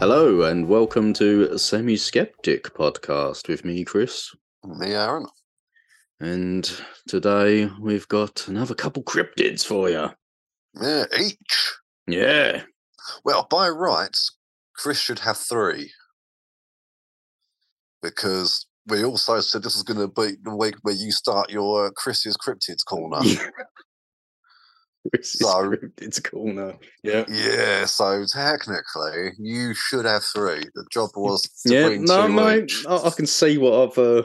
Hello and welcome to Semi Skeptic Podcast with me, Chris. Me, Aaron. And today we've got another couple cryptids for you. Yeah, each. Yeah. Well, by rights, Chris should have three. Because we also said this is going to be the week where you start your uh, Chris's Cryptids corner. So- Cryptids Corner. Yeah. yeah, so technically, you should have three. The job was to Yeah, no, each. I, I can see what I've uh,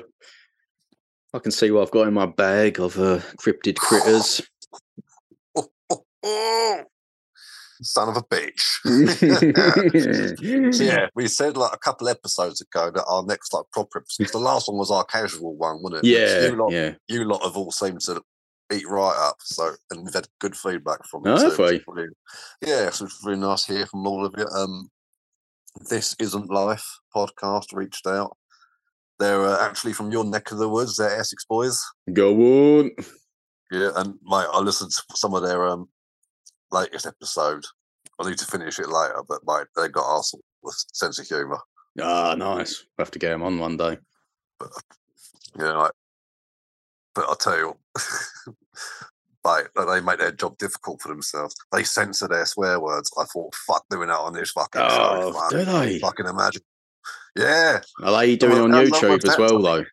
I can see what I've got in my bag of uh, cryptid critters. Son of a bitch. So yeah. we said like a couple episodes ago that our next like proper episode. The last one was our casual one, wasn't it? Which Yeah. You lot, Yeah. you lot have all seemed to eat right up. So, and we've had good feedback from it. Oh, too, have which we? is really- yeah, so it's really nice to hear from all of you. Um, this isn't life podcast reached out. They're uh, actually from your neck of the woods. They're Essex boys. Go on. Yeah, and mate, I listened to some of their um latest episode. I need to finish it later, but mate, they got us with sense of humour. Ah, nice. We'll have to get them on one day. Yeah, like, but I'll tell you, like, like, they make their job difficult for themselves. They censor their swear words. I thought, fuck doing that on this fucking Oh, show. do they? fucking imagine. Yeah, Are they doing Well, on YouTube as well, though?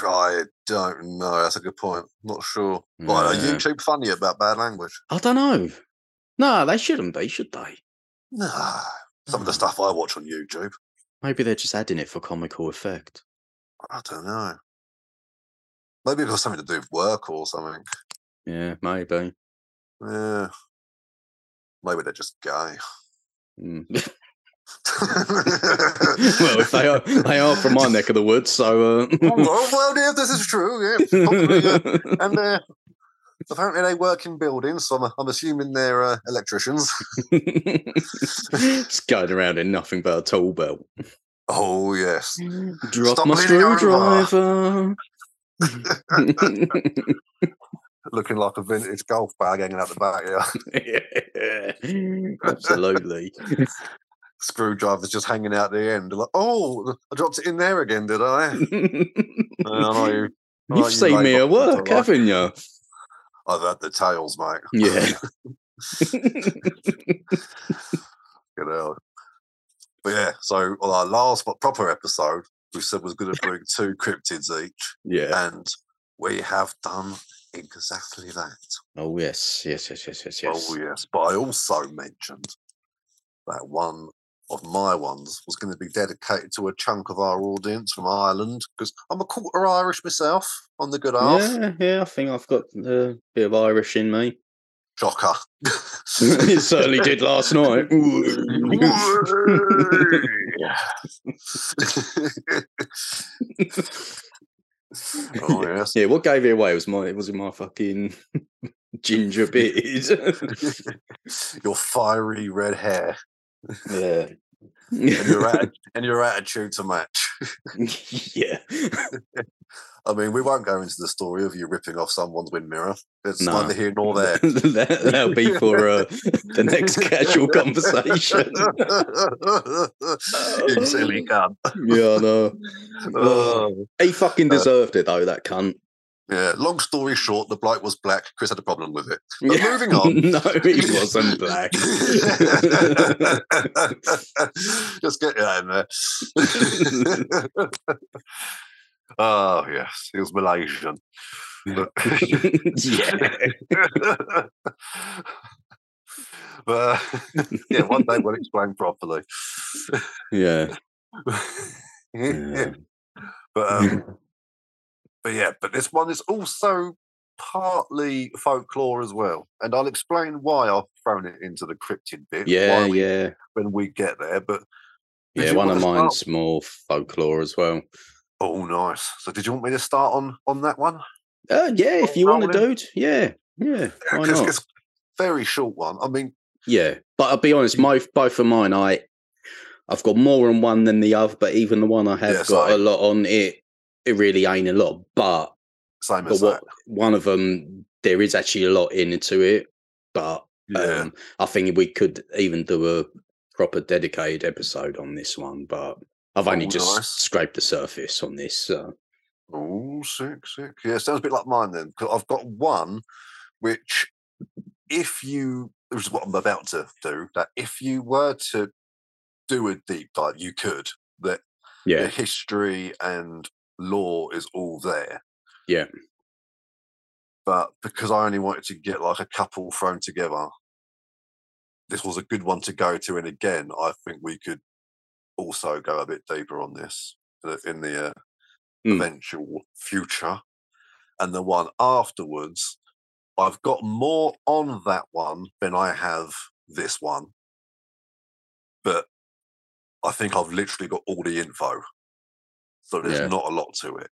I don't know. That's a good point. Not sure. But are Yeah. YouTube funny about bad language? I don't know. No, they shouldn't be, should they? Nah. Some of the stuff I watch on YouTube, Maybe they're just adding it for comical effect. I don't know. Maybe it got something to do with work or something. Yeah, maybe. Yeah. Maybe they're just gay. Mm. well, if they are, they are from my neck of the woods, so. Uh... well, well, yeah, this is true. Yeah, Probably, uh, and uh, apparently they work in buildings, so I'm, I'm assuming they're uh, electricians. Just going around in nothing but a tool belt. Oh yes, Drop Stop my screwdriver. looking like a vintage golf bag hanging out the back. Yeah, Absolutely. screwdriver's just hanging out the end. Like, oh, I dropped it in there again, did I? I you, You've you seen me at work, haven't you? I've had the tails, mate. Yeah. you know. But yeah, so on our last but proper episode, we said was going to bring two cryptids each, yeah. and we have done exactly that. Oh yes, yes, yes, yes, yes, oh, yes. Oh yes, but I also mentioned that one of my ones was going to be dedicated to a chunk of our audience from Ireland because I'm a quarter Irish myself on the good half. Yeah, yeah. I think I've got a bit of Irish in me. Shocker. it certainly did last night. oh yes. yeah, what gave it away was my was it my fucking ginger beard. Your fiery red hair yeah. and your, and your attitude to match. yeah. I mean, we won't go into the story of you ripping off someone's wind mirror. It's No. neither here nor there. that, that'll be for uh, the next casual conversation. you silly cunt. yeah, I know. Oh. He fucking Uh, deserved it though, that cunt. Yeah, long story short, the blight was black. Chris had a problem with it. But Yeah. moving on. no, he wasn't black. Just get your in there. oh, yes, he was Malaysian. Yeah. but uh, yeah, one day we'll explain properly. Yeah. Yeah. But um, but yeah, but this one is also partly folklore as well, and I'll explain why I've thrown it into the cryptid bit. Yeah, we- yeah. When we get there, but Yeah, one of wanna start- mine's more folklore as well. Oh, nice. So, did you want me to start on on that one? Uh, yeah, if you want to, dude. Yeah, yeah. Why Because not? it's very short one. I mean, Yeah, but I'll be honest, my, both of mine, I, I've got more on one than the other. But even the one I have Yeah, got a lot on it, it really ain't a lot. But same but what one of them, there is actually a lot into it. But Yeah. um, I think we could even do a proper dedicated episode on this one, but I've only Oh, just nice. scraped the surface on this. So. Oh, sick, sick. Yeah, sounds a bit like mine then. Because I've got one which, if you, this is what I'm about to do, that if you were to do a deep dive, you could. That the history and law is all there. Yeah. But because I only wanted to get like a couple thrown together, this was a good one to go to. And again, I think we could also go a bit deeper on this uh, in the uh, Mm. eventual future. And the one afterwards, I've got more on that one than I have this one. But I think I've literally got all the info. So there's Yeah. not a lot to it.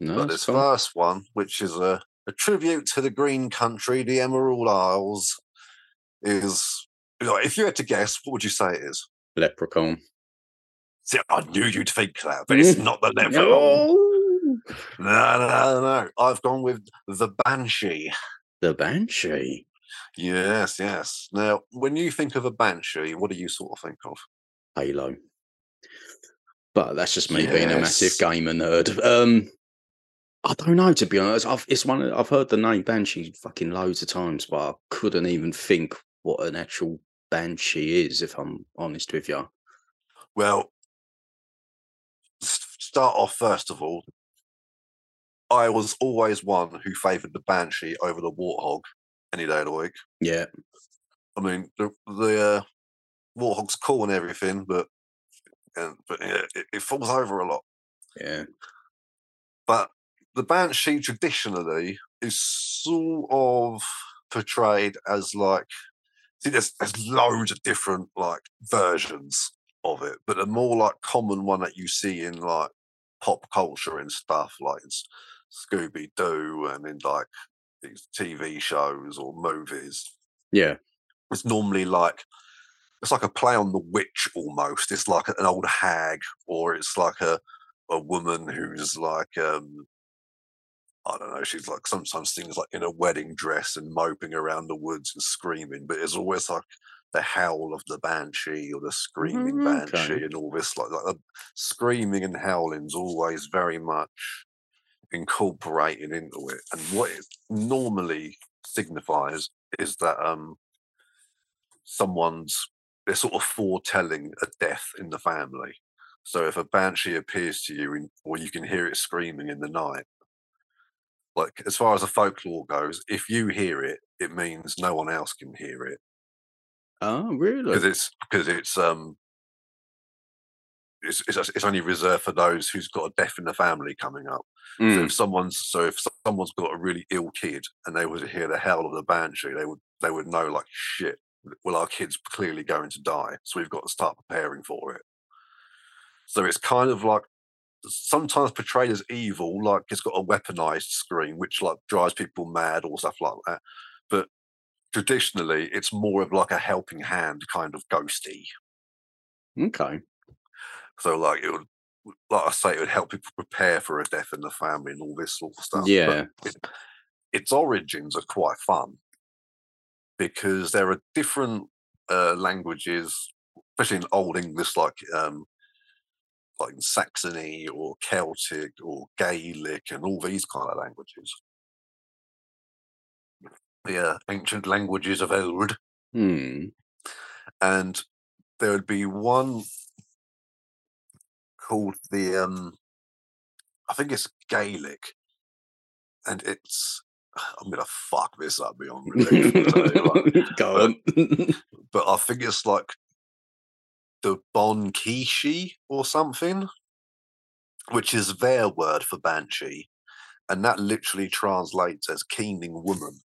no, But this first one, which is a, a tribute to the Green Country, the Emerald Isles, is if you had to guess, what would you say it is? Leprechaun. See, I knew you'd think that, but it's not the Leprechaun. No, No, no, no, no. I've gone with the Banshee. the Banshee. Yes, yes. Now, when you think of a Banshee, what do you sort of think of? Halo. But that's just me being a massive gamer nerd. Um, I don't know to be honest. I've it's one I've heard the name Banshee fucking loads of times, but I couldn't even think what an actual Banshee is. If I'm honest with you. Well, start off first of all. I was always one who favoured the Banshee over the Warthog any day of the week. Yeah, I mean, the the uh, Warthog's cool and everything, but and, but yeah, it, it falls over a lot. yeah, but the banshee traditionally is sort of portrayed as like see there's there's loads of different like versions of it but the more like common one that you see in like pop culture and stuff like scooby-doo and in like these tv shows or movies yeah, it's normally like it's like a play on the witch almost. It's like an old hag, or it's like a a woman who's like um I don't know, she's like sometimes things like in a wedding dress and moping around the woods and screaming, but it's always like the howl of the banshee or the screaming Mm, okay. banshee and all this like, like the screaming and howling's always very much incorporated into it. And what it normally signifies is that um someone's they're sort of foretelling a death in the family. So if a banshee appears to you, in, or you can hear it screaming in the night, like as far as the folklore goes, if you hear it, it means no one else can hear it Oh, really? because it's because it's um it's, it's it's only reserved for those who's got a death in the family coming up. So Mm, if someone's so if someone's got a really ill kid and they were to hear the howl of the banshee, they would they would know like shit. Well, our kid's clearly going to die, so we've got to start preparing for it. So it's kind of like sometimes portrayed as evil, like it's got a weaponized screen, which like drives people mad or stuff like that. But traditionally, it's more of like a helping hand kind of ghosty. okay. So like it would, like I say, it would help people prepare for a death in the family and all this sort of stuff. Yeah. it, its origins are quite fun because there are different uh, languages, especially in Old English, like um, like in Saxony or Celtic or Gaelic and all these kind of languages. The uh, ancient languages of old Hmm. and there would be one called the um I think it's Gaelic, and it's I'm gonna fuck this up beyond belief, I'll tell you what, Go on. but I think it's like the Bon Kishi or something, which is their word for banshee, and that literally translates as keening woman.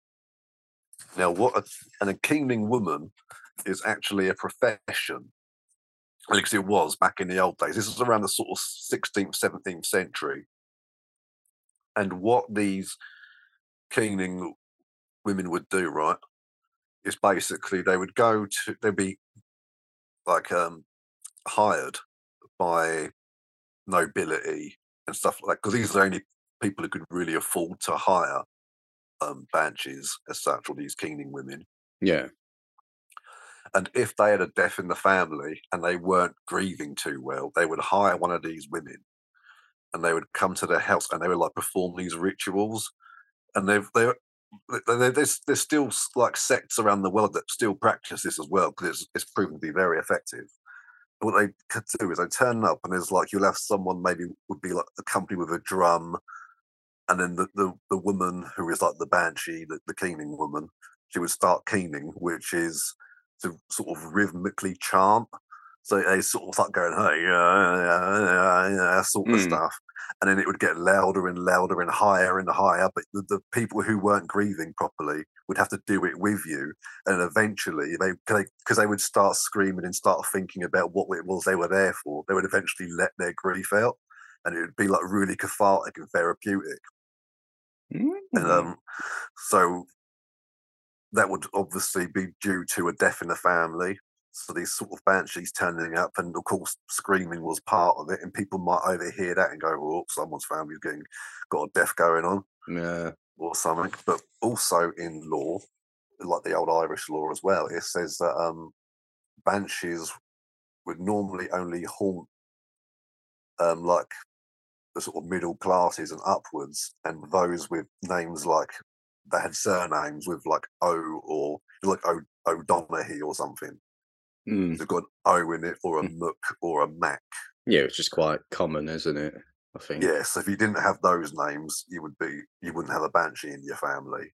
Now, what a, and a keening woman is actually a profession because it was back in the old days. This is around the sort of 16th, 17th century. And what these keening women would do, right, is basically they would go to, they'd be like um, hired by nobility and stuff like that, because these are the only people who could really afford to hire um, banshees as such, or these keening women yeah. And if they had a death in the family and they weren't grieving too well, they would hire one of these women and they would come to their house and they would like perform these rituals. And they've they- there's there's still like sects around the world that still practice this as well because it's, it's proven to be very effective. And what they could do is they turn up and there's like you'll have someone maybe would be like accompanied with a drum, and then the the, the woman who is like the banshee, the, the keening woman, she would start keening, which is to sort of rhythmically chant. So they sort of start going, hey, yeah, yeah, yeah, yeah, sort of Mm. stuff. And then it would get louder and louder and higher and higher. But the, the people who weren't grieving properly would have to do it with you. And eventually, they because they would start screaming and start thinking about what it was they were there for, they would eventually let their grief out. And it would be like really cathartic and therapeutic. And Mm. um, so that would obviously be due to a death in the family. So these sort of banshees turning up, and of course, screaming was part of it. And people might overhear that and go, "Oh, someone's family's getting got a death going on." yeah. or something. But also in law, like the old Irish law as well, it says that um, banshees would normally only haunt um, like the sort of middle classes and upwards, and those with names like they had surnames with like O or like O O'Donoghue or something. Mm. They've got an O in it, or a Mm. Mook, or a Mac. Yeah, it's just quite common, isn't it? I think. Yeah, so if you didn't have those names, you would be you wouldn't have a banshee in your family.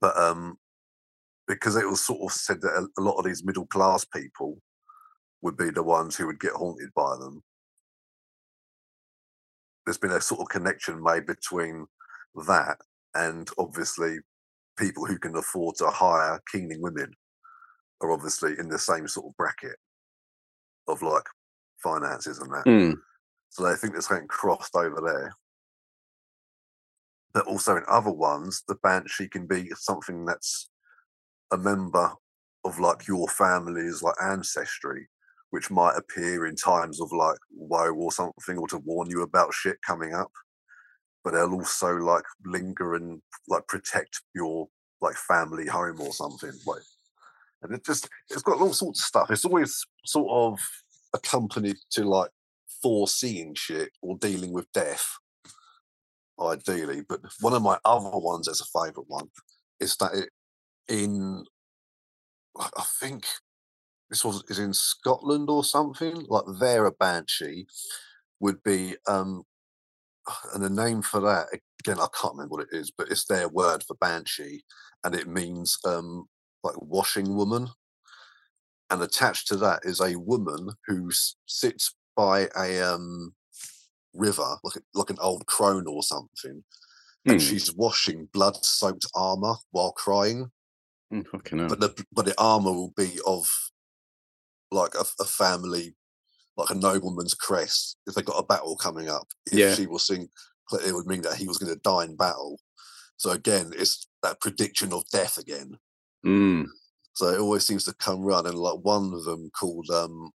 But um because it was sort of said that a, a lot of these middle class people would be the ones who would get haunted by them. There's been a sort of connection made between that and obviously people who can afford to hire keening women are obviously in the same sort of bracket of like finances and that. Mm. So they think there's something crossed over there. But also in other ones, the banshee can be something that's a member of like your family's like ancestry, which might appear in times of like woe or something, or to warn you about shit coming up. But they'll also like linger and like protect your like family home or something. Like, and it just it's got all sorts of stuff. It's always sort of accompanied to like foreseeing shit or dealing with death, ideally. But one of my other ones as a favourite one is that it in I think this was is in Scotland or something. Like there, a banshee would be um and the name for that again I can't remember what it is, but it's their word for banshee, and it means um like washing woman. And attached to that is a woman who sits by a um river, like a, like an old crone or something, and Mm. she's washing blood-soaked armor while crying. Mm, Fucking. But the but the armor will be of like a, a family, like a nobleman's crest. If they got a battle coming up, if Yeah. she will sing, it would mean that he was going to die in battle. So again, it's that prediction of death again. Mm. So it always seems to come run, and like one of them called um,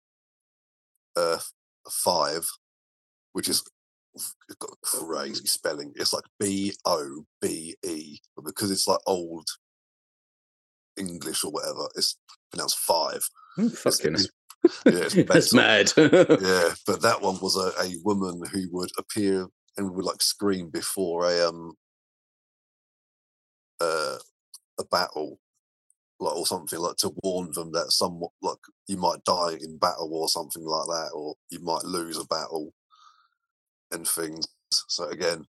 uh, five, which is it's got crazy spelling. It's like B O B E, but because it's like old English or whatever, it's pronounced five. Oh, fucking it's- yeah, it's That's mad. yeah, but that one was a, a woman who would appear and would like scream before a um uh, a battle, like or something like to warn them that some like you might die in battle or something like that, or you might lose a battle and things. So again,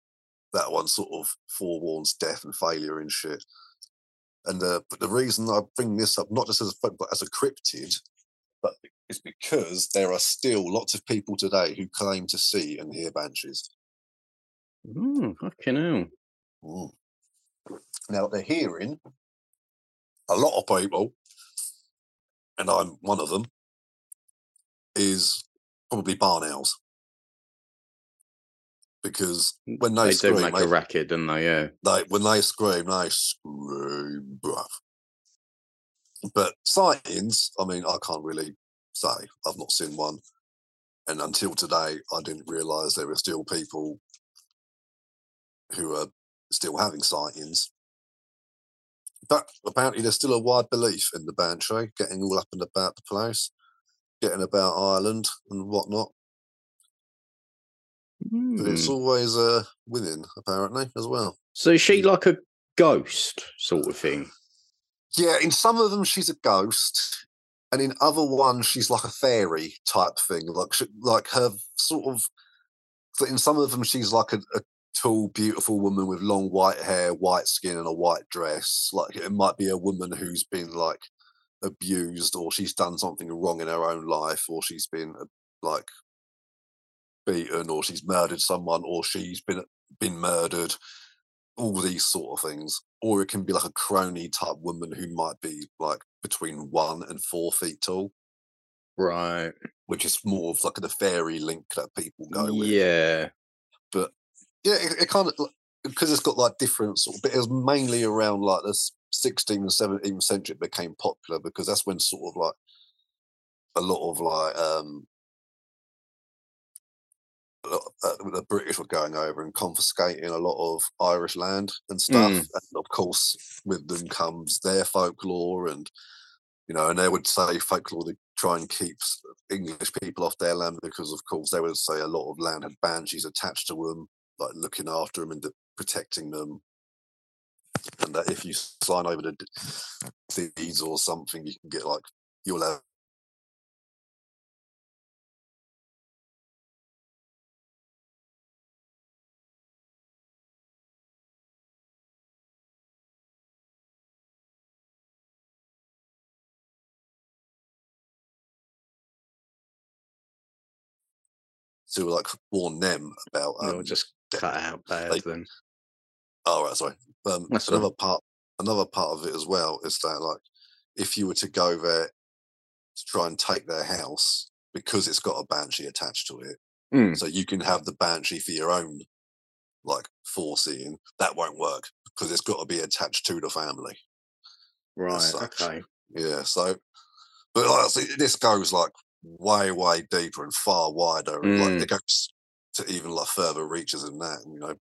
that one sort of forewarns death and failure and shit. And uh, but the reason I bring this up, not just as a folk, but as a cryptid, but it's because there are still lots of people today who claim to see and hear banshees. Fucking hell. Mm. Now they're hearing a lot of people, and I'm one of them, is probably barn owls. Because mm, when they, They scream, do make they, a racket, don't they? Yeah. they when they scream, they scream, bruv. But sightings, I mean, I can't really say. I've not seen one. And until today, I didn't realise there were still people who are still having sightings. But apparently there's still a wide belief in the banshee, getting all up and about the place, getting about Ireland and whatnot. But it's Hmm. always uh, winning, apparently, as well. So is she like a ghost sort of thing? Yeah, in some of them she's a ghost, and in other ones she's like a fairy type thing. Like she, like her sort of. In some of them she's like a, a tall, beautiful woman with long white hair, white skin, and a white dress. Like it might be a woman who's been like abused, or she's done something wrong in her own life, or she's been uh, like beaten, or she's murdered someone, or she's been been murdered all these sort of things. Or it can be like a crony type woman who might be like between one and four feet tall, Right. which is more of like the fairy link that people go with. Yeah. But yeah, it, it kind of because it's got like different sort of, but it was mainly around like the s- 16th and 17th century it became popular because that's when sort of like a lot of like um lot- uh, the British were going over and confiscating a lot of Irish land and stuff. Mm. And of course, with them comes their folklore, and you know, and they would say folklore to try and keep English people off their land because, of course, they would say a lot of land had banshees attached to them, like looking after them and protecting them. And that if you sign over the deeds or something, you can get like you'll have to like warn them about um, It'll just cut out bad like- then. Oh right, sorry. Um, all right. another part, another part of it as well is that like, if you were to go there to try and take their house because it's got a banshee attached to it, Mm. so you can have the banshee for your own, like foreseeing. That won't work because it's got to be attached to the family. Right. Okay. Yeah. So, but like, this goes like way, way deeper and far wider, and like Mm. it goes to even like further reaches than that. You know,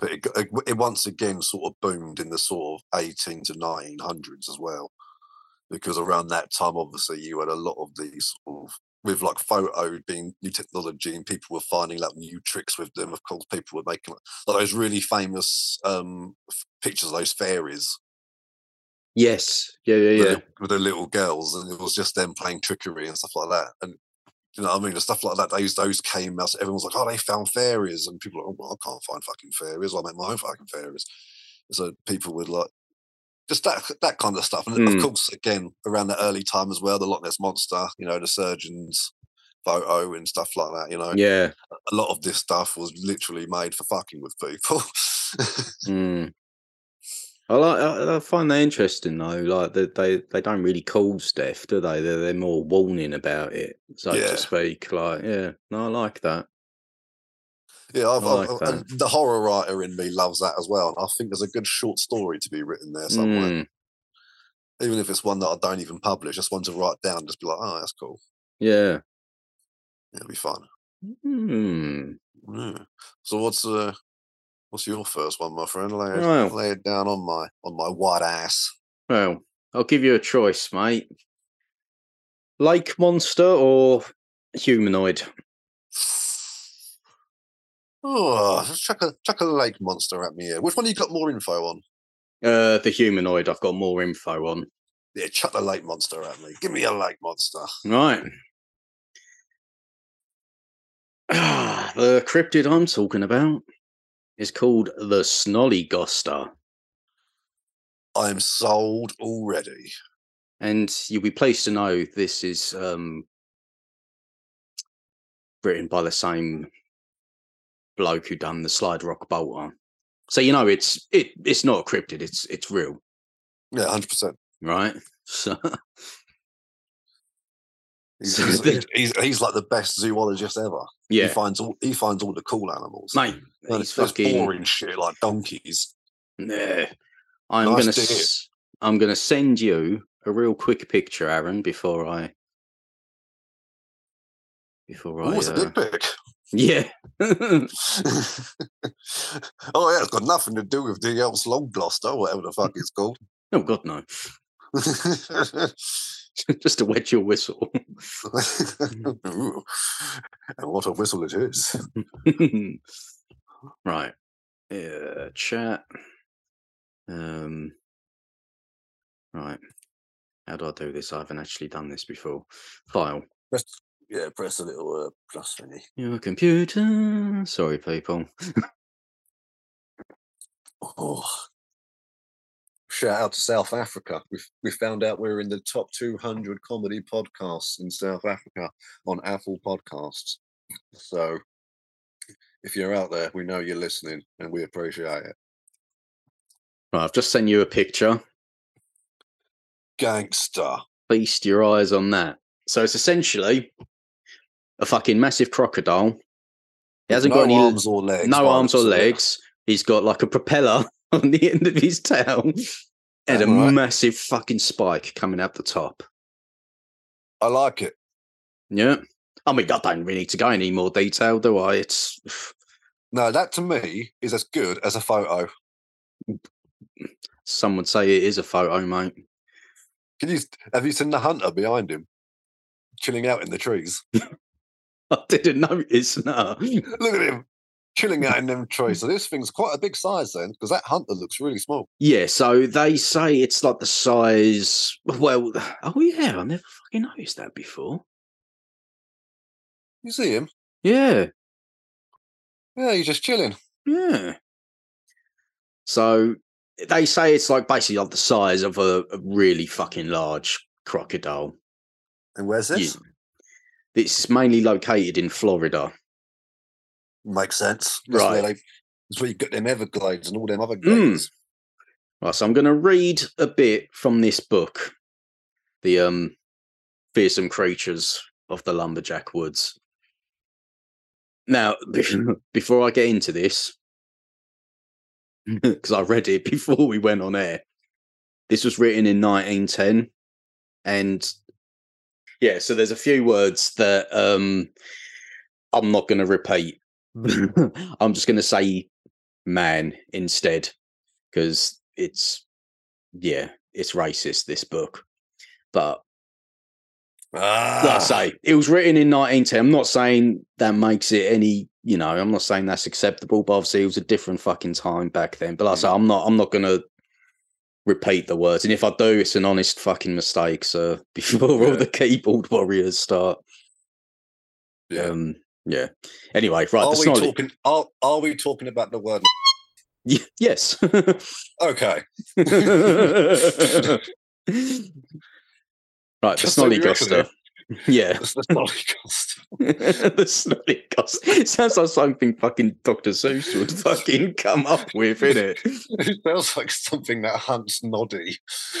but it, it, it once again sort of boomed in the sort of 18 to 1900s as well, because around that time, obviously, you had a lot of these sort of with like photo being new technology and people were finding like new tricks with them. Of course, people were making like, those really famous um pictures of those fairies Yes. Yeah. Yeah. with, Yeah. the, with the little girls, and it was just them playing trickery and stuff like that. And you know, what I mean, the stuff like that. Those those came out. Everyone was like, "Oh, they found fairies," and people, were like, "Oh, well, I can't find fucking fairies. I make my own fucking fairies." So people would like just that that kind of stuff. And Mm. of course, again, around that early time as well, the Loch Ness monster, you know, the surgeon's photo and stuff like that. You know, Yeah. a lot of this stuff was literally made for fucking with people. Mm. I like. I, find that interesting though. Like they, they, they don't really call death, do they? They're, they're more warning about it, so Yeah. to speak. Like, yeah. No, I like that. Yeah, I've, I like I've- and the horror writer in me loves that as well. And I think there's a good short story to be written there somewhere, Mm. even if it's one that I don't even publish. Just one to write down, just be like, oh, that's cool. Yeah. It'll be fun. Hmm. Yeah. So what's uh, what's your first one, my friend? Lay it, Well. lay it down on my on my white ass. Well, I'll give you a choice, mate. Lake monster or humanoid? Oh, chuck a chuck a lake monster at me here. Which one you got more info on? Uh, the humanoid. I've got more info on. Yeah, chuck the lake monster at me. Give me a lake monster. Right. The cryptid I'm talking about is called the Snollygoster, I'm sold already. and you'll be pleased to know this is um, written by the same bloke who done the Slide Rock Bolter. So you know it's it it's not a cryptid. It's it's real, Yeah, hundred percent. right? So He's, So he's, the- he's, he's, like the best zoologist ever. Yeah, He finds all he finds all the cool animals. mate. None He's this fucking boring shit like donkeys. Yeah. I'm Nice gonna to s- I'm gonna send you a real quick picture, Aaron, before I before Oh, I it's a uh, dick pic. Yeah. oh yeah, it's got nothing to do with the Elves Long Gloucester, whatever the fuck it's called. oh God, no. Just to wet your whistle. And what a whistle it is. right. Yeah, chat. Um. Right. How do I do this? I haven't actually done this before. File. Press, yeah, press a little uh, plus thingy. Your computer. Sorry, people. Oh. Shout out to South Africa. We we found out we're in the top 200 comedy podcasts in South Africa on Apple Podcasts. So if you're out there, we know you're listening and we appreciate it. Right, I've just sent you a picture. Gangster. Feast your eyes on that. So it's essentially a fucking massive crocodile. He hasn't no got any arms or legs. no arms or looks of it. legs. He's got like a propeller on the end of his tail and a Alright. massive fucking spike coming out the top. I like it. Yeah. I mean, I don't really need to go any more detail, do I? It's No, that to me is as good as a photo. some would say it is a photo, mate. Can you have you seen the hunter behind him? Chilling out in the trees. I didn't notice. No. Look at him chilling out in them trees. So this thing's quite a big size then, because that hunter looks really small. Yeah, so they say it's like the size. Well, oh yeah, I never fucking noticed that before. You see him? Yeah, Yeah, he's just chilling. yeah. So they say it's like basically like the size of a, a really fucking large crocodile. And where's Yeah. this? This is mainly located in Florida. Makes sense. That's Right. They, that's where you get them Everglades and all them other Mm. glades. Right, so I'm going to read a bit from this book, the um, fearsome creatures of the lumberjack woods. Now, before I get into this, because I read it before we went on air, this was written in 1910, and yeah, so there's a few words that um, I'm not going to repeat. I'm just going to say man instead because it's yeah it's racist this book. But Ah, like I say it was written in 1910 I'm not saying that makes it any you know I'm not saying that's acceptable but obviously it was a different fucking time back then. But like I say I'm not I'm not gonna repeat the words. And if I do it's an honest fucking mistake so before all the keyboard warriors start yeah. um yeah anyway right are we talking? Are, are we talking about the word? Y- yes Okay. right, the Just so you Yeah, the Snollygost. the snollygoster. It sounds like something fucking Dr. Seuss would fucking come up with, innit? It sounds like something that hunts Noddy.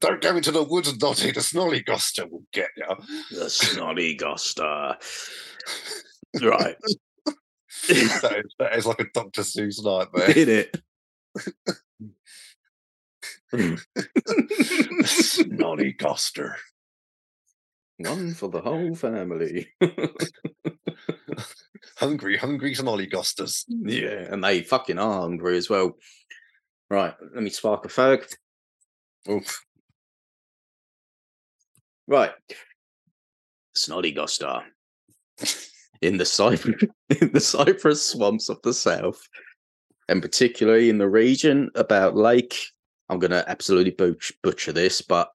Don't go into the woods, Noddy. The Snollygoster will get you. the snollygoster. Right, that, is, that is like a Dr. Seuss nightmare. in it. Hmm. Snollygoster. One for the whole family. Hungry, hungry Snollygosters. yeah, and they fucking are hungry as well. Right, let me spark a fag. Oof. Right. Snollygoster. In the cypress in the cypress swamps of the south, and particularly in the region about Lake, I'm gonna absolutely butch, butcher this, but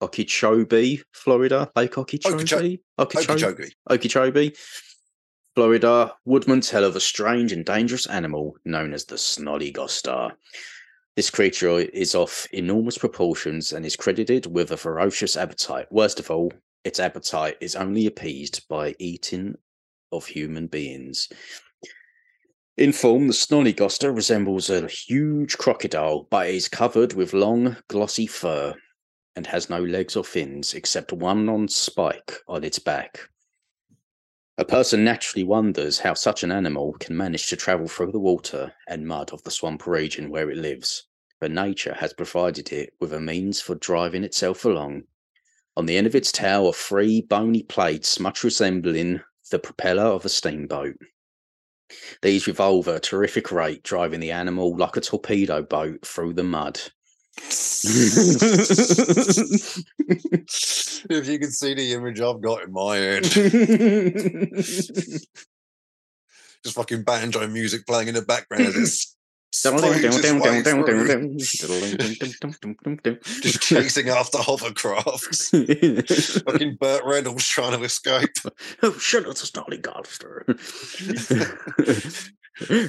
Okeechobee, Florida, Lake Okeechobee, Okeechobee, Okeechobee. Florida, woodmen tell of a strange and dangerous animal known as the snollygoster. This creature is of enormous proportions and is credited with a ferocious appetite. Worst of all, its appetite is only appeased by eating of human beings. In form, the snollygoster resembles a huge crocodile, but is covered with long, glossy fur and has no legs or fins except one on spike on its back. A person naturally wonders how such an animal can manage to travel through the water and mud of the swamp region where it lives, but nature has provided it with a means for driving itself along. On the end of its tail are three bony plates, much resembling the propeller of a steamboat. These revolve at a terrific rate, driving the animal like a torpedo boat through the mud. If you can see the image I've got in my head, just fucking banjo music playing in the background. Just chasing after hovercrafts. fucking Burt Reynolds trying to escape. oh, shut up, it's a Snollygoster.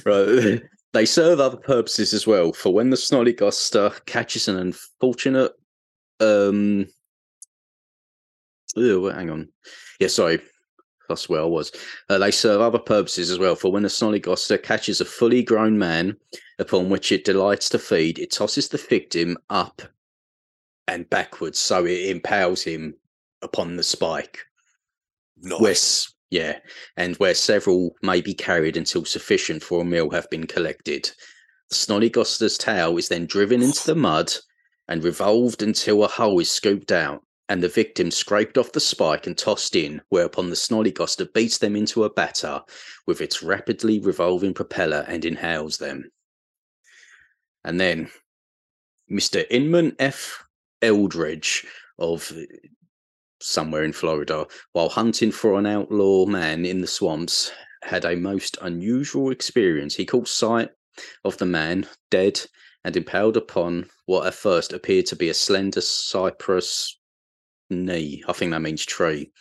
right. They serve other purposes as well. For when the Snollygoster catches an unfortunate um ew, hang on. Yeah, sorry. That's where I was. Uh, they serve other purposes as well. For when a Snollygoster catches a fully grown man upon which it delights to feed, it tosses the victim up and backwards so it impales him upon the spike. Nice. Yeah, and where several may be carried until sufficient for a meal have been collected. The Snollygoster's tail is then driven into the mud and revolved until a hole is scooped out, and the victim scraped off the spike and tossed in, whereupon the Snollygoster beats them into a batter with its rapidly revolving propeller and inhales them. And then Mr. Inman F. Eldredge of somewhere in Florida, while hunting for an outlaw man in the swamps, had a most unusual experience. He caught sight of the man dead and impaled upon what at first appeared to be a slender cypress knee. I think that means tree.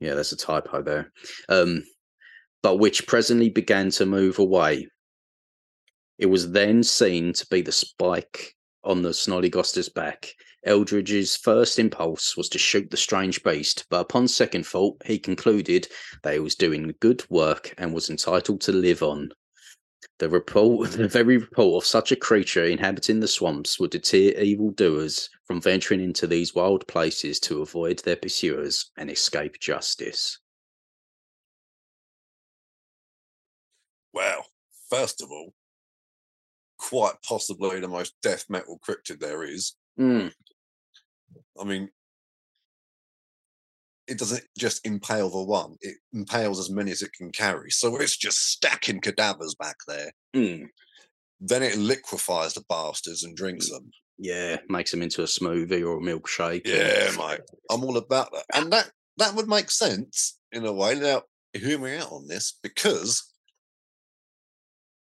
Yeah, there's a typo there. Um, but which presently began to move away. It was then seen to be the spike on the Snollygoster's back. Eldredge's first impulse was to shoot the strange beast, but upon second thought, he concluded that he was doing good work and was entitled to live on. The report, the very report of such a creature inhabiting the swamps would deter evildoers from venturing into these wild places to avoid their pursuers and escape justice. Well, first of all, quite possibly the most death metal cryptid there is. Mm, I mean, it doesn't just impale the one; it impales as many as it can carry. So it's just stacking cadavers back there. mm, Then it liquefies the bastards and drinks them. yeah, makes them into a smoothie or a milkshake. Yeah, mate, I'm all about that, and that that would make sense in a way. Now, hear me out on this because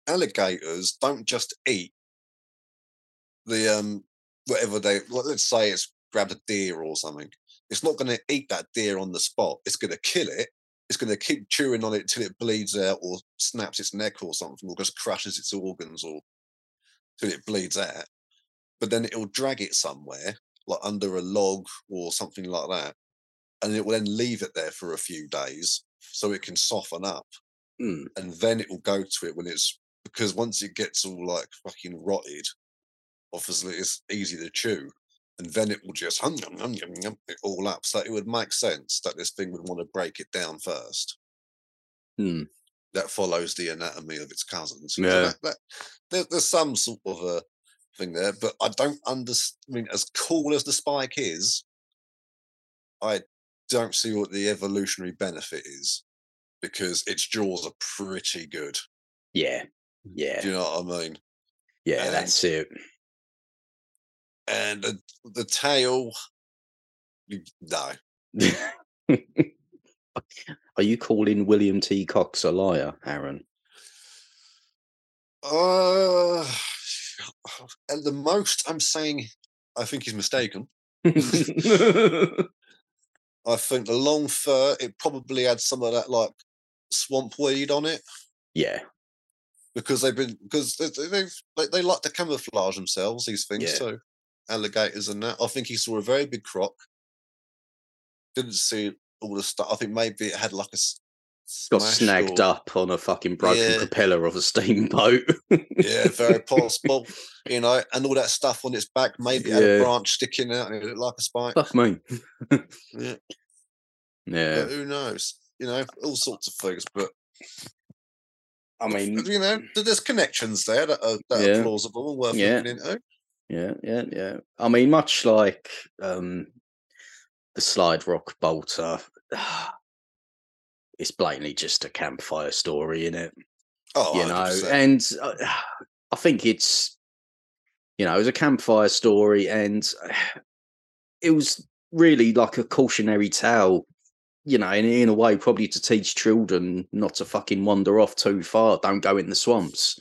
alligators don't just eat the um whatever they let's say it's grabbed a deer or something. It's not going to eat that deer on the spot. It's going to kill it. It's going to keep chewing on it till it bleeds out or snaps its neck or something, or just crushes its organs or till it bleeds out. But then it'll drag it somewhere, like under a log or something like that, and it will then leave it there for a few days so it can soften up Mm, and then it will go to it when it's because once it gets all like fucking rotted, obviously it's easy to chew, and then it will just hum yum yum yum it all up. So it would make sense that this thing would want to break it down first. mm, That follows the anatomy of its cousins. So Yeah. that, that, there, there's some sort of a thing there, but I don't understand. I mean, as cool as the spike is, I don't see what the evolutionary benefit is because its jaws are pretty good. yeah, yeah, Do you know what I mean? yeah. and- That's it. And the, the tail no Are you calling William T. Cox a liar, Aaron? uh at the most i'm saying i think he's mistaken i think the long fur it probably had some of that like swamp weed on it yeah, because they've been because they, they- they've they, they like to camouflage themselves these things Yeah. too alligators and that i think he saw a very big croc didn't see all the stuff i think maybe it had like a got snagged or- up on a fucking broken Yeah. propeller of a steamboat. Yeah, very possible. you know, and all that stuff on its back. Maybe it had a branch sticking out and it looked like a spike. Fuck me. Yeah, Yeah, but who knows? You know, all sorts of things. But I mean, you know, there's connections there that are, that Yeah. are plausible and worth Yeah. looking into. Yeah, yeah, yeah. I mean, much like um, the slide rock bolter. It's blatantly just a campfire story, in it? Oh, you know, 100%. and uh, I think it's you know, it was a campfire story, and it was really like a cautionary tale. You know, in, in a way, probably to teach children not to fucking wander off too far. Don't go in the swamps.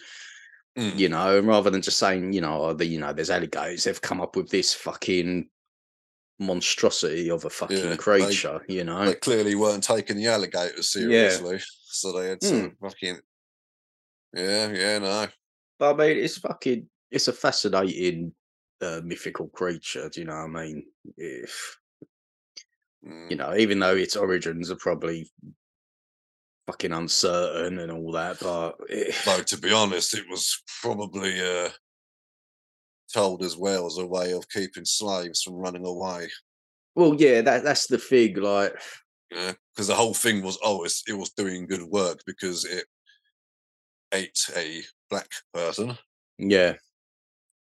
Mm. You know, and rather than just saying, you know, oh, the, you know, there's alligators. They've come up with this fucking monstrosity of a fucking Yeah, they- creature. you know, They clearly weren't taking the alligators seriously, so they had to fucking. Yeah, yeah, no. But I mean, it's fucking, it's a fascinating uh, mythical creature. Do you know what I mean? If Mm. you know, even though its origins are probably fucking uncertain and all that, but it, Though to be honest, it was probably uh, told as well as a way of keeping slaves from running away. well, yeah, that that's the thing. Like, Yeah, because the whole thing was oh, it's, it was doing good work because it ate a black person, yeah,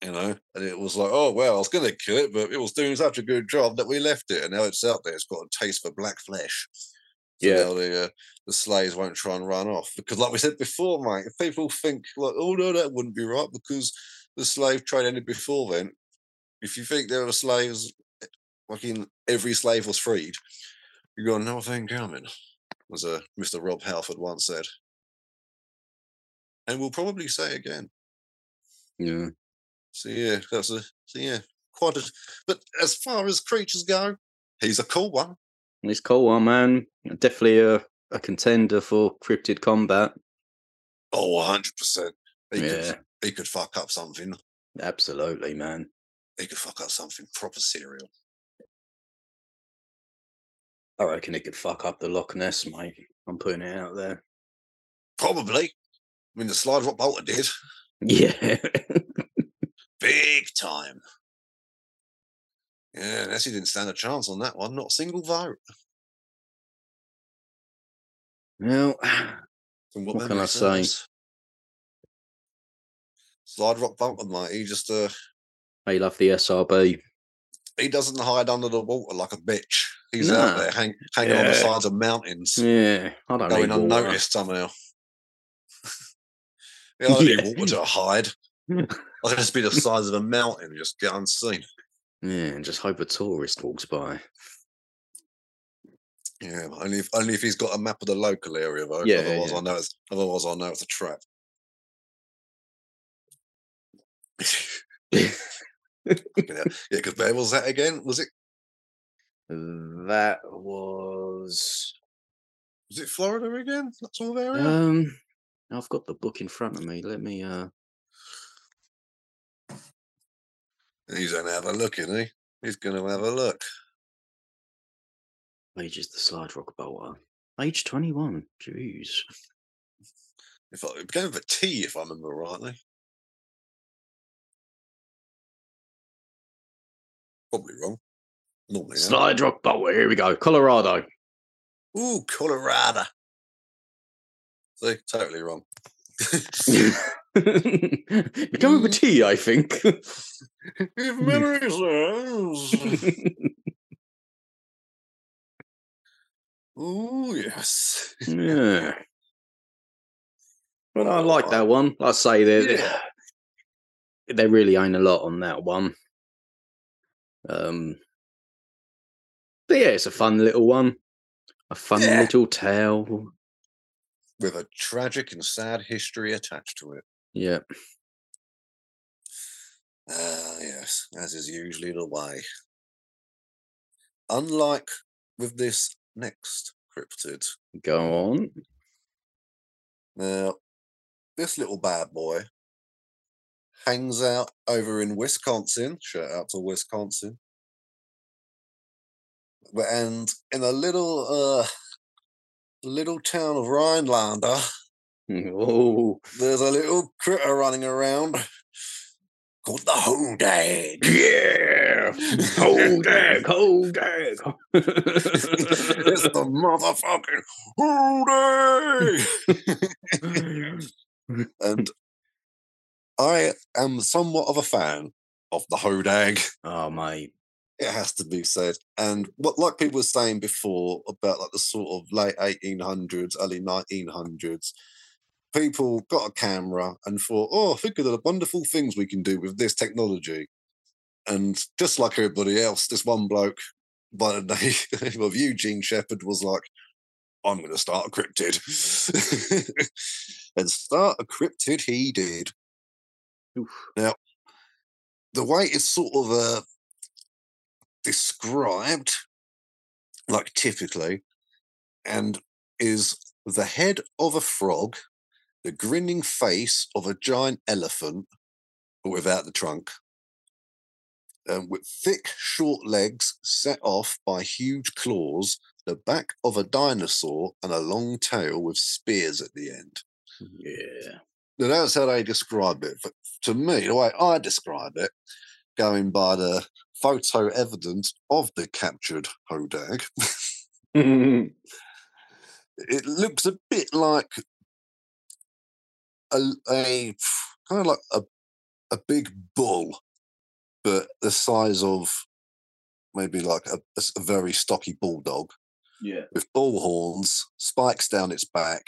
you know, and it was like oh well, I was going to kill it, but it was doing such a good job that we left it, and now it's out there. It's got a taste for black flesh. Yeah. the uh, the slaves won't try and run off because, like we said before, mate, if people think like, oh no, that wouldn't be right because the slave trade ended before then. If you think there were slaves, eh, fucking every slave was freed, you got another thing coming, as uh, Mr. Rob Halford once said, and we'll probably say again. yeah, So yeah, that's a so yeah, quite a. But as far as creatures go, he's a cool one. It's cool, one man. Um, definitely a a contender for cryptid combat. Oh, 100 percent. He Yeah, could he could fuck up something. absolutely, man. He could fuck up something proper serial. I reckon he could fuck up the Loch Ness, mate. I'm putting it out there. Probably. I mean, the slide rock bolter did Yeah, big time. Yeah, Nessie didn't stand a chance on that one. Not a single vote. well, From What can I say? Slide rock bolter, mate. He just uh I love the SRB. he doesn't hide under the water like a bitch. He's out there hang, hanging on the sides of mountains. Yeah, I don't know. going unnoticed somehow. yeah, I don't Yeah. need water to hide. I can just be the size of a mountain and just get unseen. Yeah, and just hope a tourist walks by. Yeah, only if only if he's got a map of the local area though. Yeah, otherwise yeah. I know it's otherwise I know it's a trap. yeah, because where was that again? Was it That was was it Florida again? That sort of area? um I've got the book in front of me. Let me uh He's gonna have a look, isn't he? He's gonna have a look. age is the slide rock bolter. Age 21. Jeez. If I, with a T, if I remember rightly. Probably wrong. Normally. Slide rock bolter. Here we go. Colorado. Ooh, Colorado. See, totally wrong. Become with I think. if memory serves. oh yes. yeah. Well, I like that one. I say that Yeah. there really ain't a lot on that one. Um, but yeah, it's a fun little one. A fun Yeah. little tale. With a tragic and sad history attached to it. Yeah. Ah, yes, as is usually the way. Unlike with this next cryptid. Go on. Now, this little bad boy hangs out over in Wisconsin. Shout out to Wisconsin. And in a little uh little town of Rhinelander, mm, Oh, there's a little critter running around called the Hodag. yeah. Hold hold that. it's the motherfucking Hodag. and I am somewhat of a fan of the Hodag. oh, mate. It has to be said. And what, like people were saying before about like the sort of late 1800s, early 1900s, people got a camera and thought, oh, think of the wonderful things we can do with this technology. And just like everybody else, this one bloke by the name of Eugene Shepard was like, I'm going to start a cryptid. and start a cryptid he did. Oof. Now, the way it's sort of uh, described, like typically, and is the head of a frog, the grinning face of a giant elephant, but without the trunk, um, with thick, short legs set off by huge claws, the back of a dinosaur, and a long tail with spears at the end. Yeah. Now, that's how they describe it. But to me, the way I describe it, going by the photo evidence of the captured Hodag, it looks a bit like a, a kind of like a, a big bull, but the size of maybe like a very stocky bulldog yeah. with bull horns, spikes down its back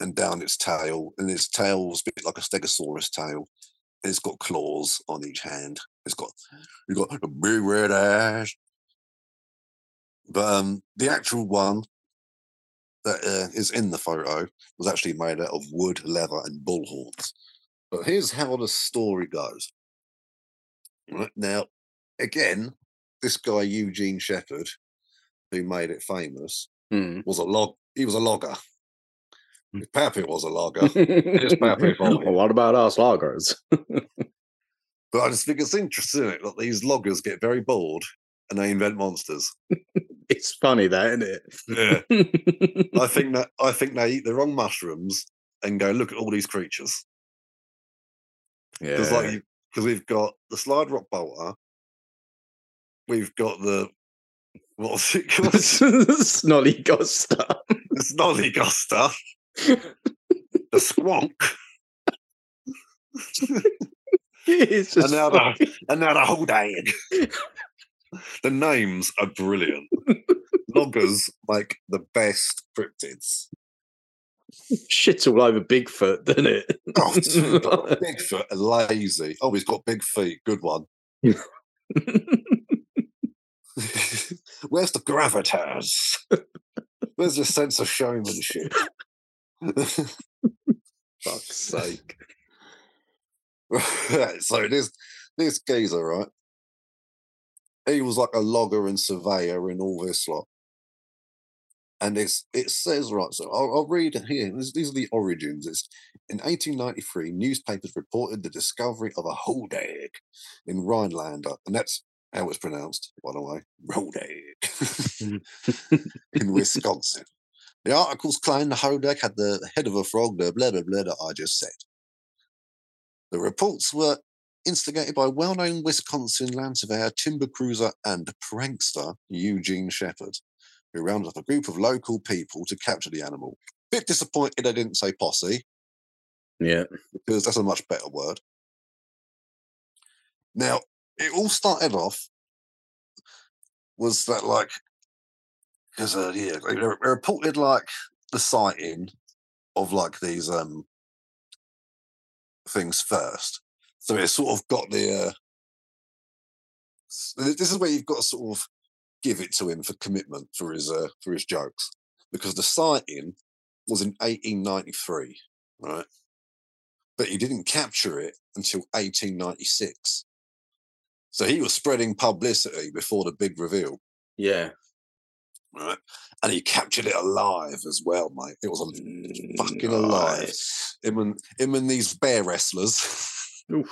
and down its tail, and its tail's a bit like a stegosaurus tail. It's got claws on each hand. It's got you got a big red ass. But um, the actual one that uh, is in the photo was actually made out of wood, leather, and bull horns. But here's how the story goes. Right now, again, this guy Eugene Shepard, who made it famous, Mm. was a log. He was a logger. Hmm. If Pappy was a logger, Pappy well, what about us loggers? but I just think it's interesting it, that these loggers get very bored and they invent monsters. it's funny that, isn't it? Yeah? I think that I think they eat the wrong mushrooms and go look at all these creatures because yeah. like because we've got the slide rock bolter, we've got the what's it called? Snolly Goster. snollygoster, the squonk, It's and just now the and now the Hodag. the names are brilliant. Loggers like the best cryptids. shits all over Bigfoot, doesn't it? Oh, Bigfoot and lazy. Oh, he's got big feet. Good one. Where's the gravitas? Where's your sense of showmanship? Fuck's sake. Right, so this this geezer, right? He was like a logger and surveyor in all this lot. And it's it says right, so I'll, I'll read it here. This, these are the origins. It's in 1893, newspapers reported the discovery of a hodag in Rhinelander, and that's how it's pronounced, by the way, hodag mm. in Wisconsin. The articles claimed the hodag had the head of a frog, the blah blah blah that I just said. The reports were instigated by well-known Wisconsin land surveyor, timber cruiser, and prankster Eugene Shepard, who rounded up a group of local people to capture the animal. Bit disappointed they didn't say posse, Yeah. because that's a much better word. Now, it all started off was that like because uh, yeah, they, they reported like the sighting of like these um things first. So it sort of got the uh this is where you've got to sort of give it to him for commitment for his uh for his jokes. Because the sighting was in 1893, right? But he didn't capture it until 1896. So he was spreading publicity before the big reveal, Yeah. Right? And he captured it alive as well, mate. It was a fucking alive. Him and him and these bear wrestlers. Because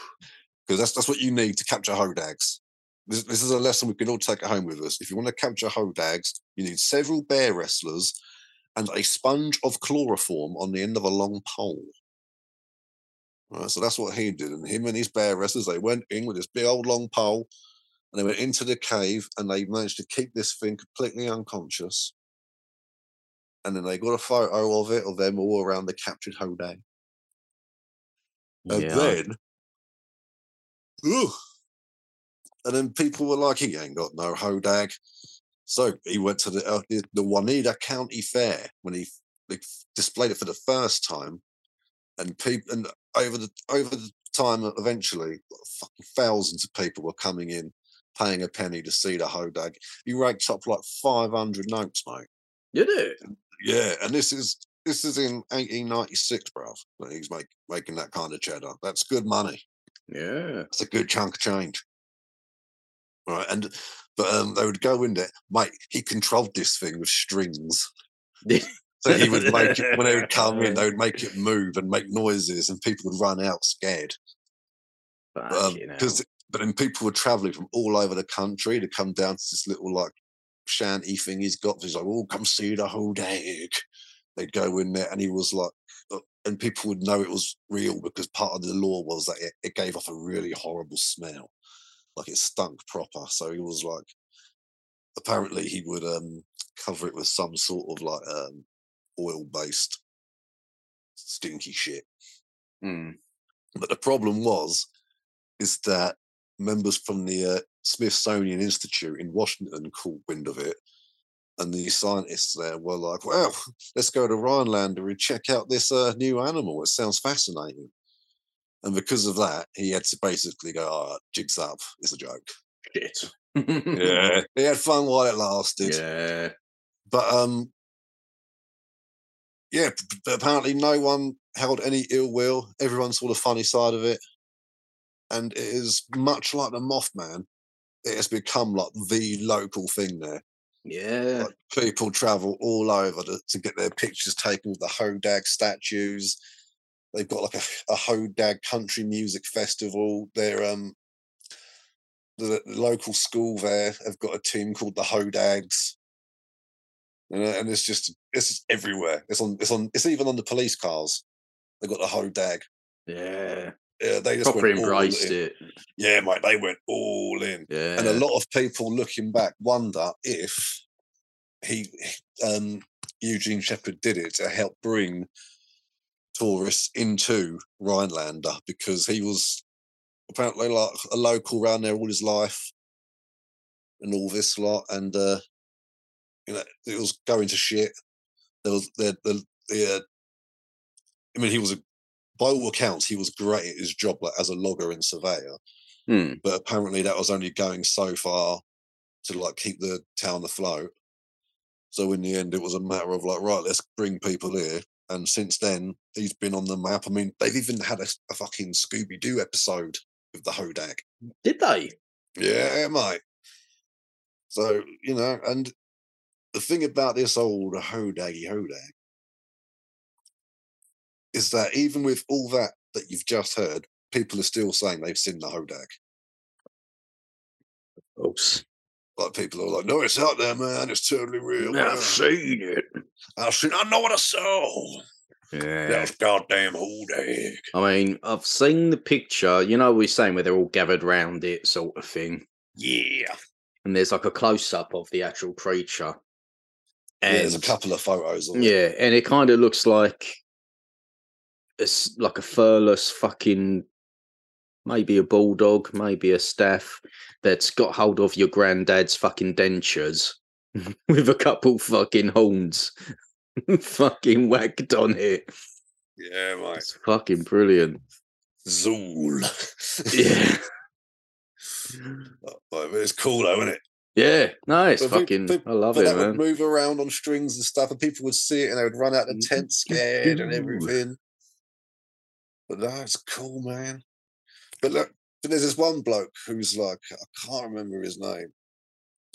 that's that's what you need to capture hodags. This, this is a lesson we can all take at home with us. If you want to capture hodags, you need several bear wrestlers and a sponge of chloroform on the end of a long pole. Right, so that's what he did, and him and his bear wrestlers they went in with this big old long pole, and they went into the cave, and they managed to keep this thing completely unconscious. And then they got a photo of it of them all around the captured hodag. And Yeah. then, ooh, And then people were like, he ain't got no hodag. So he went to the uh, the the Oneida County Fair when he they displayed it for the first time, and people and over the over the time, eventually, fucking thousands of people were coming in, paying a penny to see the hodag. He raked up like five hundred notes, mate. Did it? Yeah, and this is this is in 1896, bruv. That he's make, making that kind of cheddar. That's good money. Yeah. It's a good chunk of change. Right, and but um, they would go in there, mate. He controlled this thing with strings. So he would make it when they would come in, they would make it move and make noises, and people would run out scared. Because, hell. But then people were traveling from all over the country to come down to this little like shanty thing he's got. He's like, "Oh, come see the hodag." They'd go in there, and he was like, uh, and people would know it was real because part of the lore was that it, it gave off a really horrible smell, like it stunk proper. So he was like, apparently he would um cover it with some sort of like um oil based stinky shit. Mm. But the problem was, is that members from the uh, Smithsonian Institute in Washington caught wind of it, and the scientists there were like, "Well, let's go to Rhinelander and check out this uh, new animal. It sounds fascinating." And because of that, he had to basically go, "All right, jigs up. It's a joke." Shit. Yeah, he had fun while it lasted. Yeah. But um, yeah, apparently no one held any ill will. Everyone saw the funny side of it, and it is much like the Mothman. It has become like the local thing there. Yeah. Like people travel all over to, to get their pictures taken with the Hodag statues. They've got like a, a Hodag country music festival. They're um the, the local school there have got a team called the Hodags. And, uh, and it's just it's just everywhere. It's on it's on it's even on the police cars. They've got the Hodag. Yeah. Yeah, they just Proper went all embraced in. it. Yeah, mate, they went all in. Yeah. And a lot of people looking back wonder if he, um, Eugene Shepard, did it to help bring tourists into Rhinelander because he was apparently like a local around there all his life and all this lot. And, uh, you know, it was going to shit. There was the, the, the uh, I mean, he was a, by all accounts, he was great at his job like, as a logger and surveyor Hmm. but apparently that was only going so far to like keep the town afloat. So in the end, it was a matter of like, right, let's bring people here. And since then, he's been on the map. I mean, they've even had a, a fucking Scooby Doo episode with the Hodag. Did they? Yeah, mate. So you know, and the thing about this old Hodaggy Hodag is that even with all that that you've just heard, people are still saying they've seen the Hodag. Oops. Like people are like, no, it's out there, man. It's totally real. man. I've seen it. I've seen. I know what I saw. Yeah. That goddamn Hodag. I mean, I've seen the picture. You know, we're saying where they're all gathered round it, sort of thing. Yeah. And there's like a close up of the actual creature. yeah. And There's a couple of photos of it. Yeah, and it kind of looks like it's like a furless fucking maybe a bulldog, maybe a staff that's got hold of your granddad's fucking dentures with a couple fucking horns fucking whacked on it. Yeah, mate. It's fucking brilliant. Zool. Yeah. Oh, but it's cool though, isn't it? Yeah. No, it's But fucking I love it, that would move around on strings and stuff, and people would see it and they would run out the mm, tent mm, mm, scared and everything. But that's cool, man. But look, but there's this one bloke who's like, I can't remember his name,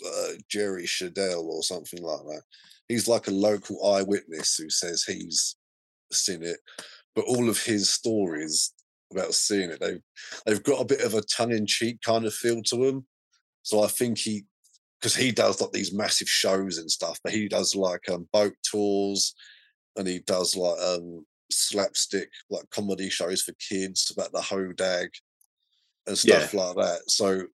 uh, Jerry Shadell or something like that. He's like a local eyewitness who says he's seen it, but all of his stories about seeing it, they've they've got a bit of a tongue-in-cheek kind of feel to them. So I think he, because he does like these massive shows and stuff, but he does like um, boat tours, and he does like um slapstick like comedy shows for kids about the hodag and stuff like that. So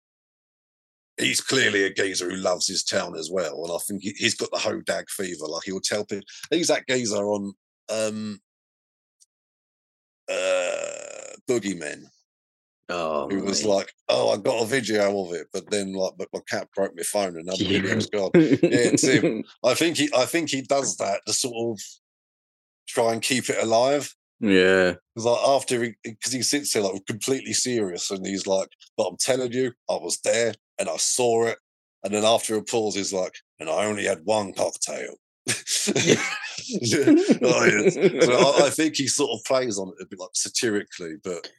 he's clearly a geezer who loves his town as well, and I think he, he's got the hodag fever. Like he'll tell people he's that geezer on um uh Boogeymen. Oh, It was like, "Oh, I got a video of it, but then like, but my cat broke my phone and now the Yeah. video's gone." it's him. I think he, I think he does that to sort of try and keep it alive. yeah. Because like after he, because he sits there like completely serious, and he's like, "But I'm telling you, I was there and I saw it." And then after a pause, he's like, "And I only had one cocktail." Oh, yes. So I, I think he sort of plays on it a bit like satirically, but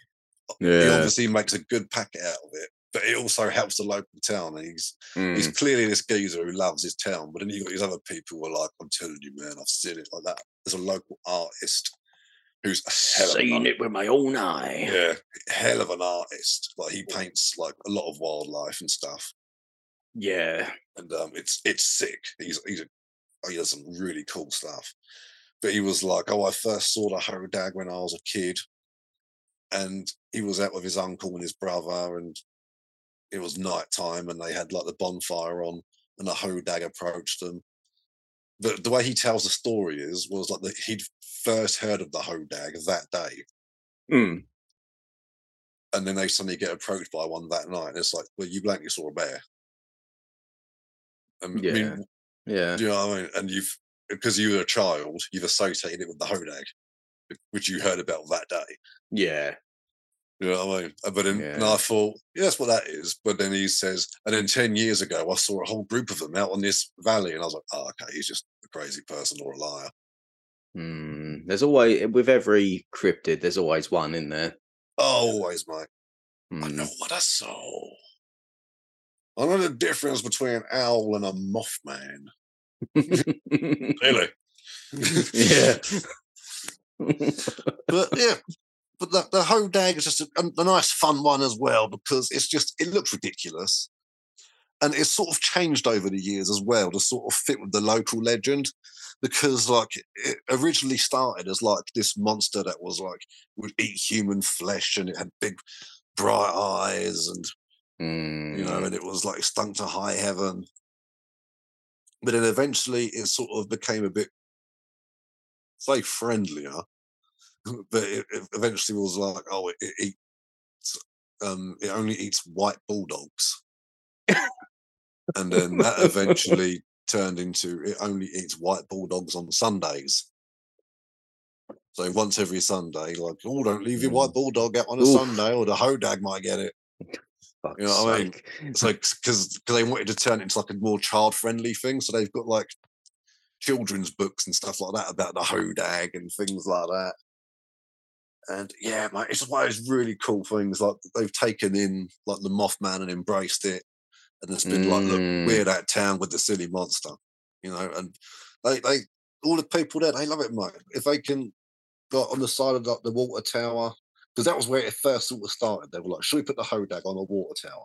he obviously makes a good packet out of it. But it also helps the local town. And he's he's Mm. clearly this geezer who loves his town. But then you've got these other people who are like, "I'm telling you, man, I've seen it like that." There's a local artist who's a hell of an Seen it with my own eye. yeah, hell of an artist. Like he paints like a lot of wildlife and stuff, Yeah. and um, it's it's sick. He's he's a, he does some really cool stuff. But he was like, "Oh, I first saw the hodag when I was a kid, and he was out with his uncle and his brother, and it was night time, and they had like the bonfire on, and the hodag approached them." The, the way he tells the story is was like that he'd first heard of the hodag that day, Mm. and then they suddenly get approached by one that night, and it's like, well, you blankly saw a bear. And, I Yeah. mean, Yeah. do you know what I mean? And you've because you were a child, you've associated it with the hodag, which you heard about that day. Yeah. You know what I mean? Uh, But then and I thought, yeah, that's what that is. But then he says, and then 10 years ago, I saw a whole group of them out on this valley. And I was like, oh, okay, he's just a crazy person or a liar. Mm. There's always with every cryptid, there's always one in there. Oh, always, mate. I Mm. know what I saw. I know the difference between an owl and a mothman. Really? yeah. but yeah, but the, the hodag is just a, a nice, fun one as well because it's just it looks ridiculous, and it's sort of changed over the years as well to sort of fit with the local legend. Because like it originally started as like this monster that was like would eat human flesh and it had big bright eyes and you know Mm. and it was like stunk to high heaven. But then eventually it sort of became a bit say friendlier but it, it eventually was like, oh, it, it eats, um, it only eats white bulldogs, and then that eventually turned into it only eats white bulldogs on Sundays. So once every Sunday, like, oh, don't leave your white Mm. bulldog out on a Oof. Sunday, or the hodag might get it. Fuck's You know what I mean? sake. So because they wanted to turn it into like a more child friendly thing, so they've got like children's books and stuff like that about the hodag and things like that. And yeah, mate, it's one of those really cool things. Like they've taken in like the Mothman and embraced it, and it's been like, look, Mm. we're that town with the silly monster, you know. And they, they, all the people there, they love it, mate. If they can, got on the side of like the water tower, because that was where it first sort of started. They were like, should we put the hodag on the water tower?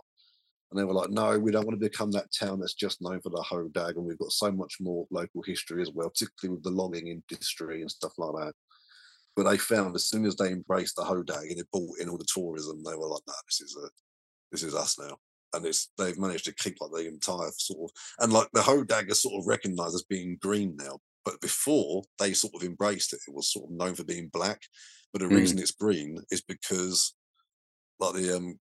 And they were like, no, we don't want to become that town that's just known for the hodag, and we've got so much more local history as well, particularly with the logging industry and stuff like that. But they found as soon as they embraced the hodag and it brought in all the tourism, they were like, no, this is a, this is us now. And it's they've managed to keep like the entire sort of and like the hodag is sort of recognised as being green now. But before they sort of embraced it, it was sort of known for being black. But the Mm. reason it's green is because like the um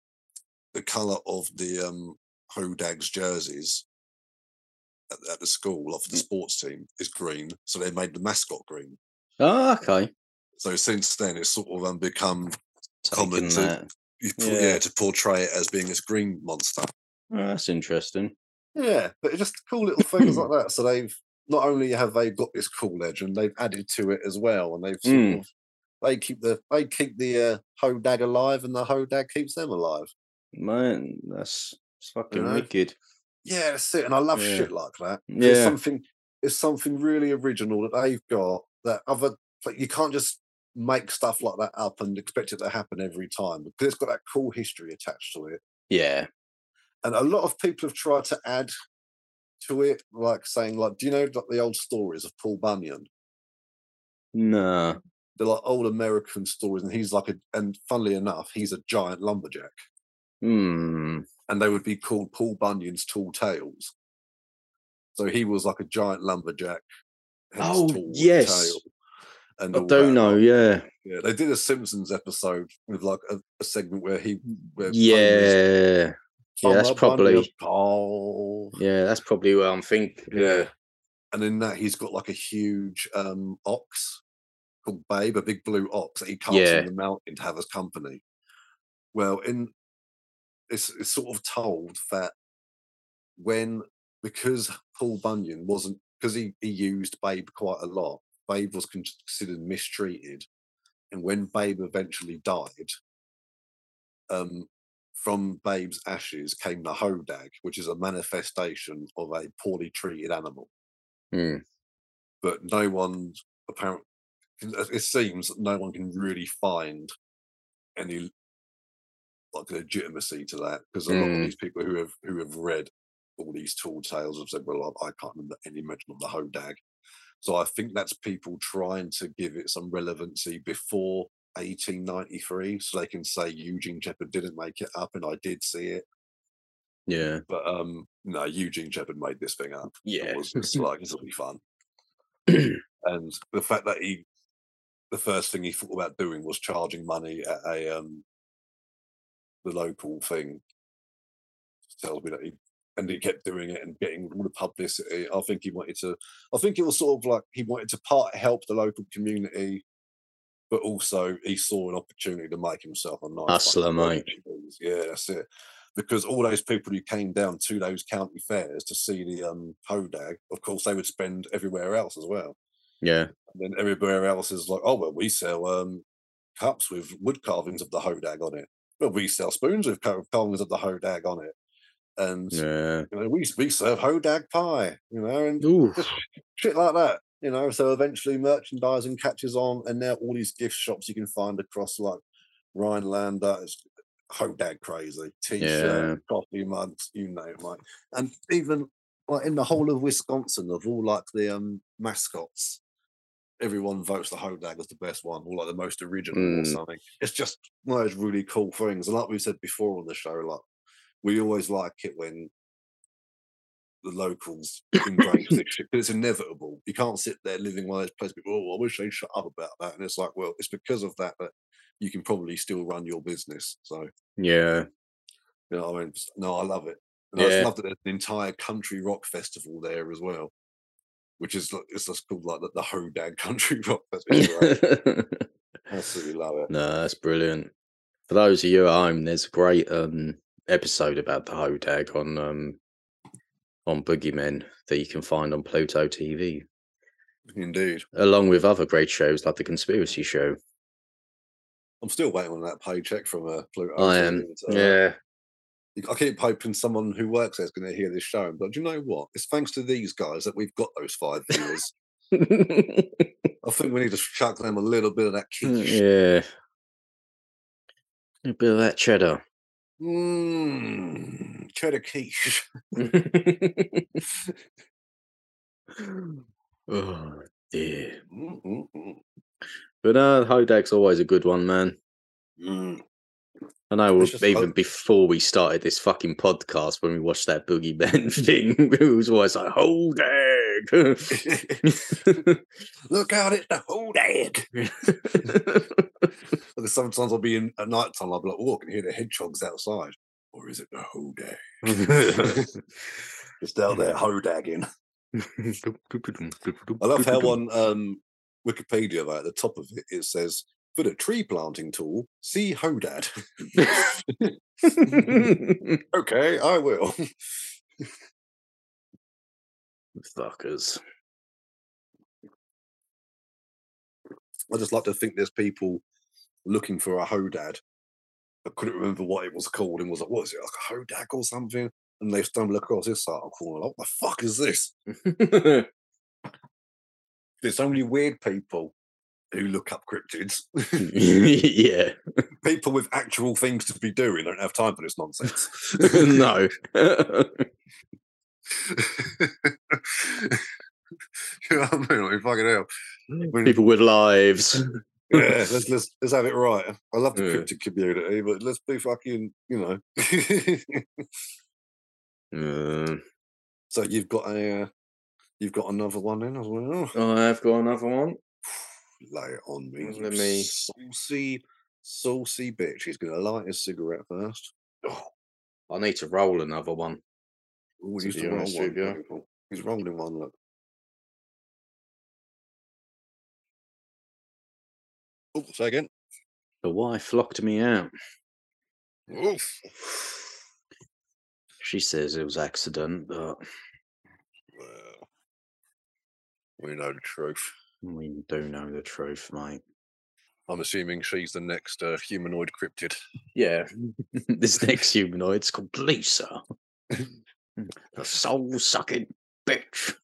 the colour of the um Hodag's jerseys at, at the school of the Mm. sports team is green. So they made the mascot green. Oh, okay. So since then it's sort of um, become common to you Yeah. yeah. to portray it as being this green monster. Oh, that's interesting. Yeah, but it's just cool little things like that. So they've not only have they got this cool legend, they've added to it as well, and they've sort Mm. of they keep the they keep the uh, hodag alive, and the hodag keeps them alive. Man, that's it's fucking know? wicked. Yeah, that's it. And I love Yeah. shit like that. It's Yeah. something it's something really original that they've got that other like you can't just make stuff like that up and expect it to happen every time because it's got that cool history attached to it. Yeah. And a lot of people have tried to add to it, like saying, like, do you know like the old stories of Paul Bunyan? Nah. They're like old American stories, and he's like a and funnily enough, he's a giant lumberjack. Hmm. And they would be called Paul Bunyan's tall tales. So he was like a giant lumberjack. Oh, yes. tale. And I all do that know, yeah. Yeah, they did a Simpsons episode with like a, a segment where he, where Yeah. Yeah, that's "From a probably bunny yeah, that's probably where I'm thinking. Yeah. And in that, he's got like a huge um ox called Babe, a big blue ox that he carts Yeah. in the mountain to have as company. Well, in it's, it's sort of told that when because Paul Bunyan wasn't because he, he used Babe quite a lot, Babe was considered mistreated. And when Babe eventually died, um, from Babe's ashes came the hodag, which is a manifestation of a poorly treated animal. Hmm. But no one apparently it seems that no one can really find any like legitimacy to that because a lot of Mm. these people who have who have read all these tall tales have said, "Well, I I can't remember any mention of the hodag." So I think that's people trying to give it some relevancy before 1893, so they can say Eugene Shepard didn't make it up and I did see it. Yeah. But um, no, Eugene Shepard made this thing up. Yeah. It was just like will be fun. and the fact that he, the first thing he thought about doing was charging money at a um, the local thing. Tells me that he and he kept doing it and getting all the publicity. I think he wanted to. I think it was sort of like he wanted to part help the local community, but also he saw an opportunity to make himself a nice Hustler, mate. Yeah, that's it. Because all those people who came down to those county fairs to see the um hodag, of course, they would spend everywhere else as well. Yeah. And then everywhere else is like, oh well, we sell um cups with wood carvings of the hodag on it. Well, we sell spoons with car- carvings of the hodag on it. And Yeah. you know, we we serve hodag pie, you know, and just shit like that. You know, so eventually merchandising catches on, and now all these gift shops you can find across like Rhineland, that is hodag crazy. T-shirt, coffee mugs, you name it, like, and even like in the whole of Wisconsin, of all like the um mascots, everyone votes the hodag as the best one, or like the most original or Mm. something. It's just one of those really cool things. And like we said before on the show, like we always like it when the locals embrace this shit because it's inevitable. You can't sit there living one of those places. People, oh, I wish they'd shut up about that. And it's like, well, it's because of that that you can probably still run your business. So Yeah. you know, I mean, no, I love it. And I just Yeah. love that there's an entire country rock festival there as well, which is like- it's just called like the, the Hodag Country Rock Festival. Great. Absolutely love it. no, that's brilliant. For those of you at home, there's a great um episode about the Hodag on um on Boogeymen that you can find on Pluto TV, Indeed. along with other great shows like the Conspiracy Show. I'm still waiting on that paycheck from uh, Pluto. I am, uh, yeah, I keep hoping someone who works there is going to hear this show. But do you know what? It's thanks to these guys that we've got those five viewers. I think we need to chuck them a little bit of that quiche. yeah. A bit of that cheddar. Mmm, cheddar quiche. oh dear. Mm, mm, mm, But uh Hodag's always a good one, man. mm. I know It's even before we started this fucking podcast, when we watched that Boogie Man thing, it was always like, Look out, it's the hodag. Because sometimes I'll be in at night time, I'll be like, oh, I can hear the hedgehogs outside. Or is it the hodag? Just out there hodagging. I love how on um, Wikipedia, though, at the top of it, it says, for the tree planting tool, see Hoedad. okay, I will. Fuckers. I just like to think there's people looking for a Hoedad. I couldn't remember what it was called and was like, what is it, like a Hodag or something? And they stumble across this article and like, what the fuck is this? There's only weird people who look up cryptids. yeah. people with actual things to be doing don't have time for this nonsense. no. You know what I mean? Like, fucking hell. When- People with lives. Yeah, let's, let's let's have it right. I love the Yeah. cryptid community, but let's be fucking, you know. Uh, so you've got a, uh, you've got another one in as well. I have got another one. Lay it on me. Let me- Saucy, saucy bitch. He's going to light his cigarette first. I need to roll another one. Ooh, he's the wrong one. people. He's rolling one. Look. Oh, say again. The wife locked me out. Oof. She says it was accident, but Well, we know the truth. we do know the truth, mate. I'm assuming she's the next uh, humanoid cryptid. Yeah. this next humanoid's called Lisa. the soul sucking bitch.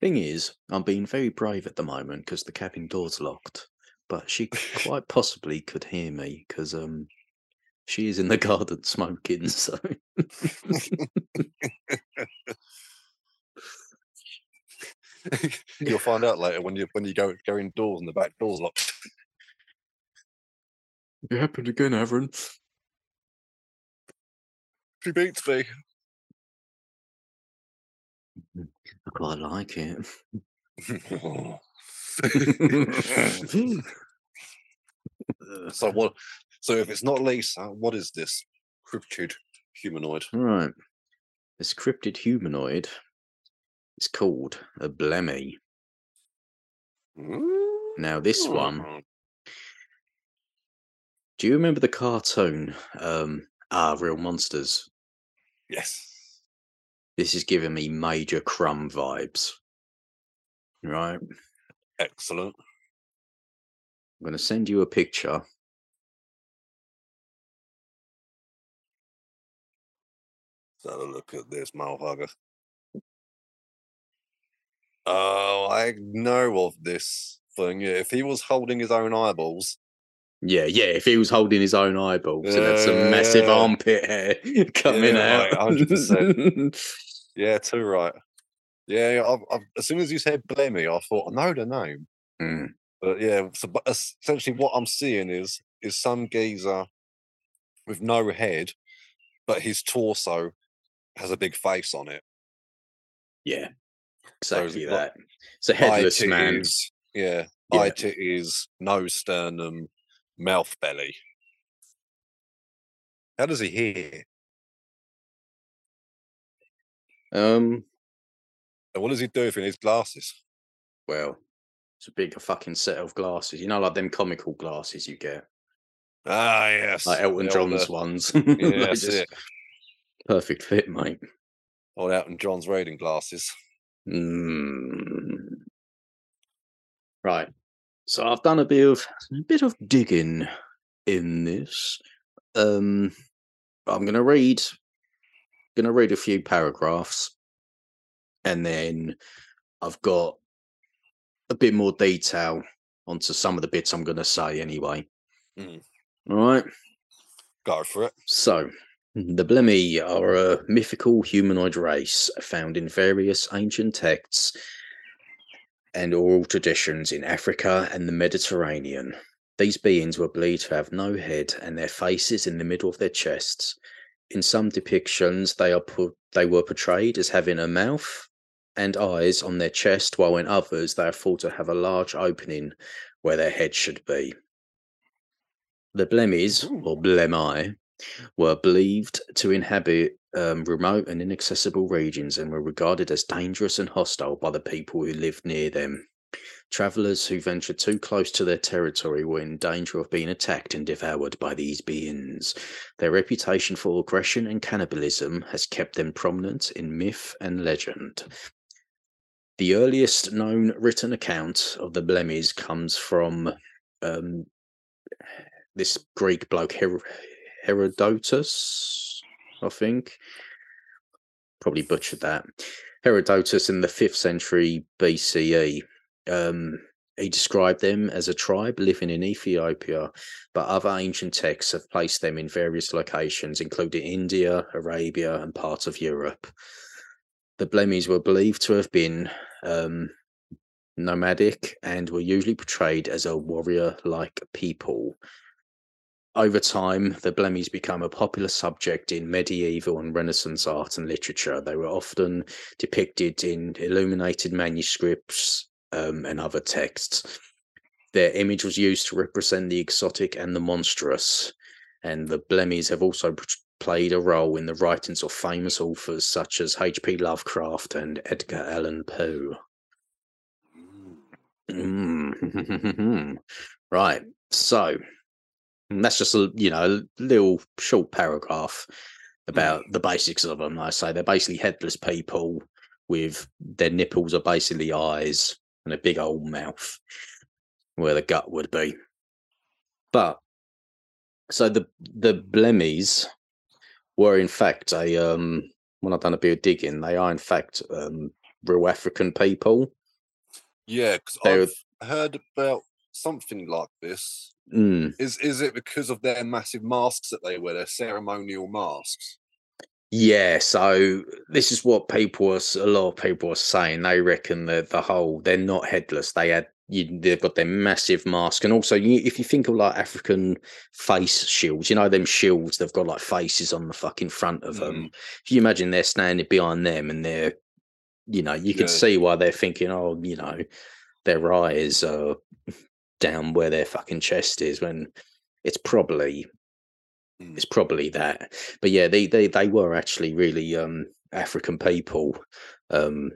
Thing is, I'm being very brave at the moment because the cabin door's locked. But she quite possibly could hear me because um she is in the garden smoking, so You'll find out later when you when you go go indoors and the back door's locked. It happened again, Aaron. She beats me. I quite like it. so what? So if it's not Lisa, what is this cryptid humanoid? Right. This cryptid humanoid is called a Blemmy. Now, this one. Do you remember the cartoon, um, Ah, Real Monsters? Yes. This is giving me major Krumm vibes. Right. Excellent. I'm going to send you a picture. Let's have a look at this motherfucker. Oh, I know of this thing. If he was holding his own eyeballs, Yeah, yeah. If he was holding his own eyeballs and had some massive Yeah. armpit hair coming Yeah, out. right, 100%. yeah, too right. Yeah, yeah, I've, I've, as soon as you said Blemmy, I thought I know the name. Mm, But yeah, so but essentially what I'm seeing is is some geezer with no head, but his torso has a big face on it. yeah, So exactly got that. It's a headless man. yeah, Yeah. eye titties, nose sternum, mouth belly. How does he hear? Um, And what does he do if he needs glasses? well, it's a big fucking set of glasses. You know, like them comical glasses you get, Ah, yes, like Elton the old, John's ones. Yeah, that's just- it. Perfect fit, mate. Old Elton John's reading glasses. Mm. Right. So I've done a bit of a bit of digging in this. Um, I'm gonna read gonna read a few paragraphs, and then I've got a bit more detail onto some of the bits I'm gonna say anyway. Mm. All right. Go for it. So, the Blemmy are a mythical humanoid race found in various ancient texts and oral traditions in Africa and the Mediterranean. These beings were believed to have no head and their faces in the middle of their chests. In some depictions, they are put, they were portrayed as having a mouth and eyes on their chest, while in others they are thought to have a large opening where their head should be. The Blemmies, or Blemmyae, were believed to inhabit um, remote and inaccessible regions and were regarded as dangerous and hostile by the people who lived near them. Travelers who ventured too close to their territory were in danger of being attacked and devoured by these beings. Their reputation for aggression and cannibalism has kept them prominent in myth and legend. The earliest known written account of the Blemmies comes from um, this Greek bloke, Her- Herodotus, I think. Probably butchered that. Herodotus in the 5th century BCE. Um, he described them as a tribe living in Ethiopia, but other ancient texts have placed them in various locations, including India, Arabia, and parts of Europe. The Blemmies were believed to have been um, nomadic and were usually portrayed as a warrior like people. Over time, the Blemmies became a popular subject in medieval and Renaissance art and literature. They were often depicted in illuminated manuscripts um, and other texts. Their image was used to represent the exotic and the monstrous, and the Blemmies have also played a role in the writings of famous authors such as H.P. Lovecraft and Edgar Allan Poe. Mm. right. So that's just a you know a little short paragraph about mm. the basics of them. I say they're basically headless people with their nipples are basically eyes and a big old mouth where the gut would be. But so the the Blemmies were in fact a um when I've done a bit of digging, they are in fact um real African people. Yeah, because I've heard about something like this. Mm. Is is it because of their massive masks that they wear, their ceremonial masks? Yeah, so this is what people are a lot of people are saying. They reckon that the whole they're not headless. They had you, they've got their massive mask, and also you, if you think of like African face shields, you know them shields they've got like faces on the fucking front of them. Mm. If you imagine they're standing behind them and they're, you know, you can yeah. see why they're thinking, oh, you know, their eyes are down where their fucking chest is when it's probably mm. it's probably that. But yeah, they they they were actually really um African people um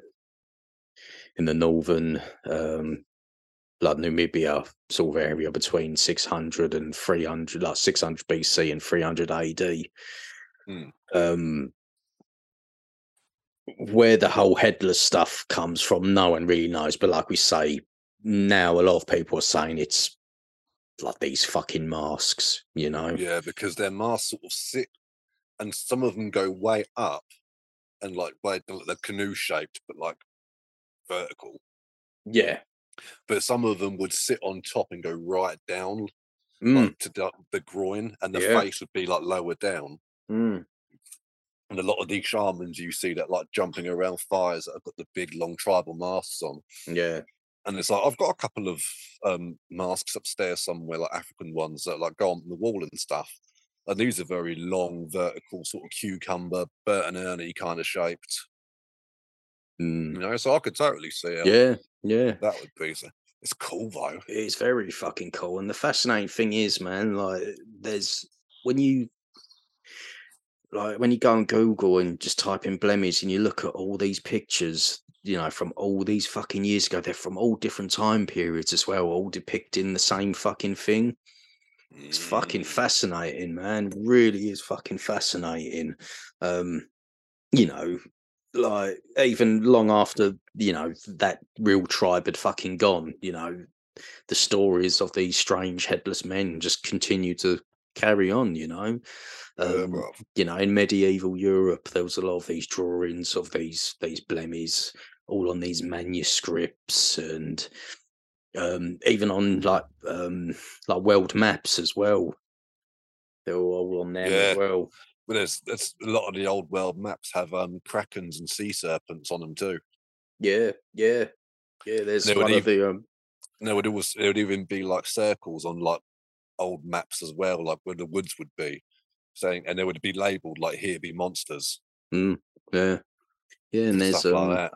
in the northern um like Namibia sort of area between 600 and 300 like 600 BC and 300 AD. Mm. Um where the whole headless stuff comes from, no one really knows. But like we say, now a lot of people are saying it's like these fucking masks, you know? Yeah, because their masks sort of sit, and some of them go way up, and like way they're canoe shaped, but like vertical. Yeah, but some of them would sit on top and go right down, mm. like to the, the, groin, and the yeah. face would be like lower down. Mm. And a lot of these shamans you see that like jumping around fires that have got the big long tribal masks on. Yeah and it's like I've got a couple of um, masks upstairs somewhere, like African ones that like go on the wall and stuff. And these are very long, vertical, sort of cucumber, Bert and Ernie kind of shaped. Mm. You know, so I could totally see it. Yeah, yeah. That would be so. It's cool though. It's very fucking cool. And the fascinating thing is, man, like there's when you like when you go on Google and just type in Blemmies and you look at all these pictures, you know, from all these fucking years ago. They're from all different time periods as well, all depicting the same fucking thing. It's fucking mm. fascinating, man. Really is fucking fascinating. Um, you know, like even long after, you know, that real tribe had fucking gone, you know, the stories of these strange headless men just continue to carry on, you know. Um, yeah, you know, in medieval Europe, there was a lot of these drawings of these these blemmies all on these manuscripts and um, even on like um, like world maps as well. They're all on there yeah. as well. But there's, there's a lot of the old world maps have um, krakens and sea serpents on them too. Yeah, yeah, yeah. There's there one of even, the. Um... There would always there would even be like circles on like old maps as well, like where the woods would be, saying, and they would be labelled like here be monsters. Mm, yeah, yeah, and there's um, like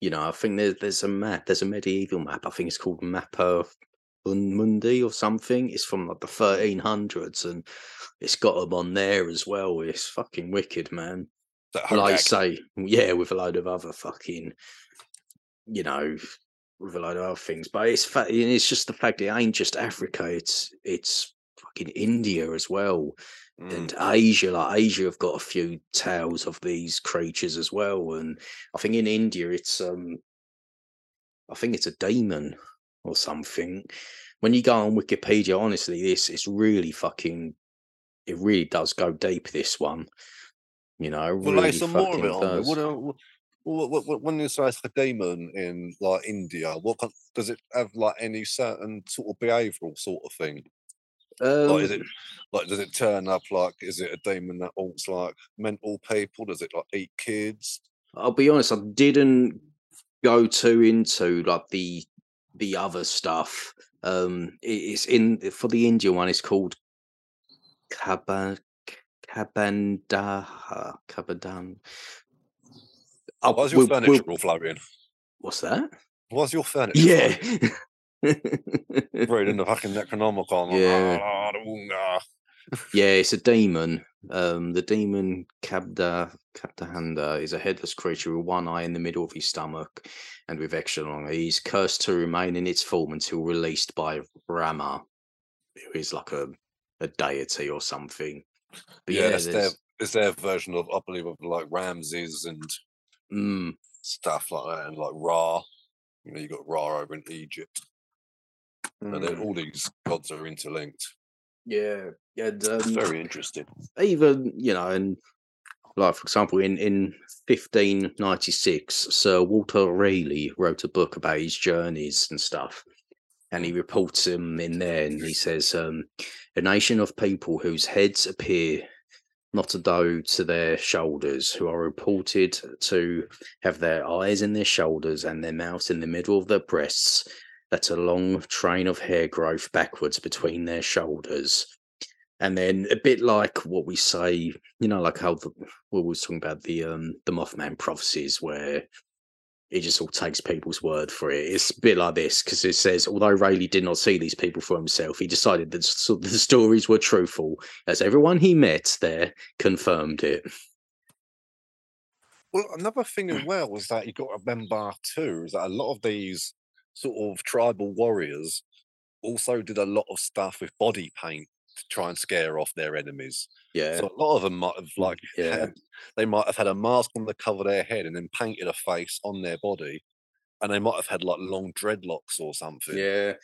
you know, I think there's there's a map, there's a medieval map. I think it's called Mappa Mundi or something. It's from like the 1300s, and it's got them on there as well. It's fucking wicked, man. Like I say, yeah, with a load of other fucking, you know, with a load of other things. But it's fa- it's just the fact it ain't just Africa. It's it's fucking India as well. Mm. And Asia, like Asia, have got a few tales of these creatures as well. And I think in India, it's um, I think it's a demon or something. When you go on Wikipedia, honestly, this is really fucking. It really does go deep. This one, you know. Well, really some more of it on what, what, what, what, when you say a demon in like India, what does it have like any certain sort of behavioural sort of thing? Um, like, is it like does it turn up like is it a demon that haunts like mental people? Does it like eat kids? I'll be honest, I didn't go too into like the the other stuff Um, it's in for the Indian one. It's called Kaba Kabandaha Kabadan. Why's your we'll- furniture we'll- all floating? what's that? Why's your furniture? Yeah. floating? Reading the fucking Necronomicon. Yeah. "Ah, Woonga." Yeah, it's a demon. Um, the demon Kabda Kabdahanda is a headless creature with one eye in the middle of his stomach and with extra long. He's cursed to remain in its form until released by Rama, who is like a, a deity or something. But yeah, yeah, that's their it's their version of I believe of like Ramses and mm, stuff like that, and like Ra. You know, you got Ra over in Egypt, and then mm, all these gods are interlinked. yeah, yeah. and, It's um, very interesting. even you know, and like for example, in in 1596, Sir Walter Raleigh wrote a book about his journeys and stuff, and he reports him in there, and he says, um, "A nation of people whose heads appear." Not a dow to their shoulders, who are reported to have their eyes in their shoulders and their mouths in the middle of their breasts, that a long train of hair growth backwards between their shoulders, and then a bit like what we say, you know, like how the, we was talking about the um the Mothman prophecies, where it just all takes people's word for it. It's a bit like this because it says, although Raleigh did not see these people for himself, he decided that the stories were truthful, as everyone he met there confirmed it. Well, another thing as well was that you got to remember too is that a lot of these sort of tribal warriors also did a lot of stuff with body paint to try and scare off their enemies. Yeah, So a lot of them might have mm, like yeah. had, they might have had a mask on the cover of their head and then painted a face on their body, and they might have had like long dreadlocks or something. Yeah.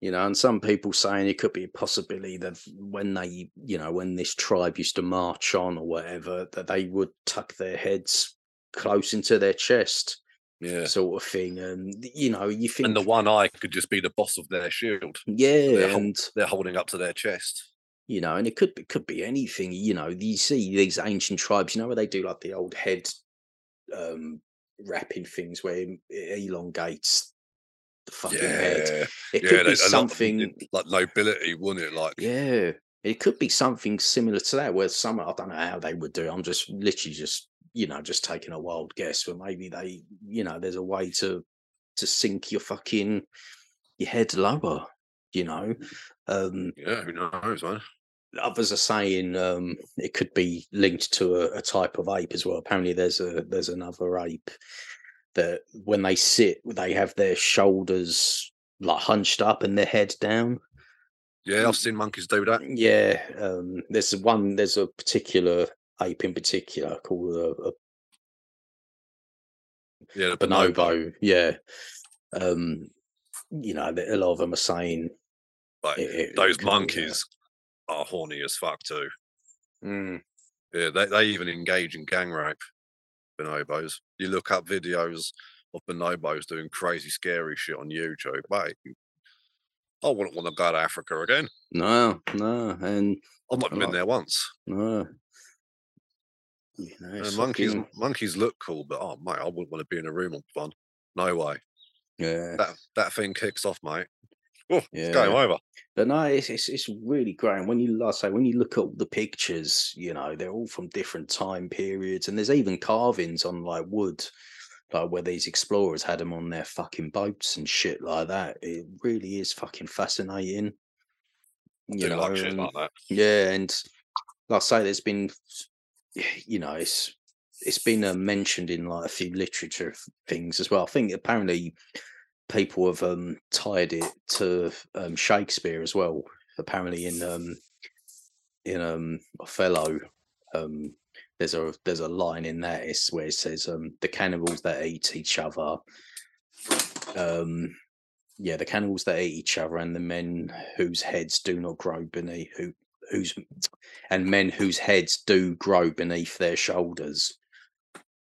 You know, and some people saying it could be a possibility that when they, you know, when this tribe used to march on or whatever, that they would tuck their heads close into their chest, yeah. sort of thing. And you know, you think, And the one eye could just be the boss of their shield. yeah, they're and They're holding up to their chest. you know, and it could be could be anything. You know, you see these ancient tribes. You know where they do like the old head um wrapping things where it elongates the fucking head. It yeah. could be a lot of them something. like nobility, wouldn't it? Like Yeah, it could be something similar to that, where some I don't know how they would do. it. I'm just literally just you know just taking a wild guess, but maybe they you know there's a way to to sink your fucking your head lower. You know, um, yeah, who knows, man? others are saying um, it could be linked to a, a type of ape as well. Apparently, there's a there's another ape that when they sit, they have their shoulders like hunched up and their head down. Yeah, I've seen monkeys do that. Yeah, um, there's one. There's a particular ape in particular called a, a Yeah, bonobo. bonobo. Yeah, um, you know, a lot of them are saying Like it, it- it those be that. monkeys are horny as fuck too. Mm, Yeah, they, they even engage in gang rape. Bonobos. You look up videos of bonobos doing crazy, scary shit on YouTube. Mate, I wouldn't want to go to Africa again. no, no, and I've not been there once. no. You know, And monkeys, fucking- monkeys look cool, but oh mate, I wouldn't want to be in a room on one. No way. yeah, That that thing kicks off, mate. Oh, yeah. it's game over. But no, it's, it's it's really great. And when you like say when you look at the pictures, you know, they're all from different time periods, and there's even carvings on like wood, like where these explorers had them on their fucking boats and shit like that. It really is fucking fascinating. You know, like and- like yeah, and like I say, there's been, you know, it's it's been uh, mentioned in like a few literature things as well. I think apparently people have um tied it to um Shakespeare as well. Apparently in um in um Othello, um there's a there's a line in that it's where it says um the cannibals that eat each other um yeah the cannibals that eat each other and the men whose heads do not grow beneath who whose and men whose heads do grow beneath their shoulders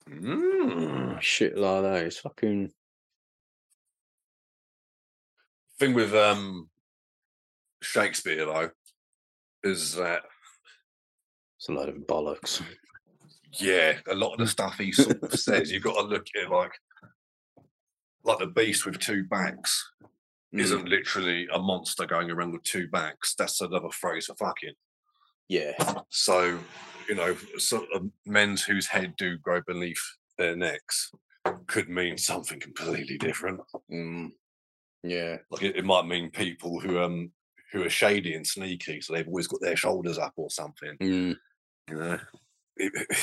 Mm. shit like that it's fucking Thing with um Shakespeare though is that it's a load of bollocks yeah, a lot of the stuff he sort of says, you've got to look at it like like the beast with two backs. Mm. isn't literally a monster going around with two backs. That's another phrase for fucking. Yeah. So, you know, so, uh, men whose head do grow beneath their necks could mean something completely different. Mm. Yeah. Like it, it might mean people who um who are shady and sneaky, so they've always got their shoulders up or something. Mm. You know,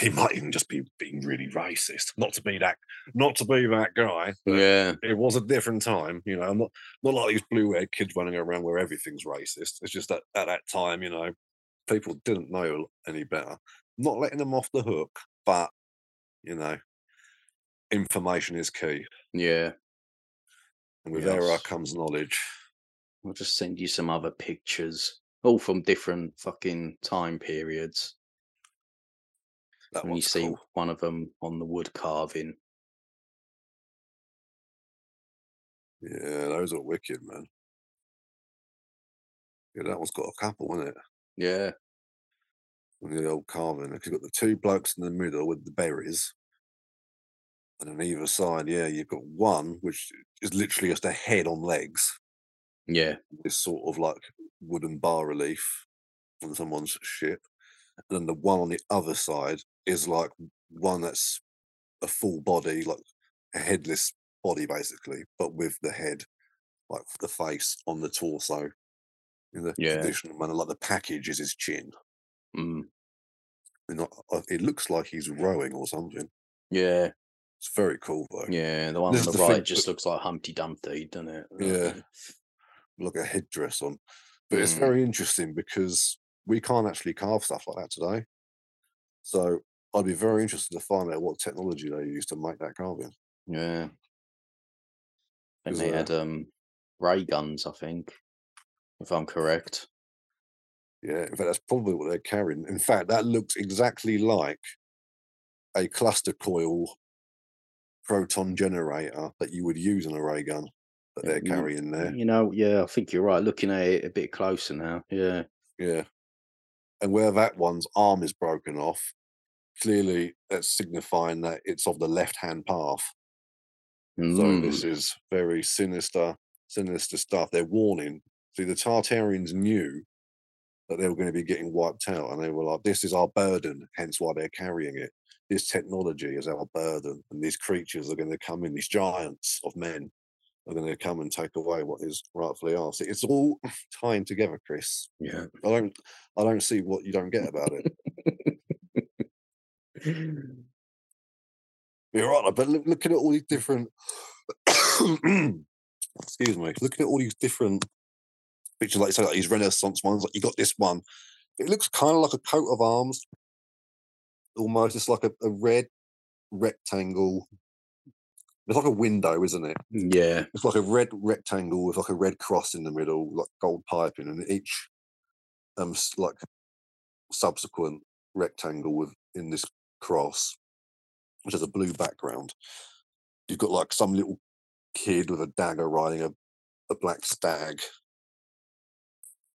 he might even just be being really racist. Not to be that, not to be that guy. Yeah. it was a different time. You know, not not like these blue-haired kids running around where everything's racist. It's just that at that time, you know, people didn't know any better. Not letting them off the hook, but you know, information is key, Yeah. and with error comes knowledge. I'll just send you some other pictures, all from different fucking time periods. That When you see cool. one of them on the wood carving. Yeah, those are wicked, man. Yeah, that one's got a couple, isn't it? Yeah. on the old carving. You've got the two blokes in the middle with the berries. And on either side, yeah, you've got one which is literally just a head on legs. Yeah. This sort of like wooden bas relief from someone's ship. And then the one on the other side is like one that's a full body, like a headless body basically, but with the head, like the face on the torso. In the Yeah. traditional manner, like the package is his chin. Mm. And I- it looks like he's rowing or something. Yeah. It's very cool though. Yeah. The one on the the right thing, just but- looks like Humpty Dumpty, doesn't it? Yeah. Like, Like a headdress on. But it's Mm. very interesting because we can't actually carve stuff like that today. So I'd be very interested to find out what technology they used to make that carving. Yeah. And they uh, had um ray guns, I think, if I'm correct. Yeah, in fact, that's probably what they're carrying. In fact, that looks exactly like a cluster coil proton generator that you would use in a ray gun that they're you- carrying there. You know, yeah, I think you're right. Looking at it a bit closer now. Yeah. Yeah. And where that one's arm is broken off, clearly that's signifying that it's of the left hand path. So Mm. this is very sinister, sinister stuff. They're warning. See, the Tartarians knew that they were going to be getting wiped out, and they were like, "This is our burden." Hence, why they're carrying it. This technology is our burden, and these creatures are going to come in. These giants of men are going to come and take away what is rightfully ours. It's all tying together, Chris. Yeah. I don't, I don't see what you don't get about it. You're right, but look, looking at all these different, excuse me, looking at all these different pictures, like you say, like these Renaissance ones, like you got this one. It looks kind of like a coat of arms, almost. It's like a, a red rectangle. It's like a window, isn't it? yeah. It's like a red rectangle with like a red cross in the middle, like gold piping, and each um like subsequent rectangle with in this cross, which has a blue background. You've got like some little kid with a dagger riding a, a black stag.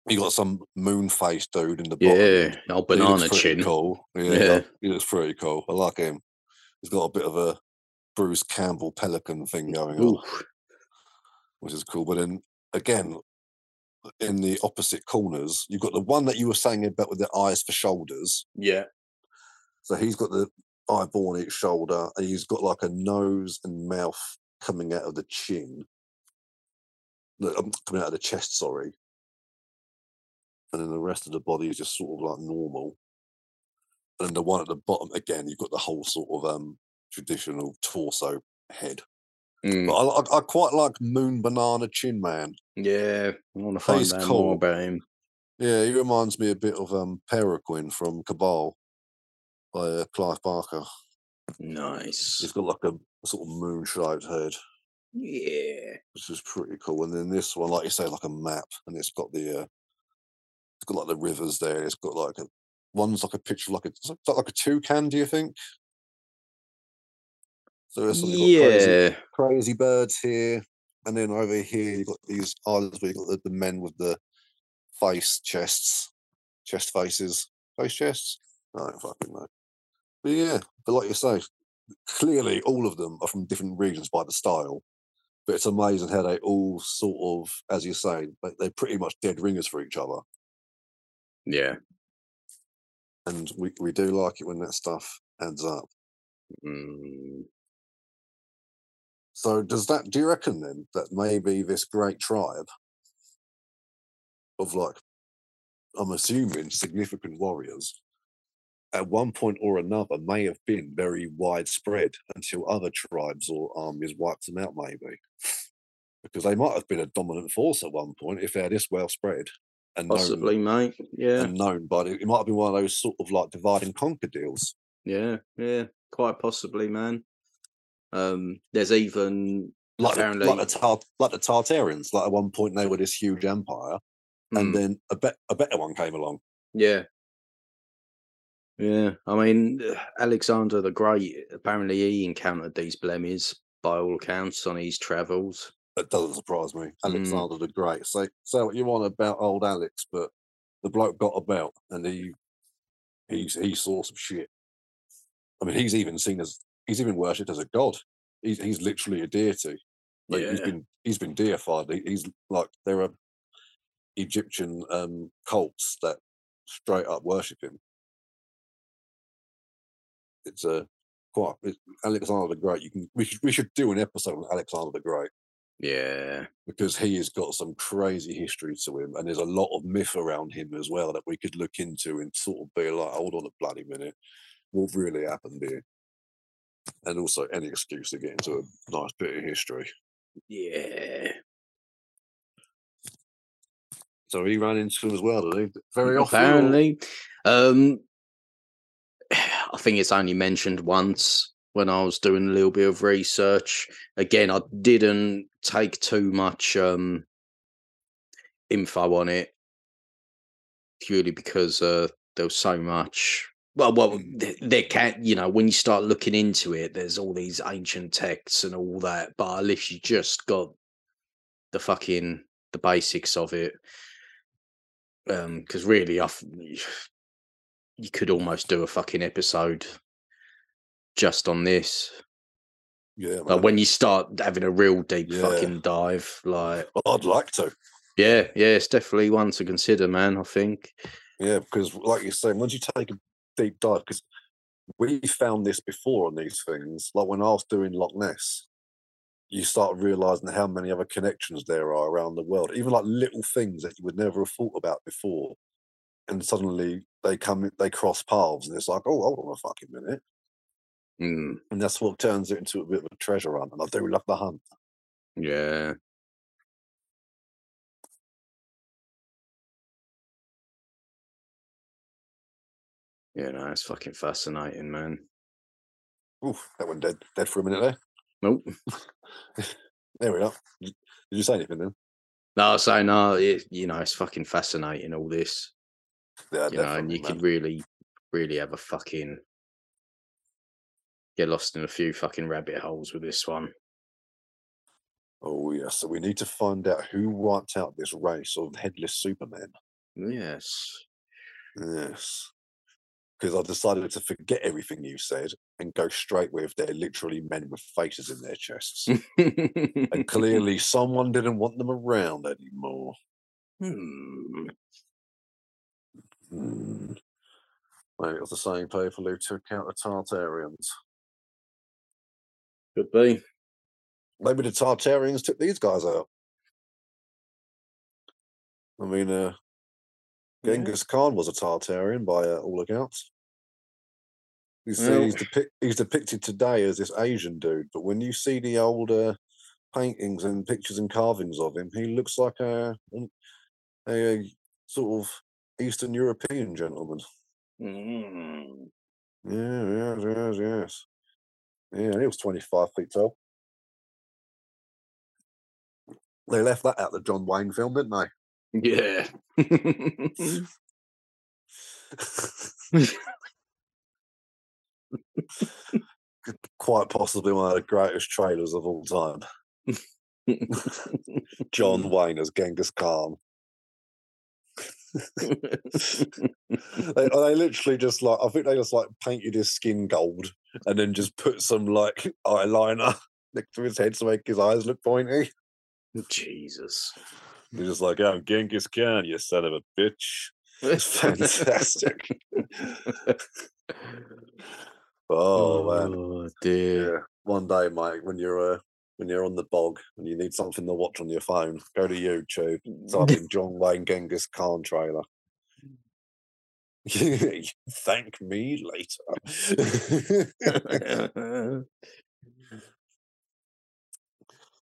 You got some moon face dude in the bottom. Yeah. Looks banana chin. Cool. Yeah, Yeah. he looks pretty cool. I like him. He's got a bit of a Bruce Campbell pelican thing going on which is cool. But then again, in the opposite corners, you've got the one that you were saying about with the eyes for shoulders. Yeah. So he's got the eyeball on each shoulder, and he's got like a nose and mouth coming out of the chin, um, coming out of the chest. Sorry. And then the rest of the body is just sort of like normal. And then the one at the bottom, again, you've got the whole sort of um traditional torso head. Mm. But I, I, I quite like Moon Banana Chin Man. Yeah. I want to find He's out cool. more about him. Yeah, he reminds me a bit of um Peregrine from Cabal by uh, Clive Barker. Nice. He's got like a, sort of moon-shaped head, Yeah. which is pretty cool. And then this one, like you say, like a map, and it's got the uh, it's got like the rivers there. It's got like a one's like a picture of like a that like a toucan. Do you think? So it's like you've crazy, crazy birds here, and then over here you've got these islands where you've got the, the men with the face chests, chest faces, face chests. I don't fucking know. But yeah, but like you say, clearly all of them are from different regions by the style. But it's amazing how they all sort of, as you say, they, they're pretty much dead ringers for each other. Yeah. And we, we do like it when that stuff adds up. Mm, So does that do you reckon then that maybe this great tribe of like I'm assuming significant warriors at one point or another may have been very widespread until other tribes or armies wiped them out maybe. Because they might have been a dominant force at one point if they're this well spread and known, possibly, mate. Yeah. and known, but it, it might have been one of those sort of like divide and conquer deals. Yeah. Yeah. Quite possibly, man. Um, there's even Like the, like the Tar- like the Tartarians. Like at one point they were this huge empire, and mm, then a, bet a better one came along. yeah. Yeah. I mean, Alexander the Great, apparently he encountered these blemishes by all accounts on his travels. That doesn't surprise me. Mm. Alexander the Great. Say say what you want about old Alex, but the bloke got about and he he's he saw some shit. I mean, he's even seen as he's even worshipped as a god. He's he's literally a deity. Like he's Yeah. been he's been deified. He, he's like there are Egyptian um cults that straight up worship him. It's a quite it's, Alexander the Great. You can we should we should do an episode on Alexander the Great Yeah. because he has got some crazy history to him, and there's a lot of myth around him as well that we could look into and sort of be like, hold on a bloody minute, what really happened here? And also any excuse to get into a nice bit of history. Yeah. So he ran into him as well, did he? Very often. or- Apparently. Um, I think it's only mentioned once when I was doing a little bit of research. Again, I didn't take too much um, info on it purely because uh, there was so much. Well, well, Mm. th- there can you know when you start looking into it, there's all these ancient texts and all that, but I literally just got the fucking the basics of it. Um, because really, I you could almost do a fucking episode just on this. Yeah, Like when you start having a real deep Yeah. fucking dive, like I'd like to. yeah, yeah, it's definitely one to consider, man. I think. Yeah, because like you're saying, once you take a deep dive, because we found this before on these things, like when I was doing Loch Ness, you start realizing how many other connections there are around the world, even like little things that you would never have thought about before. And suddenly they come, they cross paths, and it's like, oh, hold on a fucking minute. Mm, And that's what turns it into a bit of a treasure hunt. And I do love the hunt. yeah. Yeah, no, it's fucking fascinating, man. Oof, that one dead, dead for a minute there. Nope. There we are. Did you say anything then? No, so no, it, you know, it's fucking fascinating all this. Yeah, you know, and you man. could really, really have a fucking get lost in a few fucking rabbit holes with this one. Oh yeah, so we need to find out who wiped out this race of headless Superman. Yes. Yes. Because I decided to forget everything you said and go straight with they're literally men with faces in their chests. and clearly someone didn't want them around anymore. Hmm. Hmm. Maybe it was the same people who took out the Tartarians. Could be. Maybe the Tartarians took these guys out. I mean, uh, Yeah. Genghis Khan was a Tartarian by uh, all accounts. You see, Well- he's, depic- he's depicted today as this Asian dude, but when you see the older paintings and pictures and carvings of him, he looks like a, an- a, sort of Eastern European gentleman. Mm. Yeah, yes, yes, yes. Yeah, he was 25 feet tall. They left that out the John Wayne film, didn't they? Yeah. Quite possibly one of the greatest trailers of all time. John Wayne as Genghis Khan. They, they literally just like I think they just like painted his skin gold and then just put some like eyeliner next to his head to make his eyes look pointy. Jesus. He's just like, I'm Genghis Khan, you son of a bitch. It's fantastic. oh man. Oh dear. Yeah. One day, Mike, when you're uh, when you're on the bog and you need something to watch on your phone, go to YouTube, type in John Wayne Genghis Khan trailer. Thank me later.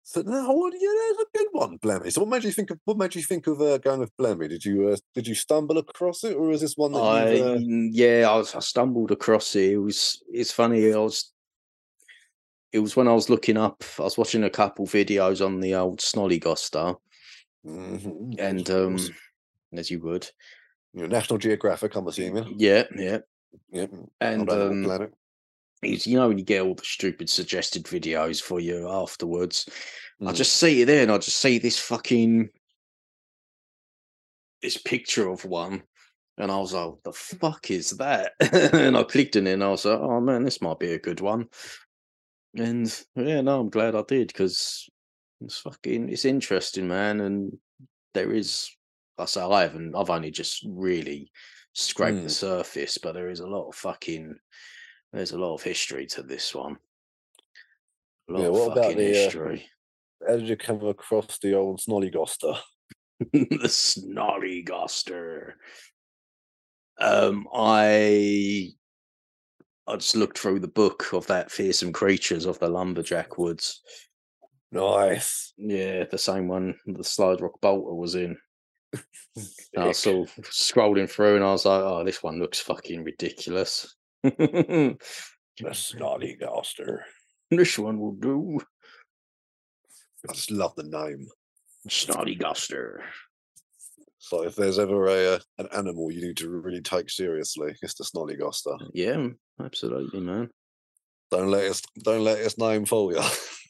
so no, what, yeah, that's a good one, Blemmy. So what made you think of what made you think of uh, going with Blemmy? Did you uh, did you stumble across it, or is this one that I uh, mm, yeah, I, was, I stumbled across it. It was it's funny. I was it was when I was looking up. I was watching a couple videos on the old Snollygoster, mhm, and um, as you would, you know, National Geographic, I'm assuming. yeah, yeah. Yep. And um, Planet. you know when you get all the stupid suggested videos for you afterwards, I Mm. just see it there, and I just see this fucking this picture of one. And I was like, the fuck is that?" and I clicked in it, and I was like, "Oh man, this might be a good one." And yeah, no, I'm glad I did because it's fucking it's interesting, man. And there is, I say, I haven't, I've only just really scraped the Mm. surface, but there is a lot of fucking, there's a lot of history to this one. A lot Yeah, of what about fucking the, uh. How did you come across the old Snollygoster? the Snollygoster. Um, I I just looked through the book of that fearsome creatures of the lumberjack woods. Nice. Yeah, the same one the Slide Rock Bolter was in. I was sort of scrolling through and I was like, oh, this one looks fucking ridiculous. The Snollygoster. this one will do. I just love the name. Snollygoster. So if there's ever a uh, an animal you need to really take seriously, it's the Snollygoster. Yeah, absolutely, man. Don't let its don't let its name fool you.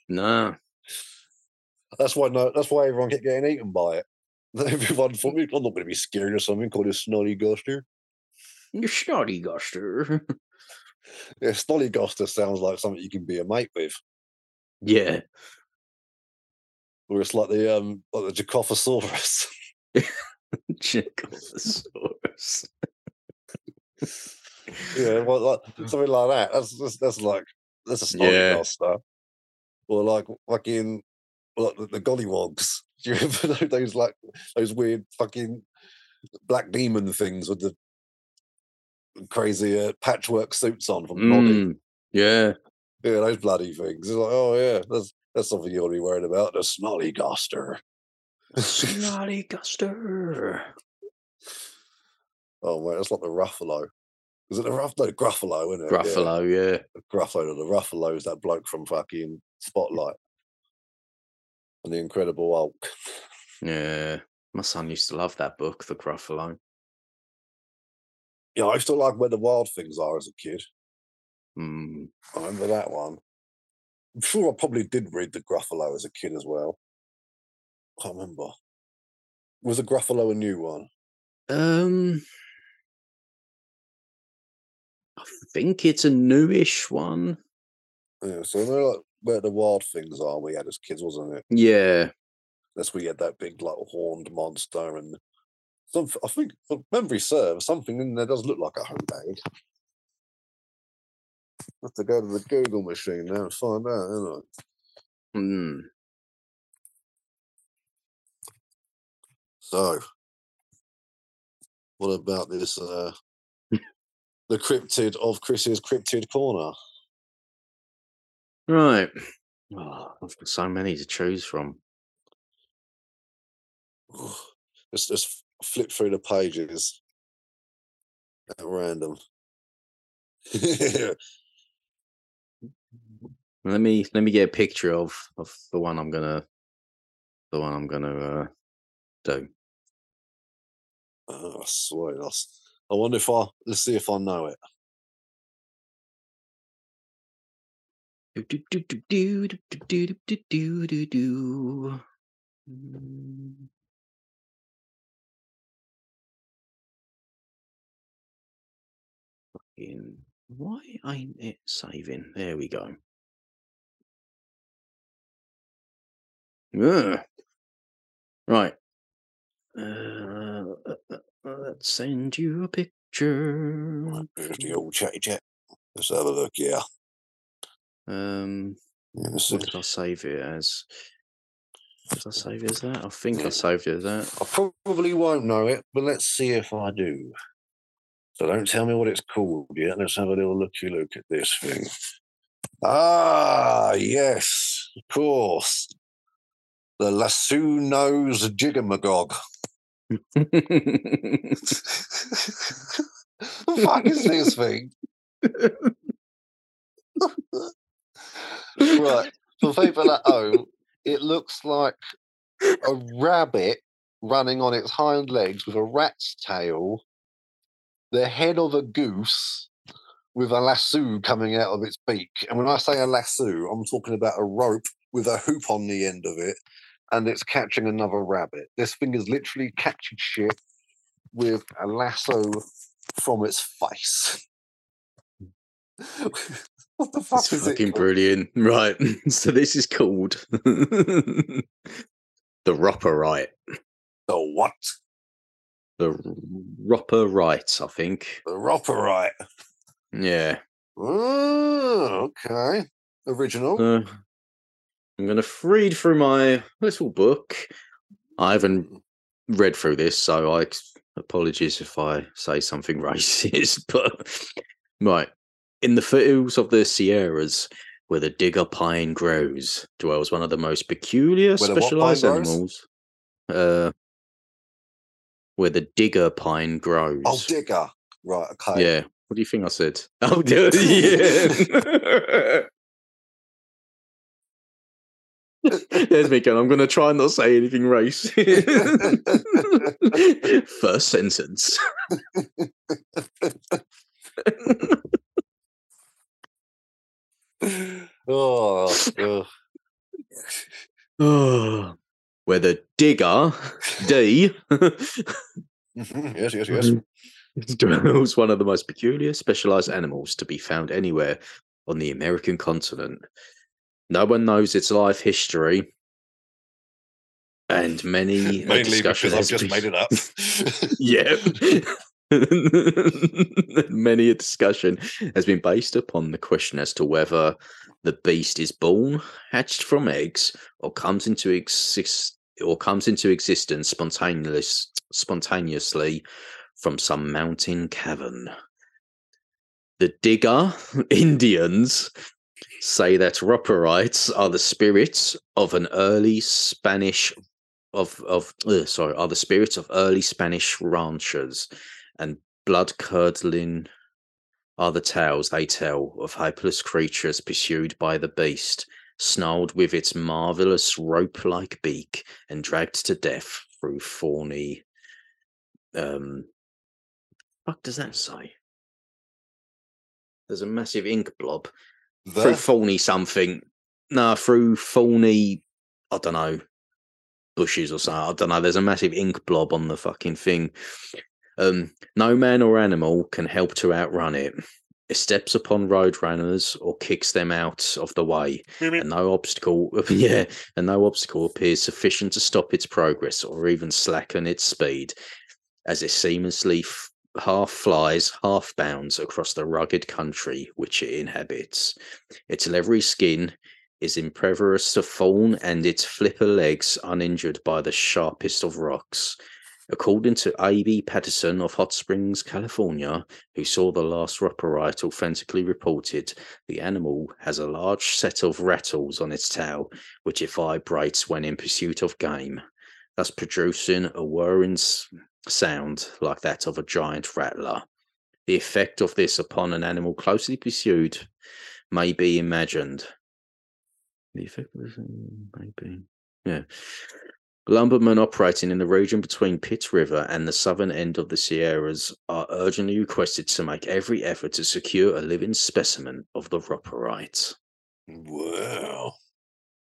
Nah. that's why no, that's why everyone kept getting eaten by it. Everyone thought I'm not going to be scared of something called a Snollygoster. The Snollygoster. Yeah, Snollygoster sounds like something you can be a mate with. yeah. Or it's like the um like the Jacophosaurus. Yeah, well, like, something like that. That's that's, that's like that's a Yeah. Snollygoster. Or like fucking like the, the Gollywogs. Do you remember tho- those like those weird fucking black demon things with the crazy uh, patchwork suits on from Noddy? Mm, yeah. Yeah, those bloody things. It's like, oh yeah, that's that's something you ought to be worried about. The Snollygoster. Snollygoster. Oh man, that's like the Ruffalo. Is it the Ruff? No, Gruffalo, isn't it? Yeah, Gruffalo, yeah. the Gruffalo. The Ruffalo is that bloke from fucking Spotlight and the Incredible Hulk. Yeah. My son used to love that book, The Gruffalo. Yeah, I used to like where the wild things are as a kid. Mm. I remember that one. I'm sure I probably did read the Gruffalo as a kid as well. I can't remember. Was the Gruffalo a new one? Um, I think it's a newish one. Yeah, so they're like where the wild things are we had as kids, wasn't it? Yeah. That's where you had that big like horned monster and some I think memory serves, something in there does look like a houndade. Have to go to the Google machine now and find out, isn't I? Mm. So what about this uh the cryptid of Chris's cryptid corner? Right. Oh, I've got so many to choose from. Let's just flip through the pages at random. Let me let me get a picture of of the one I'm gonna the one I'm gonna uh, do. oh, sweet. I I wonder if I let's see if I know it. Mm. Fucking- Why ain't it saving? There we go. Right. Uh, uh, uh, let's send you a picture. The old chatty chat. Let's have a look. Yeah. Um, yeah this what is- did I save it as? Did I save it as that? I think. I saved it as that. I probably won't know it, but let's see if I do. So don't tell me what it's called yet. Let's have a little looky look at this thing. Ah, yes, of course. The lasso nose jiggamagog. The fuck is this thing? right. For people at home, it looks like a rabbit running on its hind legs with a rat's tail, the head of a goose with a lasso coming out of its beak. And when I say a lasso, I'm talking about a rope with a hoop on the end of it, and it's catching another rabbit. This thing is literally catching shit with a lasso from its face. what the fuck It's is it? fucking brilliant. Right. So this is called the Roperite. The what? The Roperite, I think. The Roperite. Yeah. Oh, okay. Original. Uh, I'm going to read through my little book. I haven't read through this, so I apologies if I say something racist. But right, in the foothills of the Sierras, where the digger pine grows, dwells one of the most peculiar Where the what pine specialized animals. Uh, where the digger pine grows. Oh, digger. Right. Okay. yeah. What do you think I said? Oh, yeah. There's me going. I'm going to try and not say anything race. First sentence. oh. Oh, where the digger, D, yes, yes, yes. dwells one of the most peculiar specialized animals to be found anywhere on the American continent. No one knows its life history, and many Mainly because I've just been- made it up. yeah. Many a discussion has been based upon the question as to whether the beast is born, hatched from eggs, or comes into exist or comes into existence spontaneous, spontaneously from some mountain cavern. The Digger Indians say that Roperites are the spirits of an early Spanish of of sorry are the spirits of early Spanish ranchers, and blood curdling are the tales they tell of helpless creatures pursued by the beast, snarled with its marvelous rope-like beak and dragged to death through thorny. Um, fuck does that say? There's a massive ink blob through The, thorny something. No, through thorny. I don't know bushes or something. I don't know. There's a massive ink blob on the fucking thing. Um, no man or animal can help to outrun it. It steps upon road runners or kicks them out of the way, and no obstacle, yeah, and no obstacle appears sufficient to stop its progress or even slacken its speed, as it seamlessly half flies, half bounds across the rugged country which it inhabits. Its leathery skin is impervious to thorn and its flipper legs uninjured by the sharpest of rocks. According to A.B. Patterson of Hot Springs, California, who saw the last Roperite authentically reported, the animal has a large set of rattles on its tail, which it vibrates when in pursuit of game, thus producing a whirring sound like that of a giant rattler. The effect of this upon an animal closely pursued may be imagined. The effect of this uh, may be, yeah. Lumbermen operating in the region between Pitt River and the southern end of the Sierras are urgently requested to make every effort to secure a living specimen of the Roperite. wow.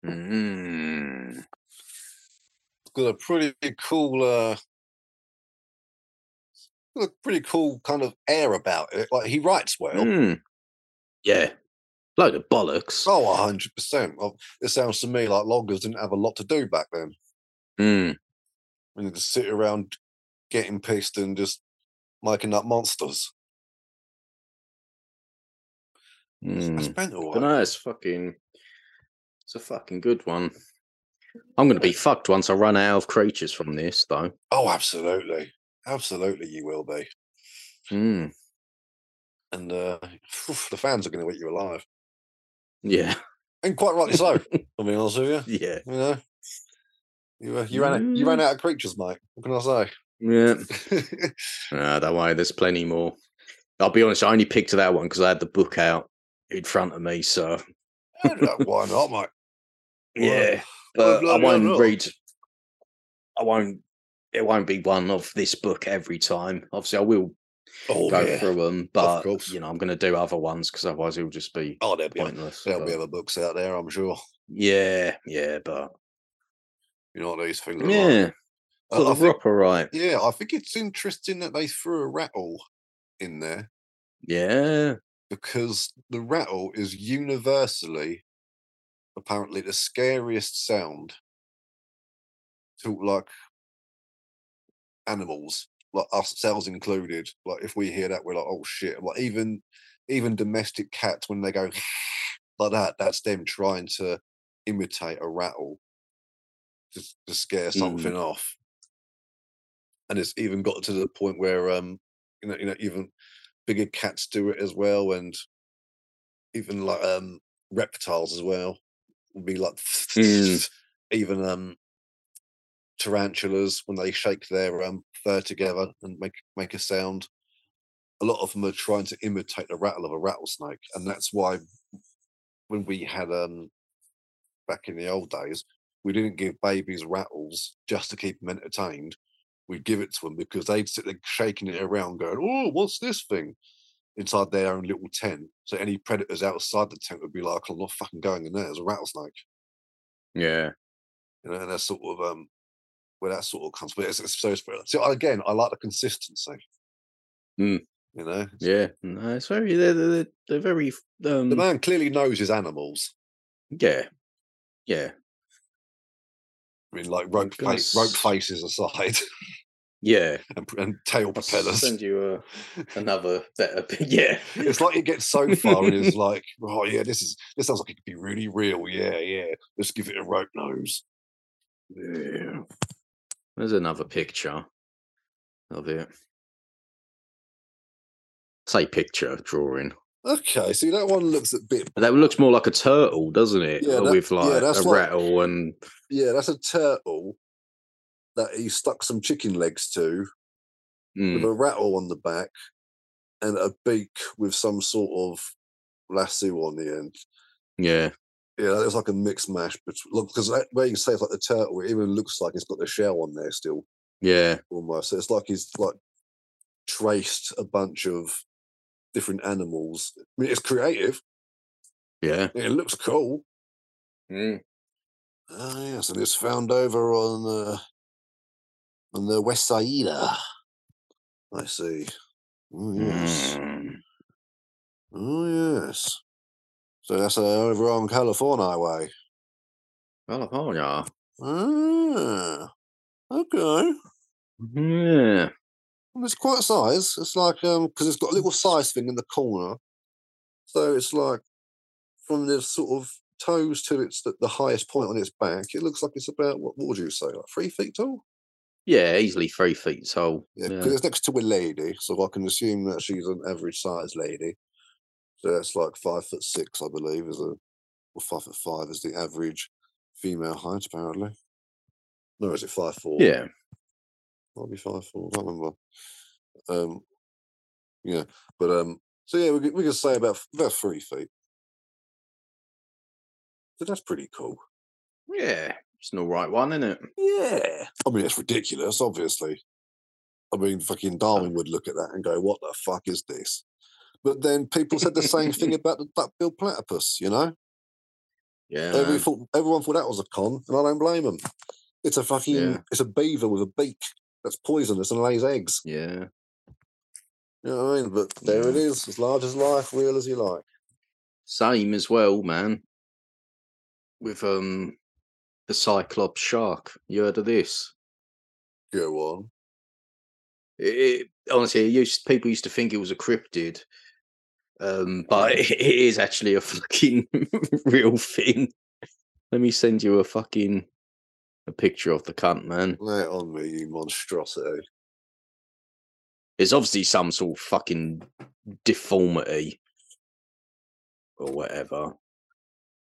Mm. It's got a pretty cool, uh, got a pretty cool kind of air about it. Like he writes well. Mm. Yeah. Load of bollocks. Oh, hundred percent. It sounds to me like loggers didn't have a lot to do back then. Mm. And they just sit around getting pissed and just making up monsters. That's, that's Mm. mental. But like. no, it's fucking. It's a fucking good one. I'm gonna be fucked once I run out of creatures from this, though. Oh, absolutely, absolutely, you will be. Mm. And uh, the fans are going to eat you alive, Yeah, and quite rightly so. I'll be honest with you. yeah, You know, you uh, you ran out, you ran Mm. out of creatures, mate. What can I yeah. say? Nah, don't worry, there's plenty more. I'll be honest, I only picked that one because I had the book out in front of me. So Why not, mate? yeah, but I won't read. I won't. It won't be one of this book every time. Obviously, I will Oh, go yeah. through them, but you know, I'm going to do other ones because otherwise it'll just be Oh, there'll be, pointless. there'll be other books out there, I'm sure. yeah, yeah, but You know what these things are like. yeah, Uh, I think, right. yeah, I think it's interesting that they threw a rattle in there Yeah, because the rattle is universally apparently the scariest sound to like animals, like ourselves included. Like if we hear that, we're like, oh shit. Like even even domestic cats when they go like that, that's them trying to imitate a rattle to, to scare something off. And it's even got to the point where um you know, you know, even bigger cats do it as well, and even like um reptiles as well will be like Mm. even um tarantulas when they shake their um fur together and make make a sound. A lot of them are trying to imitate the rattle of a rattlesnake, and that's why when we had um back in the old days, we didn't give babies rattles just to keep them entertained. We'd give it to them because they'd sit there shaking it around, going, "Oh, what's this thing?" inside their own little tent. So any predators outside the tent would be like, "I'm not fucking going in there. There's a rattlesnake." yeah, You know, and that's sort of um where that sort of comes. But it's, it's so spread. So again, I like the consistency. Mm. You know, yeah. No, it's very. They're they're, they're very. Um, the man clearly knows his animals. yeah, yeah, I mean, like rope rope faces aside, yeah. and, and tail propellers. send you a, another better. Yeah, it's like he gets so far and is like, "Oh yeah, this is this sounds like it could be really real. Yeah, yeah. Let's give it a rope nose." Yeah. There's another picture of it. Say picture drawing. Okay, see that one looks a bit. That looks more like a turtle, doesn't it? Yeah, that- With yeah, like that's a what- rattle and Yeah, that's a turtle that he stuck some chicken legs to with mm, a rattle on the back and a beak with some sort of lasso on the end. yeah, Yeah, it's like a mixed mash. But look, because where you say it's like the turtle, it even looks like it's got the shell on there still, yeah, almost. So it's like he's like traced a bunch of different animals. I mean, it's creative. yeah. It looks cool. Mm. Ah, yes, and it's found over on uh, on the West Side. I see. Oh yes. Mm. Oh yes. So that's uh, over on California way. California. Ah, okay. Yeah. Well, It's quite a size. It's like um because it's got a little size thing in the corner. So it's like from the sort of toes to its the, the highest point on its back. It looks like it's about what, what would you say, like three feet tall? Yeah, easily three feet tall. Yeah, Yeah. because it's next to a lady, so I can assume that she's an average size lady. So that's like five foot six, I believe, is a or five foot five is the average female height, apparently. No, is it five four? Yeah. Might be five four. I can't remember. Um, yeah, but um, so yeah, we could, we could say about about three feet. So that's pretty cool. Yeah. It's an all right one, isn't it? Yeah, I mean it's ridiculous, obviously. I mean, fucking Darwin would look at that and go, "What the fuck is this?" But then people said the same thing about the duck-billed platypus. You know, Yeah. Every thought, everyone thought that was a con, and I don't blame them. It's a fucking, Yeah. it's a beaver with a beak that's poisonous and lays eggs. Yeah. You know what I mean? But there it Yeah. is, as large as life, real as you like. Same as well, man. With um the Cyclops shark. You heard of this? Go on. It, it honestly, it used people used to think it was a cryptid, um, but it, it is actually a fucking real thing. Let me send you a fucking a picture of the cunt, man. Lay it on me, you monstrosity. It's obviously some sort of fucking deformity or whatever.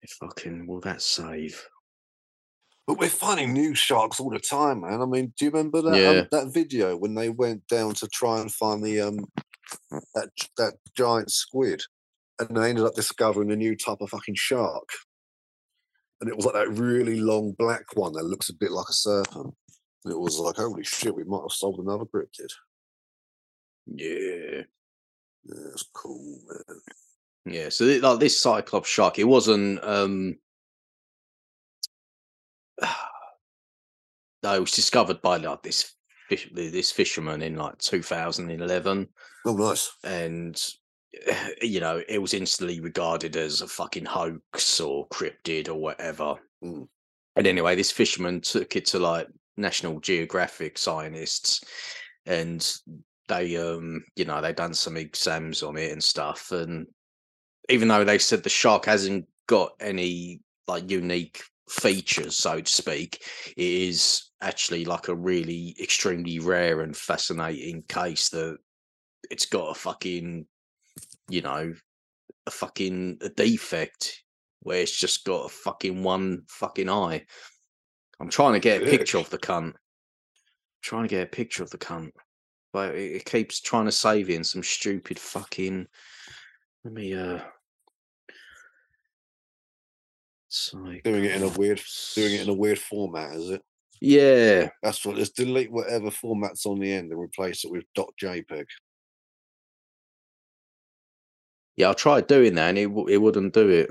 If fucking will that save? But we're finding new sharks all the time, man. I mean, do you remember that Yeah. um, that video when they went down to try and find the um that that giant squid, and they ended up discovering a new type of fucking shark, and it was like that really long black one that looks a bit like a serpent. And it was like, holy shit, we might have solved another cryptid. Yeah. Yeah, it's cool, man. Yeah, so thi- like this Cyclops shark, it wasn't um no, it was discovered by like this fish this fisherman in like 2011 Oh, nice. and you know, it was instantly regarded as a fucking hoax or cryptid or whatever. Mm. And anyway, this fisherman took it to like National Geographic scientists and they um you know, they done some exams on it and stuff and even though they said the shark hasn't got any like unique features, so to speak, it is actually like a really extremely rare and fascinating case that it's got a fucking, you know, a fucking a defect where it's just got a fucking one fucking eye. I'm trying to get a picture of the cunt. trying to get a picture of the cunt. But it, it keeps trying to save in some stupid fucking let me uh Doing it in a weird, doing it in a weird format, is it? Yeah, That's what. Let's delete whatever format's on the end and replace it with .jpeg. yeah. I tried doing that and it it wouldn't do it.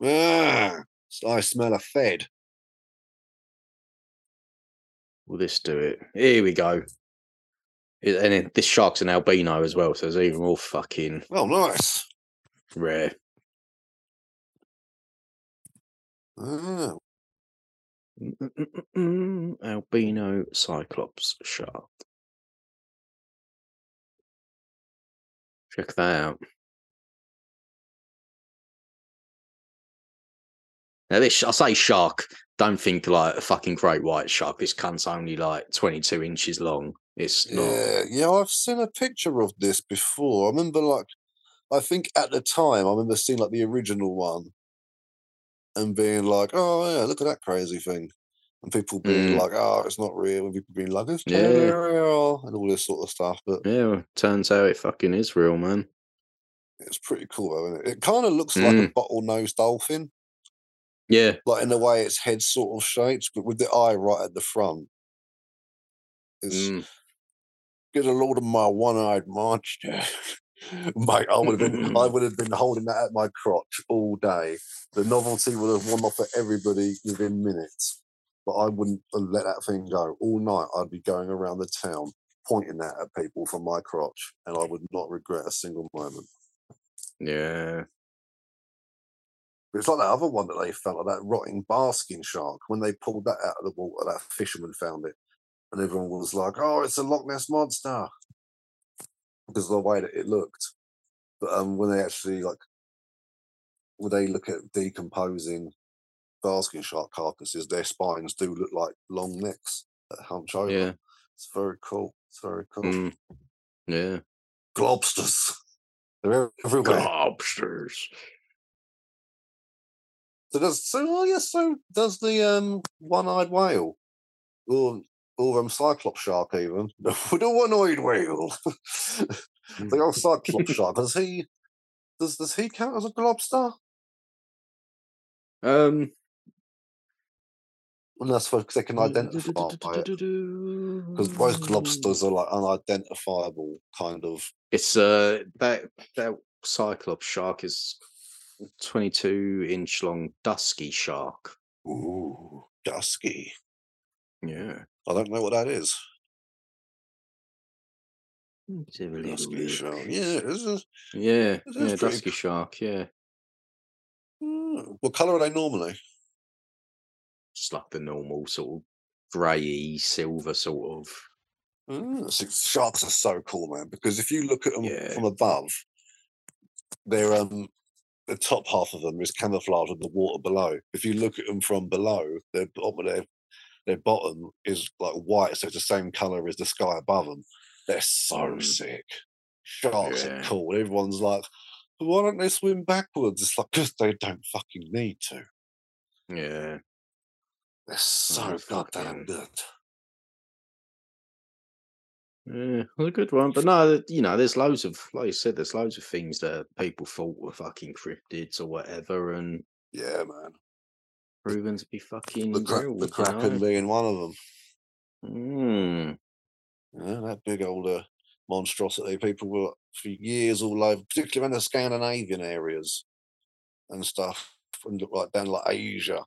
Ah, I smell a fed. Will this do it? Here we go. It- and then this shark's an albino as well, so it's even more fucking Oh, nice. rare. Ah, Mm, mm, mm, mm, mm, Albino cyclops shark. Check that out. Now this, I say shark. Don't think like a fucking great white shark. This cunt's only like 22 inches long. It's not. yeah, yeah. I've seen a picture of this before. I remember, like, I think at the time, I remember seeing like the original one and being like, "Oh yeah, look at that crazy thing," and people being Mm. like, "Oh, it's not real," and people being like, "It's Yeah. real," and all this sort of stuff. But Yeah, well, turns out it fucking is real, man. it's pretty cool, though, isn't it? It kind of looks like a Mm. bottlenose dolphin. Yeah, like in the way its head sort of shapes, but with the eye right at the front. It's mm. get a load of my one-eyed monster. Mate, I would have been I would have been holding that at my crotch all day. The novelty would have worn off for everybody within minutes. But I wouldn't let that thing go. All night I'd be going around the town pointing that at people from my crotch, and I would not regret a single moment. yeah. But it's like that other one that they found, like that rotting basking shark. When they pulled that out of the water, that fisherman found it, and everyone was like, "Oh, it's a Loch Ness monster," because of the way that it looked. But um, when they actually like, when they look at decomposing basking shark carcasses, their spines do look like long necks that hunch over. Yeah. It's very cool. It's very cool. Mm. Yeah. Globsters, they're everywhere. Lobsters. So does so oh yes, so does the um one-eyed whale or or um cyclops shark even the one-eyed whale, the old cyclops shark. Does he does does he count as a globster? Um. unless because they can identify. Because both globsters are like unidentifiable kind of. It's uh that that cyclops shark is 22 inch long dusky shark. Ooh, dusky. Yeah. I don't know what that is. Let's have a little Dusky look. shark. Yeah, this is Yeah, This is yeah, pretty dusky shark. Yeah, Mm, What colour are they normally? Just like the normal sort of grey silver sort of. Mm, see, sharks are so cool, man. Because if you look at them Yeah. from above, they're um the top half of them is camouflage with the water below. If you look at them from below, their bottom their their bottom is like white, so it's the same color as the sky above them. They're so Mm. sick. Sharks Yeah. are cool. Everyone's like, why don't they swim backwards? It's like because they don't fucking need to. Yeah. They're so goddamn fucking- good. Yeah, a good one. But no, you know, there's loads of, like you said, there's loads of things that people thought were fucking cryptids or whatever, and Yeah, man. Proven to be fucking The, cra- real. the Kraken being one of them. Mm, Yeah, that big old uh, monstrosity. People were for years all over, particularly in the Scandinavian areas and stuff, and look like down like Asia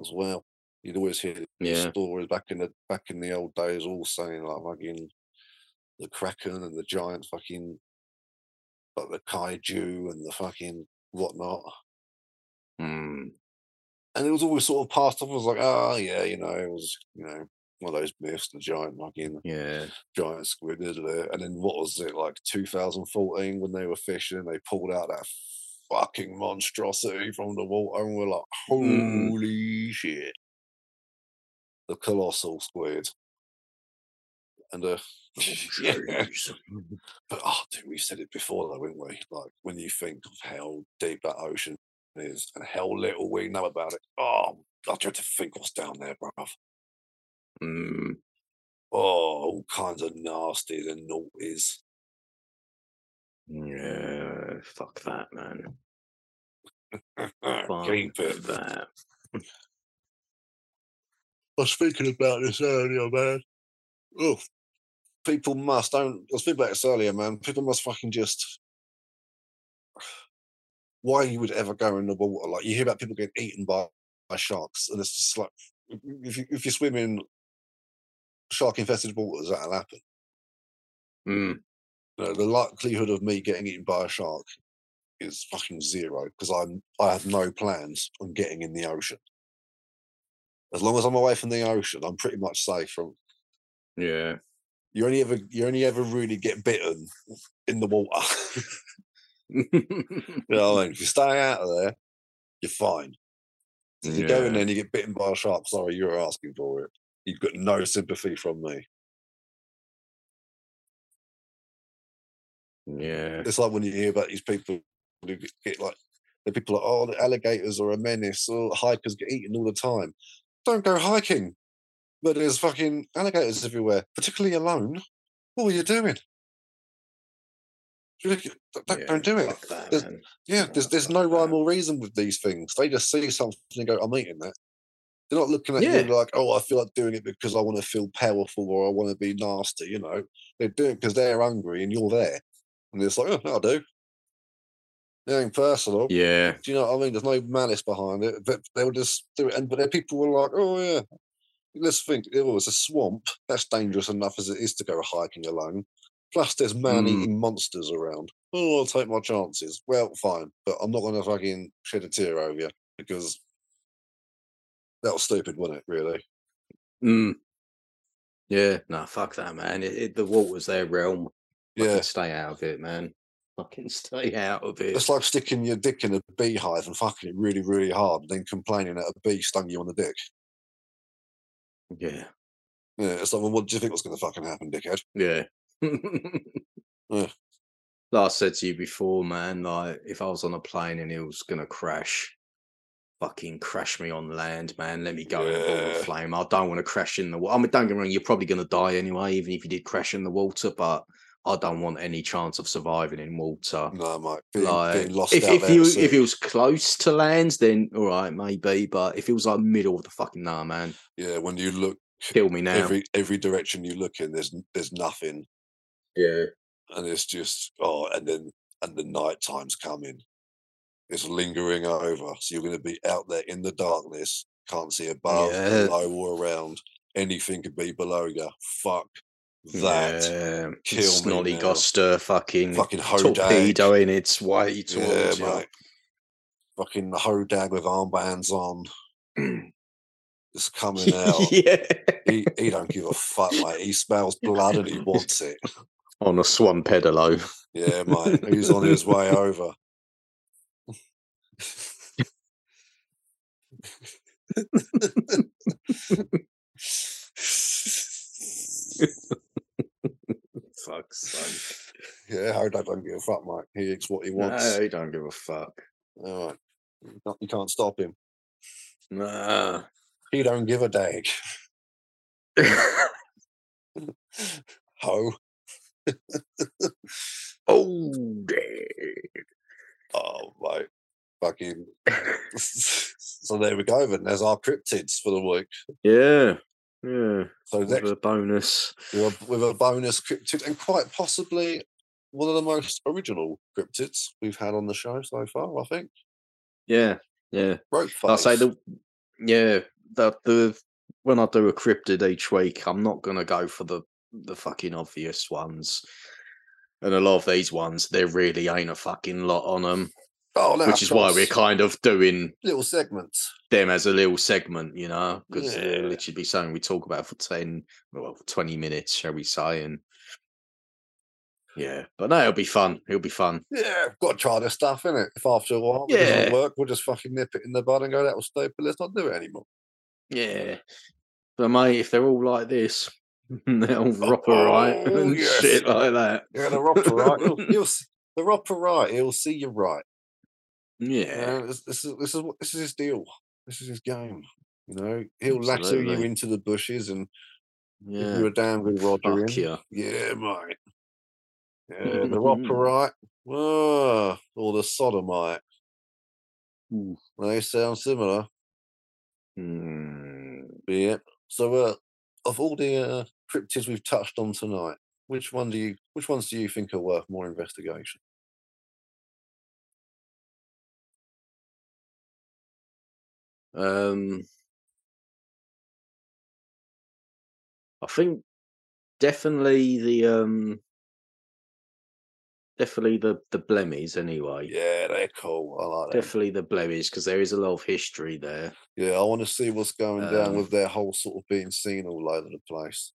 as well. You'd always hear yeah. stories back in the back in the old days, all saying like fucking the Kraken and the giant fucking like the kaiju and the fucking whatnot. Mm, And it was always sort of passed off as like, oh yeah, you know, it was you know one of those myths, the giant fucking yeah. giant squid, isn't it? And then what was it like 2014 when they were fishing? They pulled out that fucking monstrosity from the water, and we're like, Mm. holy shit! The colossal squid. And uh, yeah, but oh, dude, we said it before though, didn't we? Like when you think of how deep that ocean is and how little we know about it. Oh, I try to think what's down there, bruv. Mm, Oh, all kinds of nasties and naughties. yeah. Fuck that, man. Fuck Keep it. that. I was thinking about this earlier, man. Oh, people must don't. I was thinking about this earlier, man. People must fucking just. Why you would ever go in the water? Like you hear about people getting eaten by, by sharks, and it's just like if you if you swim in shark infested waters, that'll happen. Mm, You know, the likelihood of me getting eaten by a shark is fucking zero because I'm I have no plans on getting in the ocean. As long as I'm away from the ocean, I'm pretty much safe from yeah. you only ever you only ever really get bitten in the water. you know what I mean? If you stay out of there, you're fine. If you go in there and you get bitten by a shark, sorry, you're asking for it. You've got no sympathy from me. yeah. It's like when you hear about these people who get, get like the people are, oh, the alligators are a menace, or hikers get eaten all the time. Don't go hiking. But there's fucking alligators everywhere, particularly alone. What are you doing? Don't, don't- yeah, don't do it. That, There's- Yeah, there's there's no rhyme or reason with these things. They just see something and go, I'm eating that. They're not looking at Yeah. you like, oh, I feel like doing it because I want to feel powerful or I want to be nasty, you know. They're doing it because they're hungry and you're there. And it's like, oh, I'll do. It ain't personal. Yeah. Do you know what I mean? There's no malice behind it. But they'll just do it. And but then people were like, oh yeah. Let's think, oh, it's a swamp. That's dangerous enough as it is to go hiking alone. Plus, there's man-eating monsters around. Oh, I'll take my chances. Well, fine, but I'm not going to fucking shed a tear over you because that was stupid, wasn't it? Really? Mm. Yeah. No, fuck that, man. It, it, the water's their realm. Fucking Yeah. stay out of it, man. Fucking stay out of it. It's like sticking your dick in a beehive and fucking it really, really hard, and then complaining that a bee stung you on the dick. Yeah. Yeah, it's like, well, what do you think was going to fucking happen, dickhead? Yeah. Yeah. Like I said to you before, man, like if I was on a plane and it was gonna crash, fucking crash me on land, man. Let me go in a ball of flame. I don't want to crash in the water. I mean, don't get me wrong, you're probably gonna die anyway, even if you did crash in the water, but I don't want any chance of surviving in water. No, mate. Being, Like being lost if, if you if it was close to land, then all right, maybe. But if it was like middle of the fucking nah, man, yeah, when you look kill me now. every every direction you look in, there's there's nothing, yeah, and it's just oh, and then and the night time's coming. It's lingering over, so you're going to be out there in the darkness. Can't see above, Yeah. below, or around. Anything could be below you. Fuck that. yeah. kill. Snollygoster, fucking Fucking Hodag. torpedoing its way Yeah, towards you. mate. fucking hodag with armbands on, It's coming out. yeah. he, he don't give a fuck, mate. He smells blood and he wants it. On a swan pedalo. Yeah, mate. He's on his way over. Fuck's sake. Yeah, Hodag don't give a fuck, mate. He eats what he wants. No, he don't give a fuck. All right. You can't- You can't stop him. Nah. He don't give a dag. Ho. oh, damn. Oh, mate. Fucking. so there we go, then. There's our cryptids for the week. Yeah. Yeah. So With next, a bonus. with a, with a bonus cryptid, and quite possibly one of the most original cryptids we've had on the show so far, I think. Yeah. Yeah. Rope I'll say face. the yeah the the when I do a cryptid each week, I'm not gonna go for the the fucking obvious ones. And a lot of these ones, there really ain't a fucking lot on them, Oh, no, which is why we're kind of doing little segments. them as a little segment, you know, because Yeah. it'll literally be something we talk about for 10, well, 20 minutes, shall we say. And yeah, but no, it'll be fun. It'll be fun. Yeah, got to try this stuff, innit? If after a while it Yeah. doesn't work, we'll just fucking nip it in the bud and go, that was stupid, let's not do it anymore. Yeah. But mate, if they're all like this, rock right Oh, and yes. shit like that. Yeah, the Roperite. He'll, s- the Roperite. He'll see you right. You Yeah. know, this, this is this is this is his deal. This is his game. You know, he'll lasso you into the bushes and Yeah. you a damn good in. yeah. Yeah, mate. Yeah, the roper right. Ah, or the sodomite. Ooh. They sound similar. Mm. Yeah. So, uh, of all the uh, cryptids we've touched on tonight, which one do you which ones do you think are worth more investigation? Um, I think definitely the um, definitely the the blemmies anyway. Yeah, they're cool. I like. Definitely the blemmies because there is a lot of history there. Yeah, I want to see what's going down Um, with their whole sort of being seen all over the place.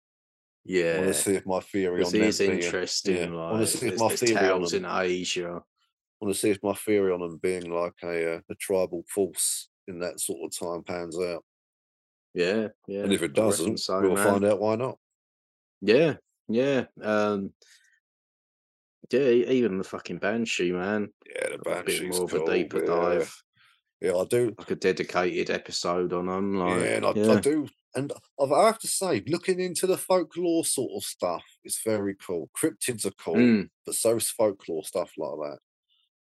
I want Yeah, to see if my theory on them is being, interesting. yeah, I Like, want to see if there's, my there's theory on tales them. in Asia. I want to see if my theory on them being like a uh, a tribal force in that sort of time pans out. Yeah, yeah. and if it reckon doesn't, so, we'll man. find out why not. Yeah, yeah. Um, yeah, e- even the fucking banshee, man. Yeah, the A bit banshee's more of cool. a deeper yeah. dive, Yeah, I do. like a dedicated episode on them. Like, yeah, and I, yeah, I do. And I've- to say, looking into the folklore sort of stuff is very cool. Cryptids are cool, Mm, but is folklore stuff like that.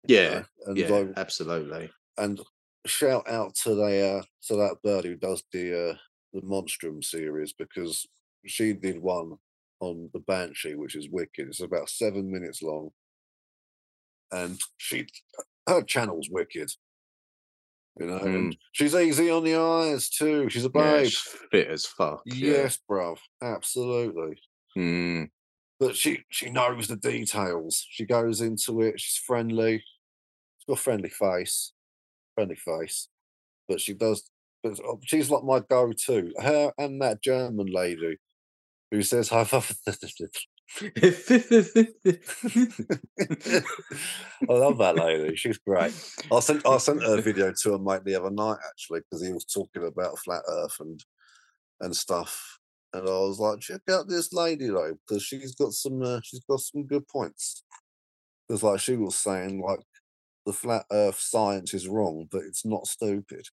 yeah, yeah, I, absolutely. and shout out to the uh, to that bird who does the uh, the Monstrum series because she did one on the Banshee, which is wicked. It's about seven minutes long, and she her channel's wicked. You know, and she's easy on the eyes too. She's a Mm. Yeah, babe. she's fit as fuck. Yeah. Yes, bruv, absolutely. Mm, But she she knows the details. She goes into it. She's friendly. She's got a friendly face, friendly face. But she does. But uh, she's like my go-to. Her and that German lady who says "Hi." I love that lady. She's great. I sent I sent her a video to a mate the other night actually because he was talking about flat Earth and and stuff. And I was like, check out this lady though, because she's got some uh, she's got some good points. Because like she was saying, like the flat Earth science is wrong, but it's not stupid.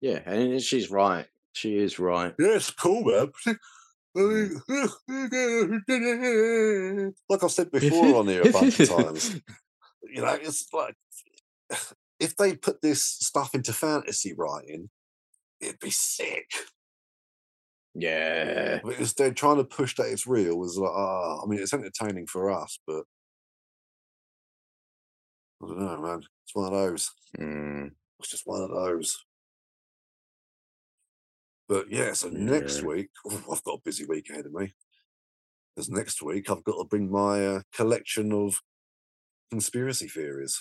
yeah, and she's right. She is right. Yeah, it's cool, man. Like I've said before on here a bunch of times. You know, it's like if they put this stuff into fantasy writing, it'd be sick. Yeah, But instead, trying to push that it's real is like, ah, I mean, it's entertaining for us, but I don't know, man. It's one of those. mm, It's just one of those. But yeah, so next Yeah. week, I've got a busy week ahead of me. Because next week, I've got to bring my uh, collection of conspiracy theories.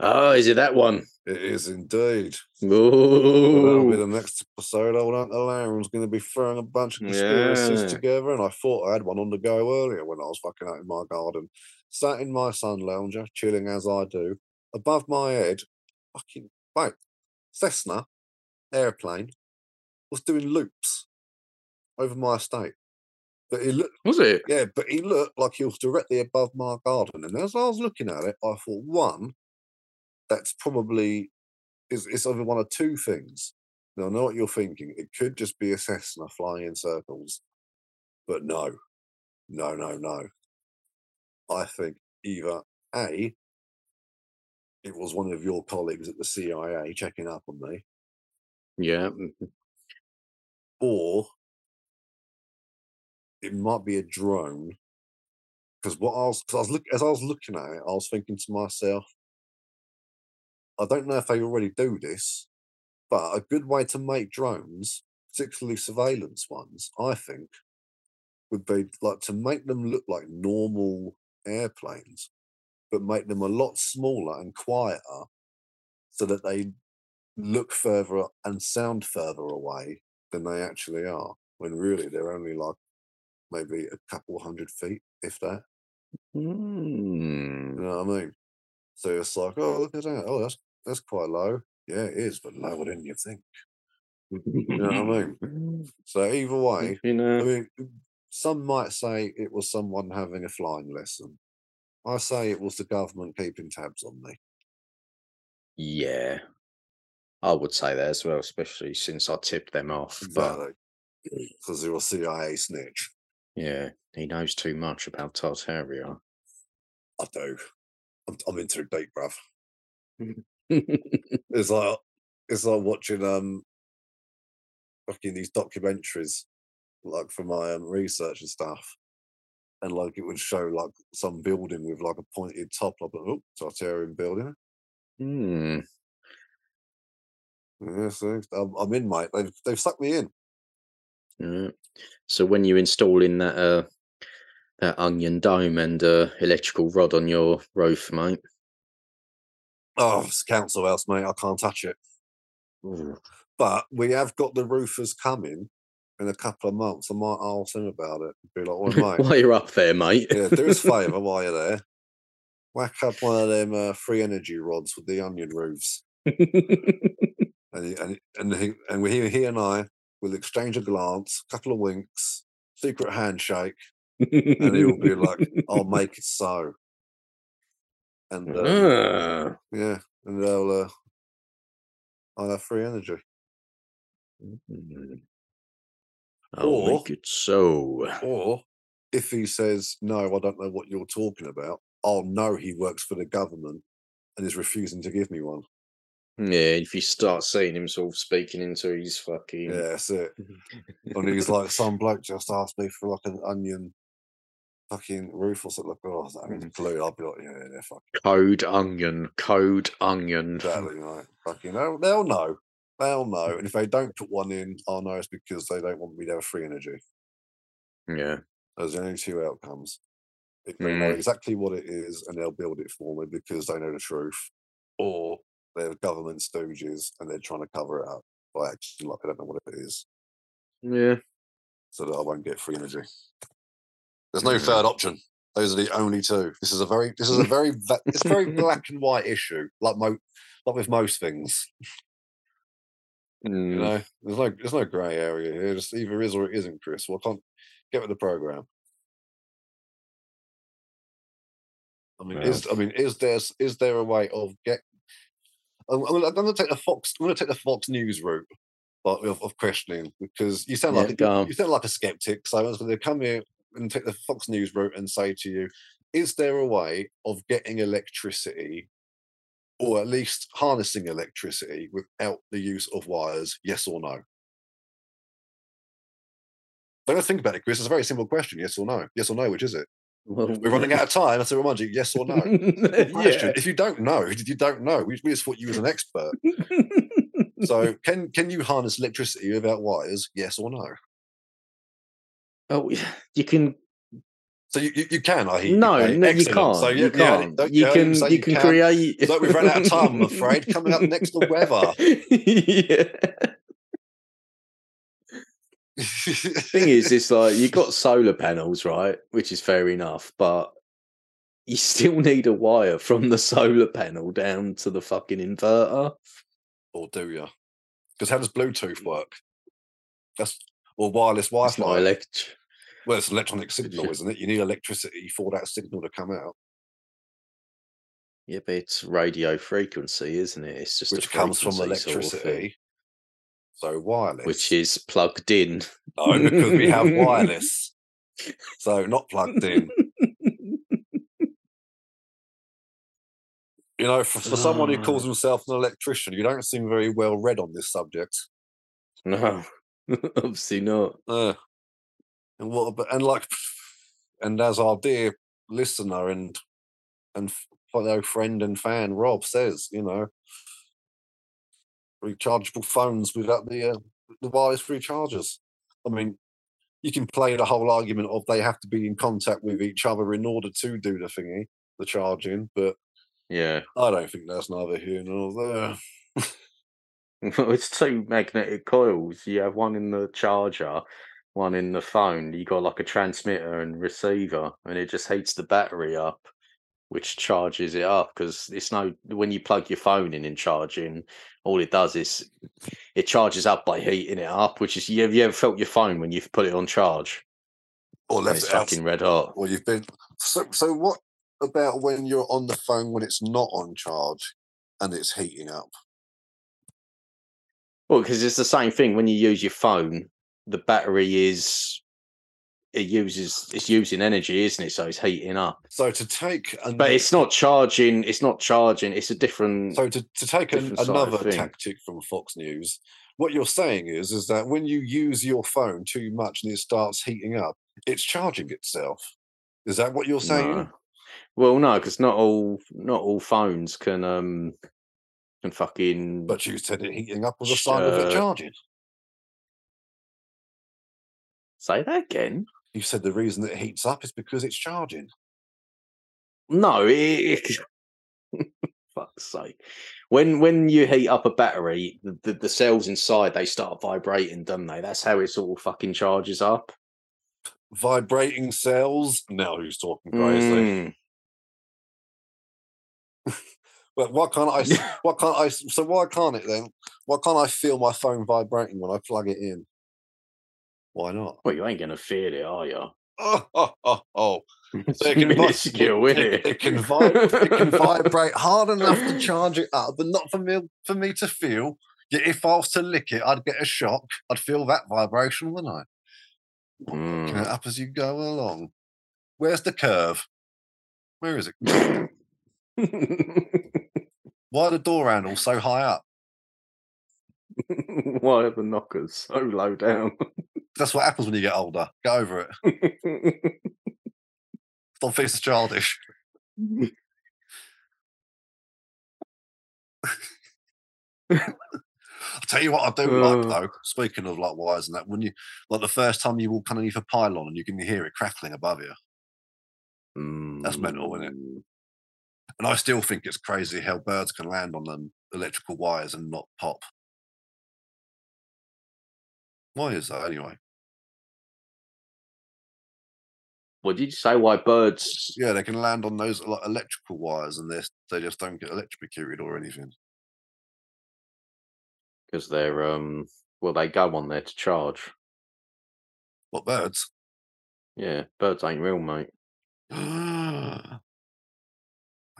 Oh, is it that one? It is indeed. That'll be the next episode. Old Uncle Aaron's going to be throwing a bunch of conspiracies Yeah. together, and I thought I had one on the go earlier when I was fucking out in my garden, sat in my sun lounger, chilling as I do. Above my head, fucking wait, Cessna airplane was doing loops over my estate. But he looked, was it? yeah, but he looked like he was directly above my garden. And as I was looking at it, I thought, one, that's probably is it's either one of two things. Now I know what you're thinking. It could just be a Cessna flying in circles. But no. No, no, no. I think either A, it was one of your colleagues at the CIA checking up on me, Yeah. Mm-hmm. Or it might be a drone. Because what I was, cause I was look, as I was looking at it, I was thinking to myself, I don't know if they already do this, but a good way to make drones, particularly surveillance ones, I think, would be like to make them look like normal airplanes, but make them a lot smaller and quieter so that they look further and sound further away than they actually are, when really they're only like maybe a couple hundred feet, if that. You Mm. know what I mean? So it's like, oh, look at that. Oh, that's that's quite low. Yeah, it is, but lower than you think. You know what I mean? So either way, You I know, mean, some might say it was someone having a flying lesson. I say it was the government keeping tabs on me. yeah. I would say that as well, especially since I tipped them off. But Exactly. Because he was CIA snitch. yeah, he knows too much about Tartaria. I do. I'm, I'm in too deep, bruv. It's like it's like watching um fucking these documentaries, like for my um, research and stuff. And like it would show like some building with like a pointed top, like oh, Tartarian building. Hmm. Yeah, so I'm, I'm in, mate. They've they've sucked me in. Yeah. So when you're installing that uh that onion dome and uh, electrical rod on your roof, mate. Oh, it's council house, mate. I can't touch it. Ooh. But we have got the roofers coming in a couple of months. I might ask him about it. Be like, well, mate, While you're up there, mate. yeah, do us a favour while you're there. Whack up one of them uh, free energy rods with the onion roofs, and he, and he- and he, and we he, he and I will exchange a glance, a couple of winks, secret handshake, and he'll be like, "I'll make it so." And um, Ah. yeah, and they'll uh, I'll have free energy. Mm. I'll Or- make it so. Or if he says, No, I don't know what you're talking about, I'll know he works for the government and is refusing to give me one. Yeah, if you start seeing him sort of speaking into his fucking Yeah, that's it. And he's like, Some bloke just asked me for like an onion fucking roof or something. Like, oh, that ain't a clue. I'll be like, Yeah, yeah, fuck code onion, code onion. exactly. Right. Fucking, they'll, they'll know. They'll know. And if they don't put one in, I'll know it's because they don't want me to have free energy. Yeah. There's only two outcomes. If They know Mm. exactly what it is and they'll build it for me because they know the truth, or they're government stooges and they're trying to cover it up by acting like they don't know what it is, Yeah. so that I won't get free energy. There's no Yeah. third option. Those are the only two. This is a very, this is a very, it's a very black and white issue, like mo, like with most things. You Mm. know, there's no, there's no grey area here. Just either is or it isn't, Chris. Well, I can't get with the program. I mean, is I mean, is there s- is there a way of get? I'm, I'm going to take the Fox. I'm going to take the Fox News route, of, of questioning because you sound Yeah, like a, you- you sound like a skeptic. So I was going to come here and take the Fox News route and say to you, is there a way of getting electricity, or at least harnessing electricity without the use of wires? Yes or no? Don't think about it, Chris. It's a very simple question. Yes or no? Yes or no? Which is it? Well, We're running out of time. I to remind you, yes or no. Yeah. If you don't know, you don't know. We, we just thought you was an expert. So can can you harness electricity without wires? Yes or no? oh, you can So you, you, you can, I hear. No, okay, no, you can't. So you yeah, can't. don't- you yeah, can. You can create. Look, we've run out of time, I'm afraid. Coming up next, the weather. yeah. Thing is, it's like you got solar panels, right? Which is fair enough, but you still need a wire from the solar panel down to the fucking inverter. or do you? Because how does Bluetooth mm. work? That's or wireless Wi-Fi. elect. well, it's electronic signal, isn't it? You need electricity for that signal to come out, Yeah, but it's radio frequency, isn't it? It's just a which comes from electricity. sort of thing, electricity. So wireless. which is plugged in. no, because we have wireless. So not plugged in. You know, for, for someone who calls Ah. himself an electrician, you don't seem very well read on this subject. no, obviously not. Uh, and what about and like and as our dear listener and and fellow friend and fan Rob says, you know, rechargeable phones without the uh, the wireless rechargers. I mean, you can play the whole argument of they have to be in contact with each other in order to do the thingy, the charging, but Yeah. I don't think that's neither here nor there. It's two magnetic coils. You have one in the charger, one in the phone. You got like a transmitter and receiver, and it just heats the battery up, which charges it up. Because it's no when you plug your phone in and charging, all it does is it charges up by heating it up. Which is you have you ever felt your phone when you've put it on charge Or left it's it out. fucking red hot? Well, you've been so. So what about when you're on the phone when it's not on charge and it's heating up? Well, because it's the same thing when you use your phone. The battery is it uses it's using energy, isn't it? So it's heating up. So to take an, But it's not charging. It's not charging. It's a different. so to, to take an, different side of another tactic from Fox News. What you're saying is is that when you use your phone too much and it starts heating up, it's charging itself. Is that what you're saying? No. Well, no, because not all not all phones can um can fucking. But you said it heating up was a sign of it uh, charging. say that again. You said the reason it heats up is because it's charging. No, it, fuck's sake. When when you heat up a battery, the, the, the cells inside they start vibrating, don't they? That's how it sort of fucking charges up. Vibrating cells. Now who's talking crazy? Mm. Well, why can't I? Why can't I? So why can't it then? Why can't I feel my phone vibrating when I plug it in? Why not? Well, you ain't gonna feel it, are you? Oh, oh, oh, oh. It can, minuscule, it, it, it can vib- it can vibrate hard enough to charge it up, but not for me for me to feel. Yet if I was to lick it, I'd get a shock. I'd feel that vibration, wouldn't I? Mm. up as you go along. Where's the curve? Where is it? Why are the door handles so high up? Why are the knockers so low down? That's what happens when you get older. Get over it. Stop being so childish. I'll tell you what I do like Uh. though. Speaking of like wires and that, when you like the first time you walk underneath a pylon and you can hear it crackling above you, That's mental, isn't it? Mm. and I still think it's crazy how birds can land on them electrical wires and not pop. Why is that anyway? What did you say? Why birds? Yeah, they can land on those like electrical wires and they they just don't get electrocuted or anything. Because they're um. Well, they go on there to charge. What birds? Yeah, birds ain't real, mate. I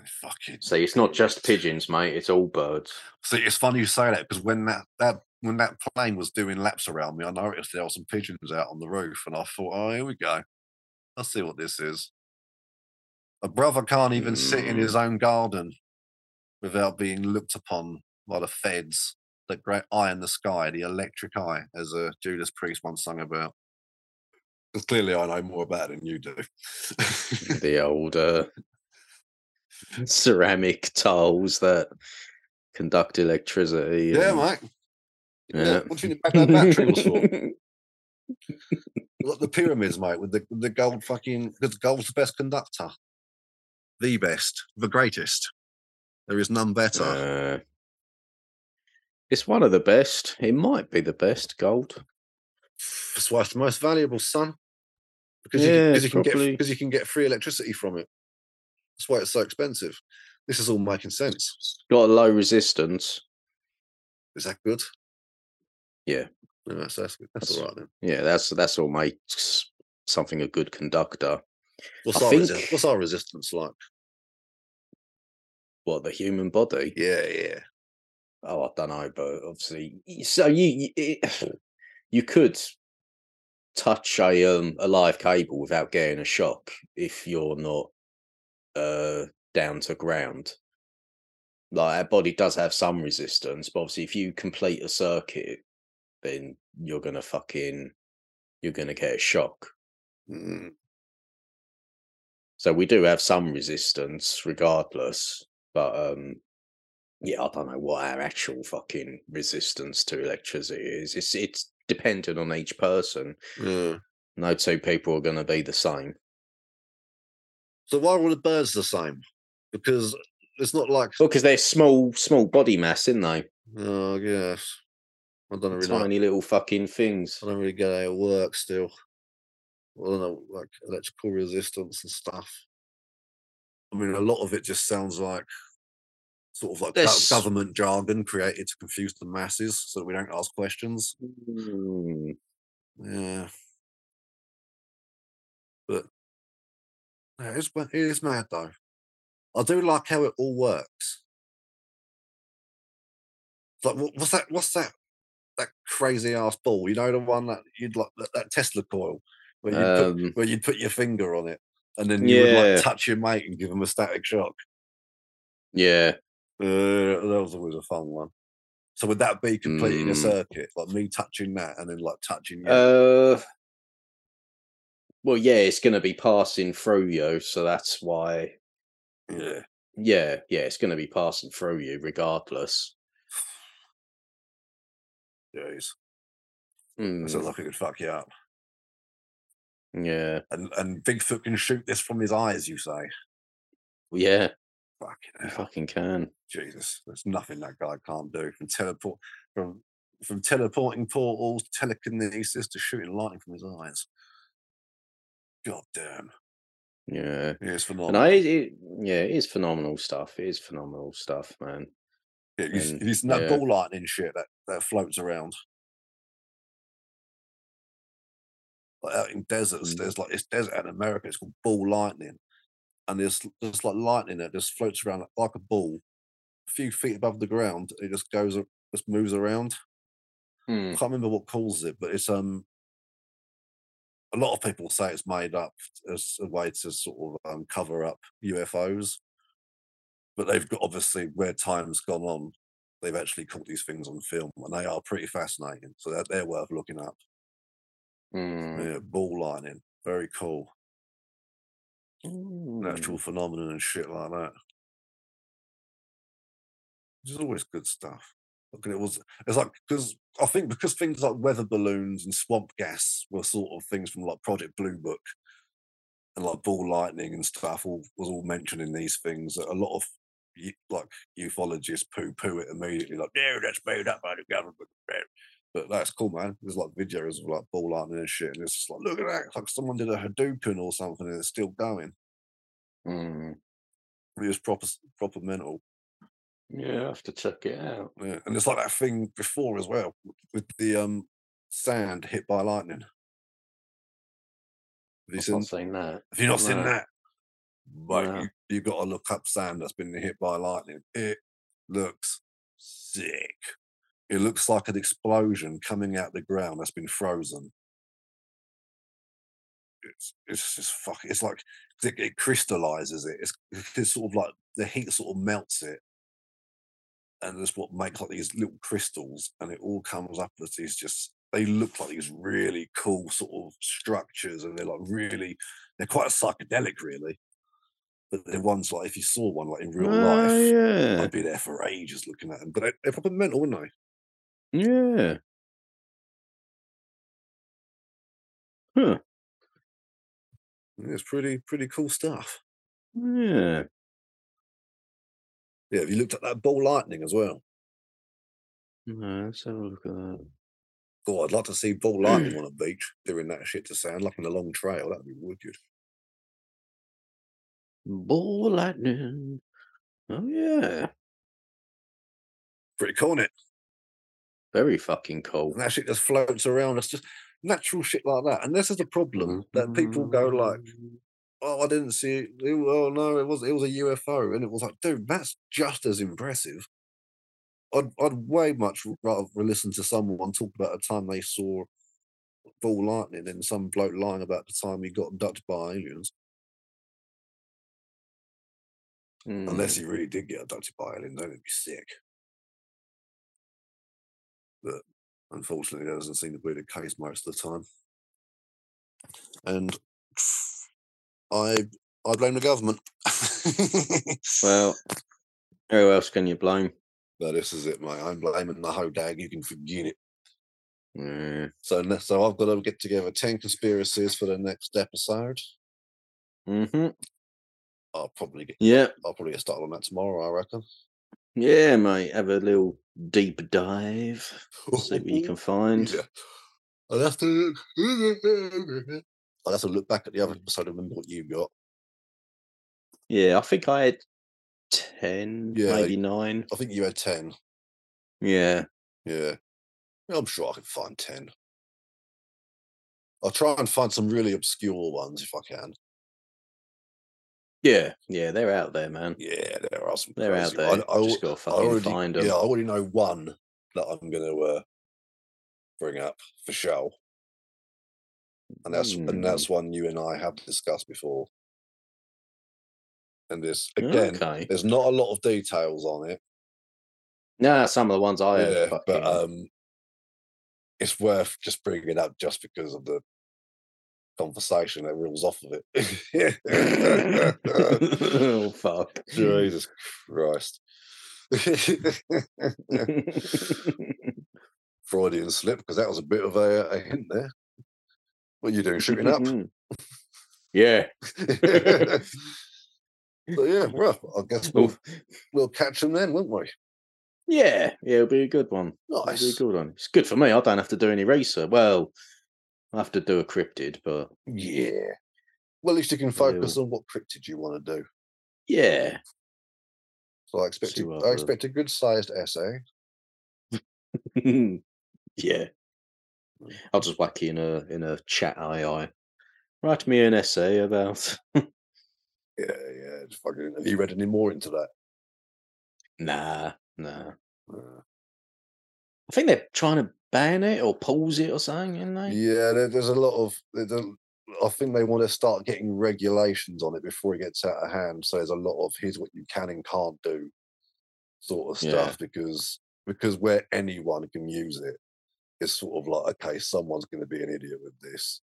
fucking See, it's not just pigeons, mate. It's all birds. See, it's funny you say that because when that, that when that plane was doing laps around me, I noticed there were some pigeons out on the roof, and I thought, oh, here we go. Let's see what this is. A brother can't even sit in his own garden without being looked upon by the feds. The great eye in the sky, the electric eye, as uh, Judas Priest once sung about. 'Cause clearly, I know more about it than you do. the old uh, ceramic tiles that conduct electricity. yeah, and- mate. Yeah. What do you think that battery was for? Like the pyramids, mate, with the the gold fucking because gold's the best conductor. The best, the greatest. There is none better. Uh, it's one of the best. It might be the best gold. That's why it's the most valuable, son. Because you, Yeah, because you can get because you can get free electricity from it. That's why it's so expensive. This is all making sense. Got a low resistance. Is that good? Yeah. No, that's that's, that's That's- all right then. Yeah, that's that's all makes something a good conductor. What's I our think- what's our resistance like? What the human body? Yeah, yeah. Oh, I don't know, but obviously, so you you, you could touch a um a live cable without getting a shock if you're not uh down to ground. Like our body does have some resistance, but obviously, if you complete a circuit, then you're gonna fucking you're gonna get a shock. Mm. So we do have some resistance regardless, but um yeah, I don't know what our actual fucking resistance to electricity is. It's it's dependent on each person. Yeah. No two people are gonna be the same. So why are all the birds the same? Because it's not like Well, because they're small small body mass, isn't they? oh yes. I don't really know. Tiny little fucking things. I don't really get how it works still. I don't know, like electrical resistance and stuff. I mean, a lot of it just sounds like sort of like There's- government jargon created to confuse the masses so that we don't ask questions. Mm, Yeah. But yeah, it's, it is mad though. I do like how it all works. Like, what's that? What's that? That crazy ass ball, you know, the one that you'd like that, that Tesla coil, where you put Um, where you'd put your finger on it, and then you would like touch your mate and give him a static shock. yeah. Uh, that was always a fun one. So would that be completing a Mm. circuit, like me touching that and then like touching you? Uh well yeah, it's gonna be passing through you, so that's why yeah, yeah, yeah, it's gonna be passing through you regardless. Jeez, Mm, sounds like it could fuck you up. yeah. And and Bigfoot can shoot this from his eyes. You say? Yeah, Fucking fucking can. Jesus! There's nothing that guy can't do from teleport from from teleporting portals, telekinesis to shooting lightning from his eyes. God damn, Yeah. yeah, it's And phenomenal. I it, yeah, it is phenomenal stuff. It is phenomenal stuff, man. Yeah, you, and- that yeah. ball lightning shit that, that floats around. Like out in deserts, Mm. there's like it's desert out in America, it's called ball lightning. And there's just like lightning that just floats around like, a ball, a few feet above the ground. It just goes just moves around. Hmm. I can't remember what calls it, but it's um a lot of people say it's made up as a way to sort of um, cover up UFOs. But they've got obviously where time's gone on, they've actually caught these things on film and they are pretty fascinating. So they're, they're worth looking up. Hmm. Yeah, ball lightning. Very cool. Natural Mm. phenomenon and shit like that. Which is always good stuff. Look, it was it's like because I think because things like weather balloons and swamp gas were sort of things from like Project Blue Book and like ball lightning and stuff all was all mentioned in these things a lot of like ufologists poo poo it immediately like no that's made up by the government but that's cool man there's like videos of like ball lightning and shit and it's just like look at that it's like someone did a Hadouken or something and it's still going Hmm. it was proper proper mental Yeah, I have to check it out. Yeah, and it's like that thing before as well with the um sand hit by lightning. Have you I've seen? not seen that. Have you not seen that? Right, No. you you got to look up sand that's been hit by lightning. It looks sick. It looks like an explosion coming out the ground that's been frozen. It's it's just fuck. It's like it, it crystallizes it. It's, it's sort of like the heat sort of melts it, and that's what makes like these little crystals, and it all comes up as these just. They look like these really cool sort of structures, and they're like really, they're quite psychedelic, really. But ones like if you saw one like in real Oh, life, yeah. I'd be there for ages looking at them. But they're, they're proper mental, aren't they? Yeah. Huh. It's pretty pretty cool stuff. Yeah. Yeah, have you looked at that ball lightning as well? No, let's have a look at that. Oh, I'd like to see ball lightning on a beach doing that shit to sound like in a long trail. That'd be wicked. Ball lightning. Oh yeah. Pretty cool, is Very fucking cool. And that shit just floats around. It's just natural shit like that. And this is the problem that people go like, mm-hmm. "Oh, I didn't see it. It- Oh no, it was it was a UFO," and it was like, dude, that's just as impressive. I'd I'd way much rather listen to someone talk about a time they saw ball lightning than some bloke lying about the time he got abducted by aliens. Unless Mm. he really did get abducted by aliens, then it'd be sick. But unfortunately, that doesn't seem to be the case most of the time. And I I blame the government. Well, who else can you blame? but this is it, mate. I'm blaming the hodag. You can forget it. Yeah. So, so I've got to get together ten conspiracies for the next episode. Mm-hmm. I'll probably get Yeah. I'll probably get started on that tomorrow. I reckon. Yeah, mate. Have a little deep dive. See what you can find. Yeah. I'll have to look. I'll have to look back at the other episode and remember what you got. Yeah, I think I had ten, Yeah. maybe nine. I think you had ten. Yeah. Yeah. I'm sure I can find ten. I'll try and find some really obscure ones if I can. Yeah. Yeah, they're out there, man. Yeah, there are some. They're out there. I, I, Just gotta fucking already, find them. yeah, I already know one that I'm going to uh, bring up for show, and that's Hmm. and that's one you and I have discussed before. And this again, Okay. there's not a lot of details on it. Nah, some of the ones I have. yeah, but um, it's worth just bringing it up just because of the conversation that rules off of it. oh fuck. Jesus Christ. Freudian slip, because that was a bit of a, a hint there. What are you doing, shooting up? Mm-hmm. yeah. so yeah, well, I guess we'll, Well, we'll catch them then, won't we? yeah, yeah, it'll be a good one. It'll be a Nice. good one. It's good for me. I don't have to do any research. Well, I have to do a cryptid, but Yeah. Well, at least you can focus on what cryptid you want to do. yeah. So I expect See a, what I expect a good sized essay. yeah. I'll just whack you in a in a chat AI. Write me an essay about Yeah, yeah. It's fucking, have you read any more into that? Nah, nah. Uh, I think they're trying to ban it or pause it or something, isn't they? Yeah, there, there's a lot of. I think they want to start getting regulations on it before it gets out of hand. So there's a lot of here's what you can and can't do, sort of Yeah. stuff. Because because where anyone can use it, it's sort of like okay, someone's going to be an idiot with this.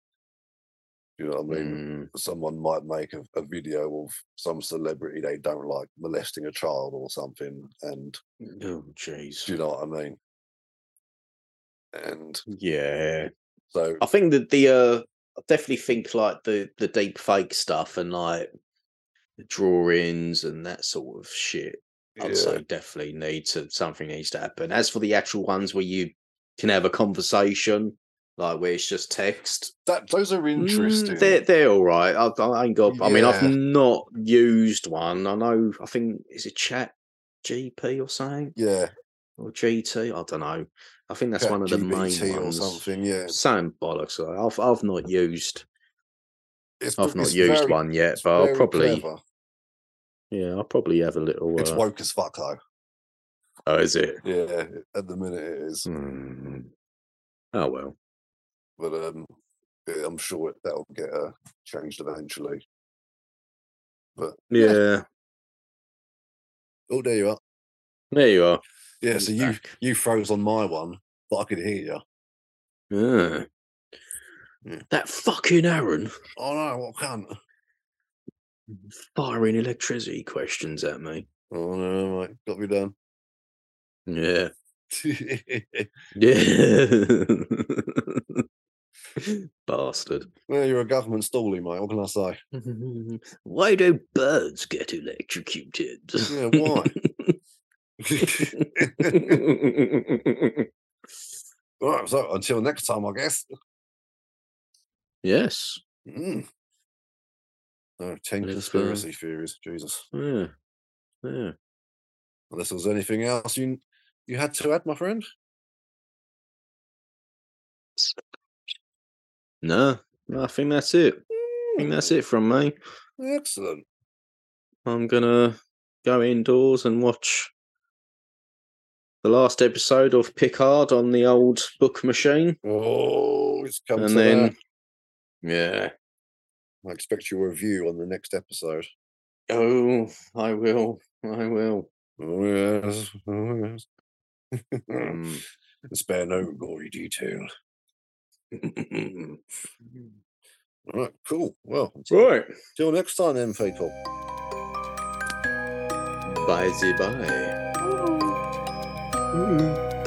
You know what I mean? Mm, Someone might make a, a video of some celebrity they don't like molesting a child or something, and oh, jeez. do you know what I mean? And Yeah. so I think that the uh I definitely think like the the deep fake stuff and like the drawings and that sort of shit. I'd yeah, say definitely needs to something needs to happen. As for the actual ones where you can have a conversation, like where it's just text, that those are mm, interesting. they're they're all right. I, I ain't got. I mean, I've not used one. I know. I think is it Chat GP or something yeah, or GT. I don't know. I think that's one of the main or ones. something. Yeah, Same bollocks. I've I've not used. it's, I've not used very- one yet, but I'll probably. clever. Yeah, I'll probably have a little. It's Uh, woke as fuck though. oh, is it? Yeah, at the minute it is, Hmm. Oh well. but um, yeah, I'm sure that'll get uh, changed eventually. But Yeah. Yeah. oh, there you are. There you are. Yeah, so you back. you froze on my one, but I could hear you. Yeah. Yeah. That fucking Aaron Oh no, what cunt? firing electricity questions at me. Oh no, mate, got me done. Yeah. Yeah. Bastard. Well, you're a government stoolie, mate. What can I say? Why do birds get electrocuted? Yeah, why? right, so until next time, I guess. yes. Mm. Oh, 10 But if, uh, conspiracy theories. Jesus. Yeah. Yeah. Unless there was anything else you you had to add, my friend? No, no, I think that's it. I think that's it from me. Mm, Excellent. I'm gonna go indoors and watch the last episode of Picard on the old book machine, Oh, it's come and then that. yeah. I expect your review on the next episode. Oh, I will. I will. Oh, yes. Oh, yes. Mm. Spare no gory detail. All right, cool. Well, until, right. till next time, then, people. Bye, bye. 嗯。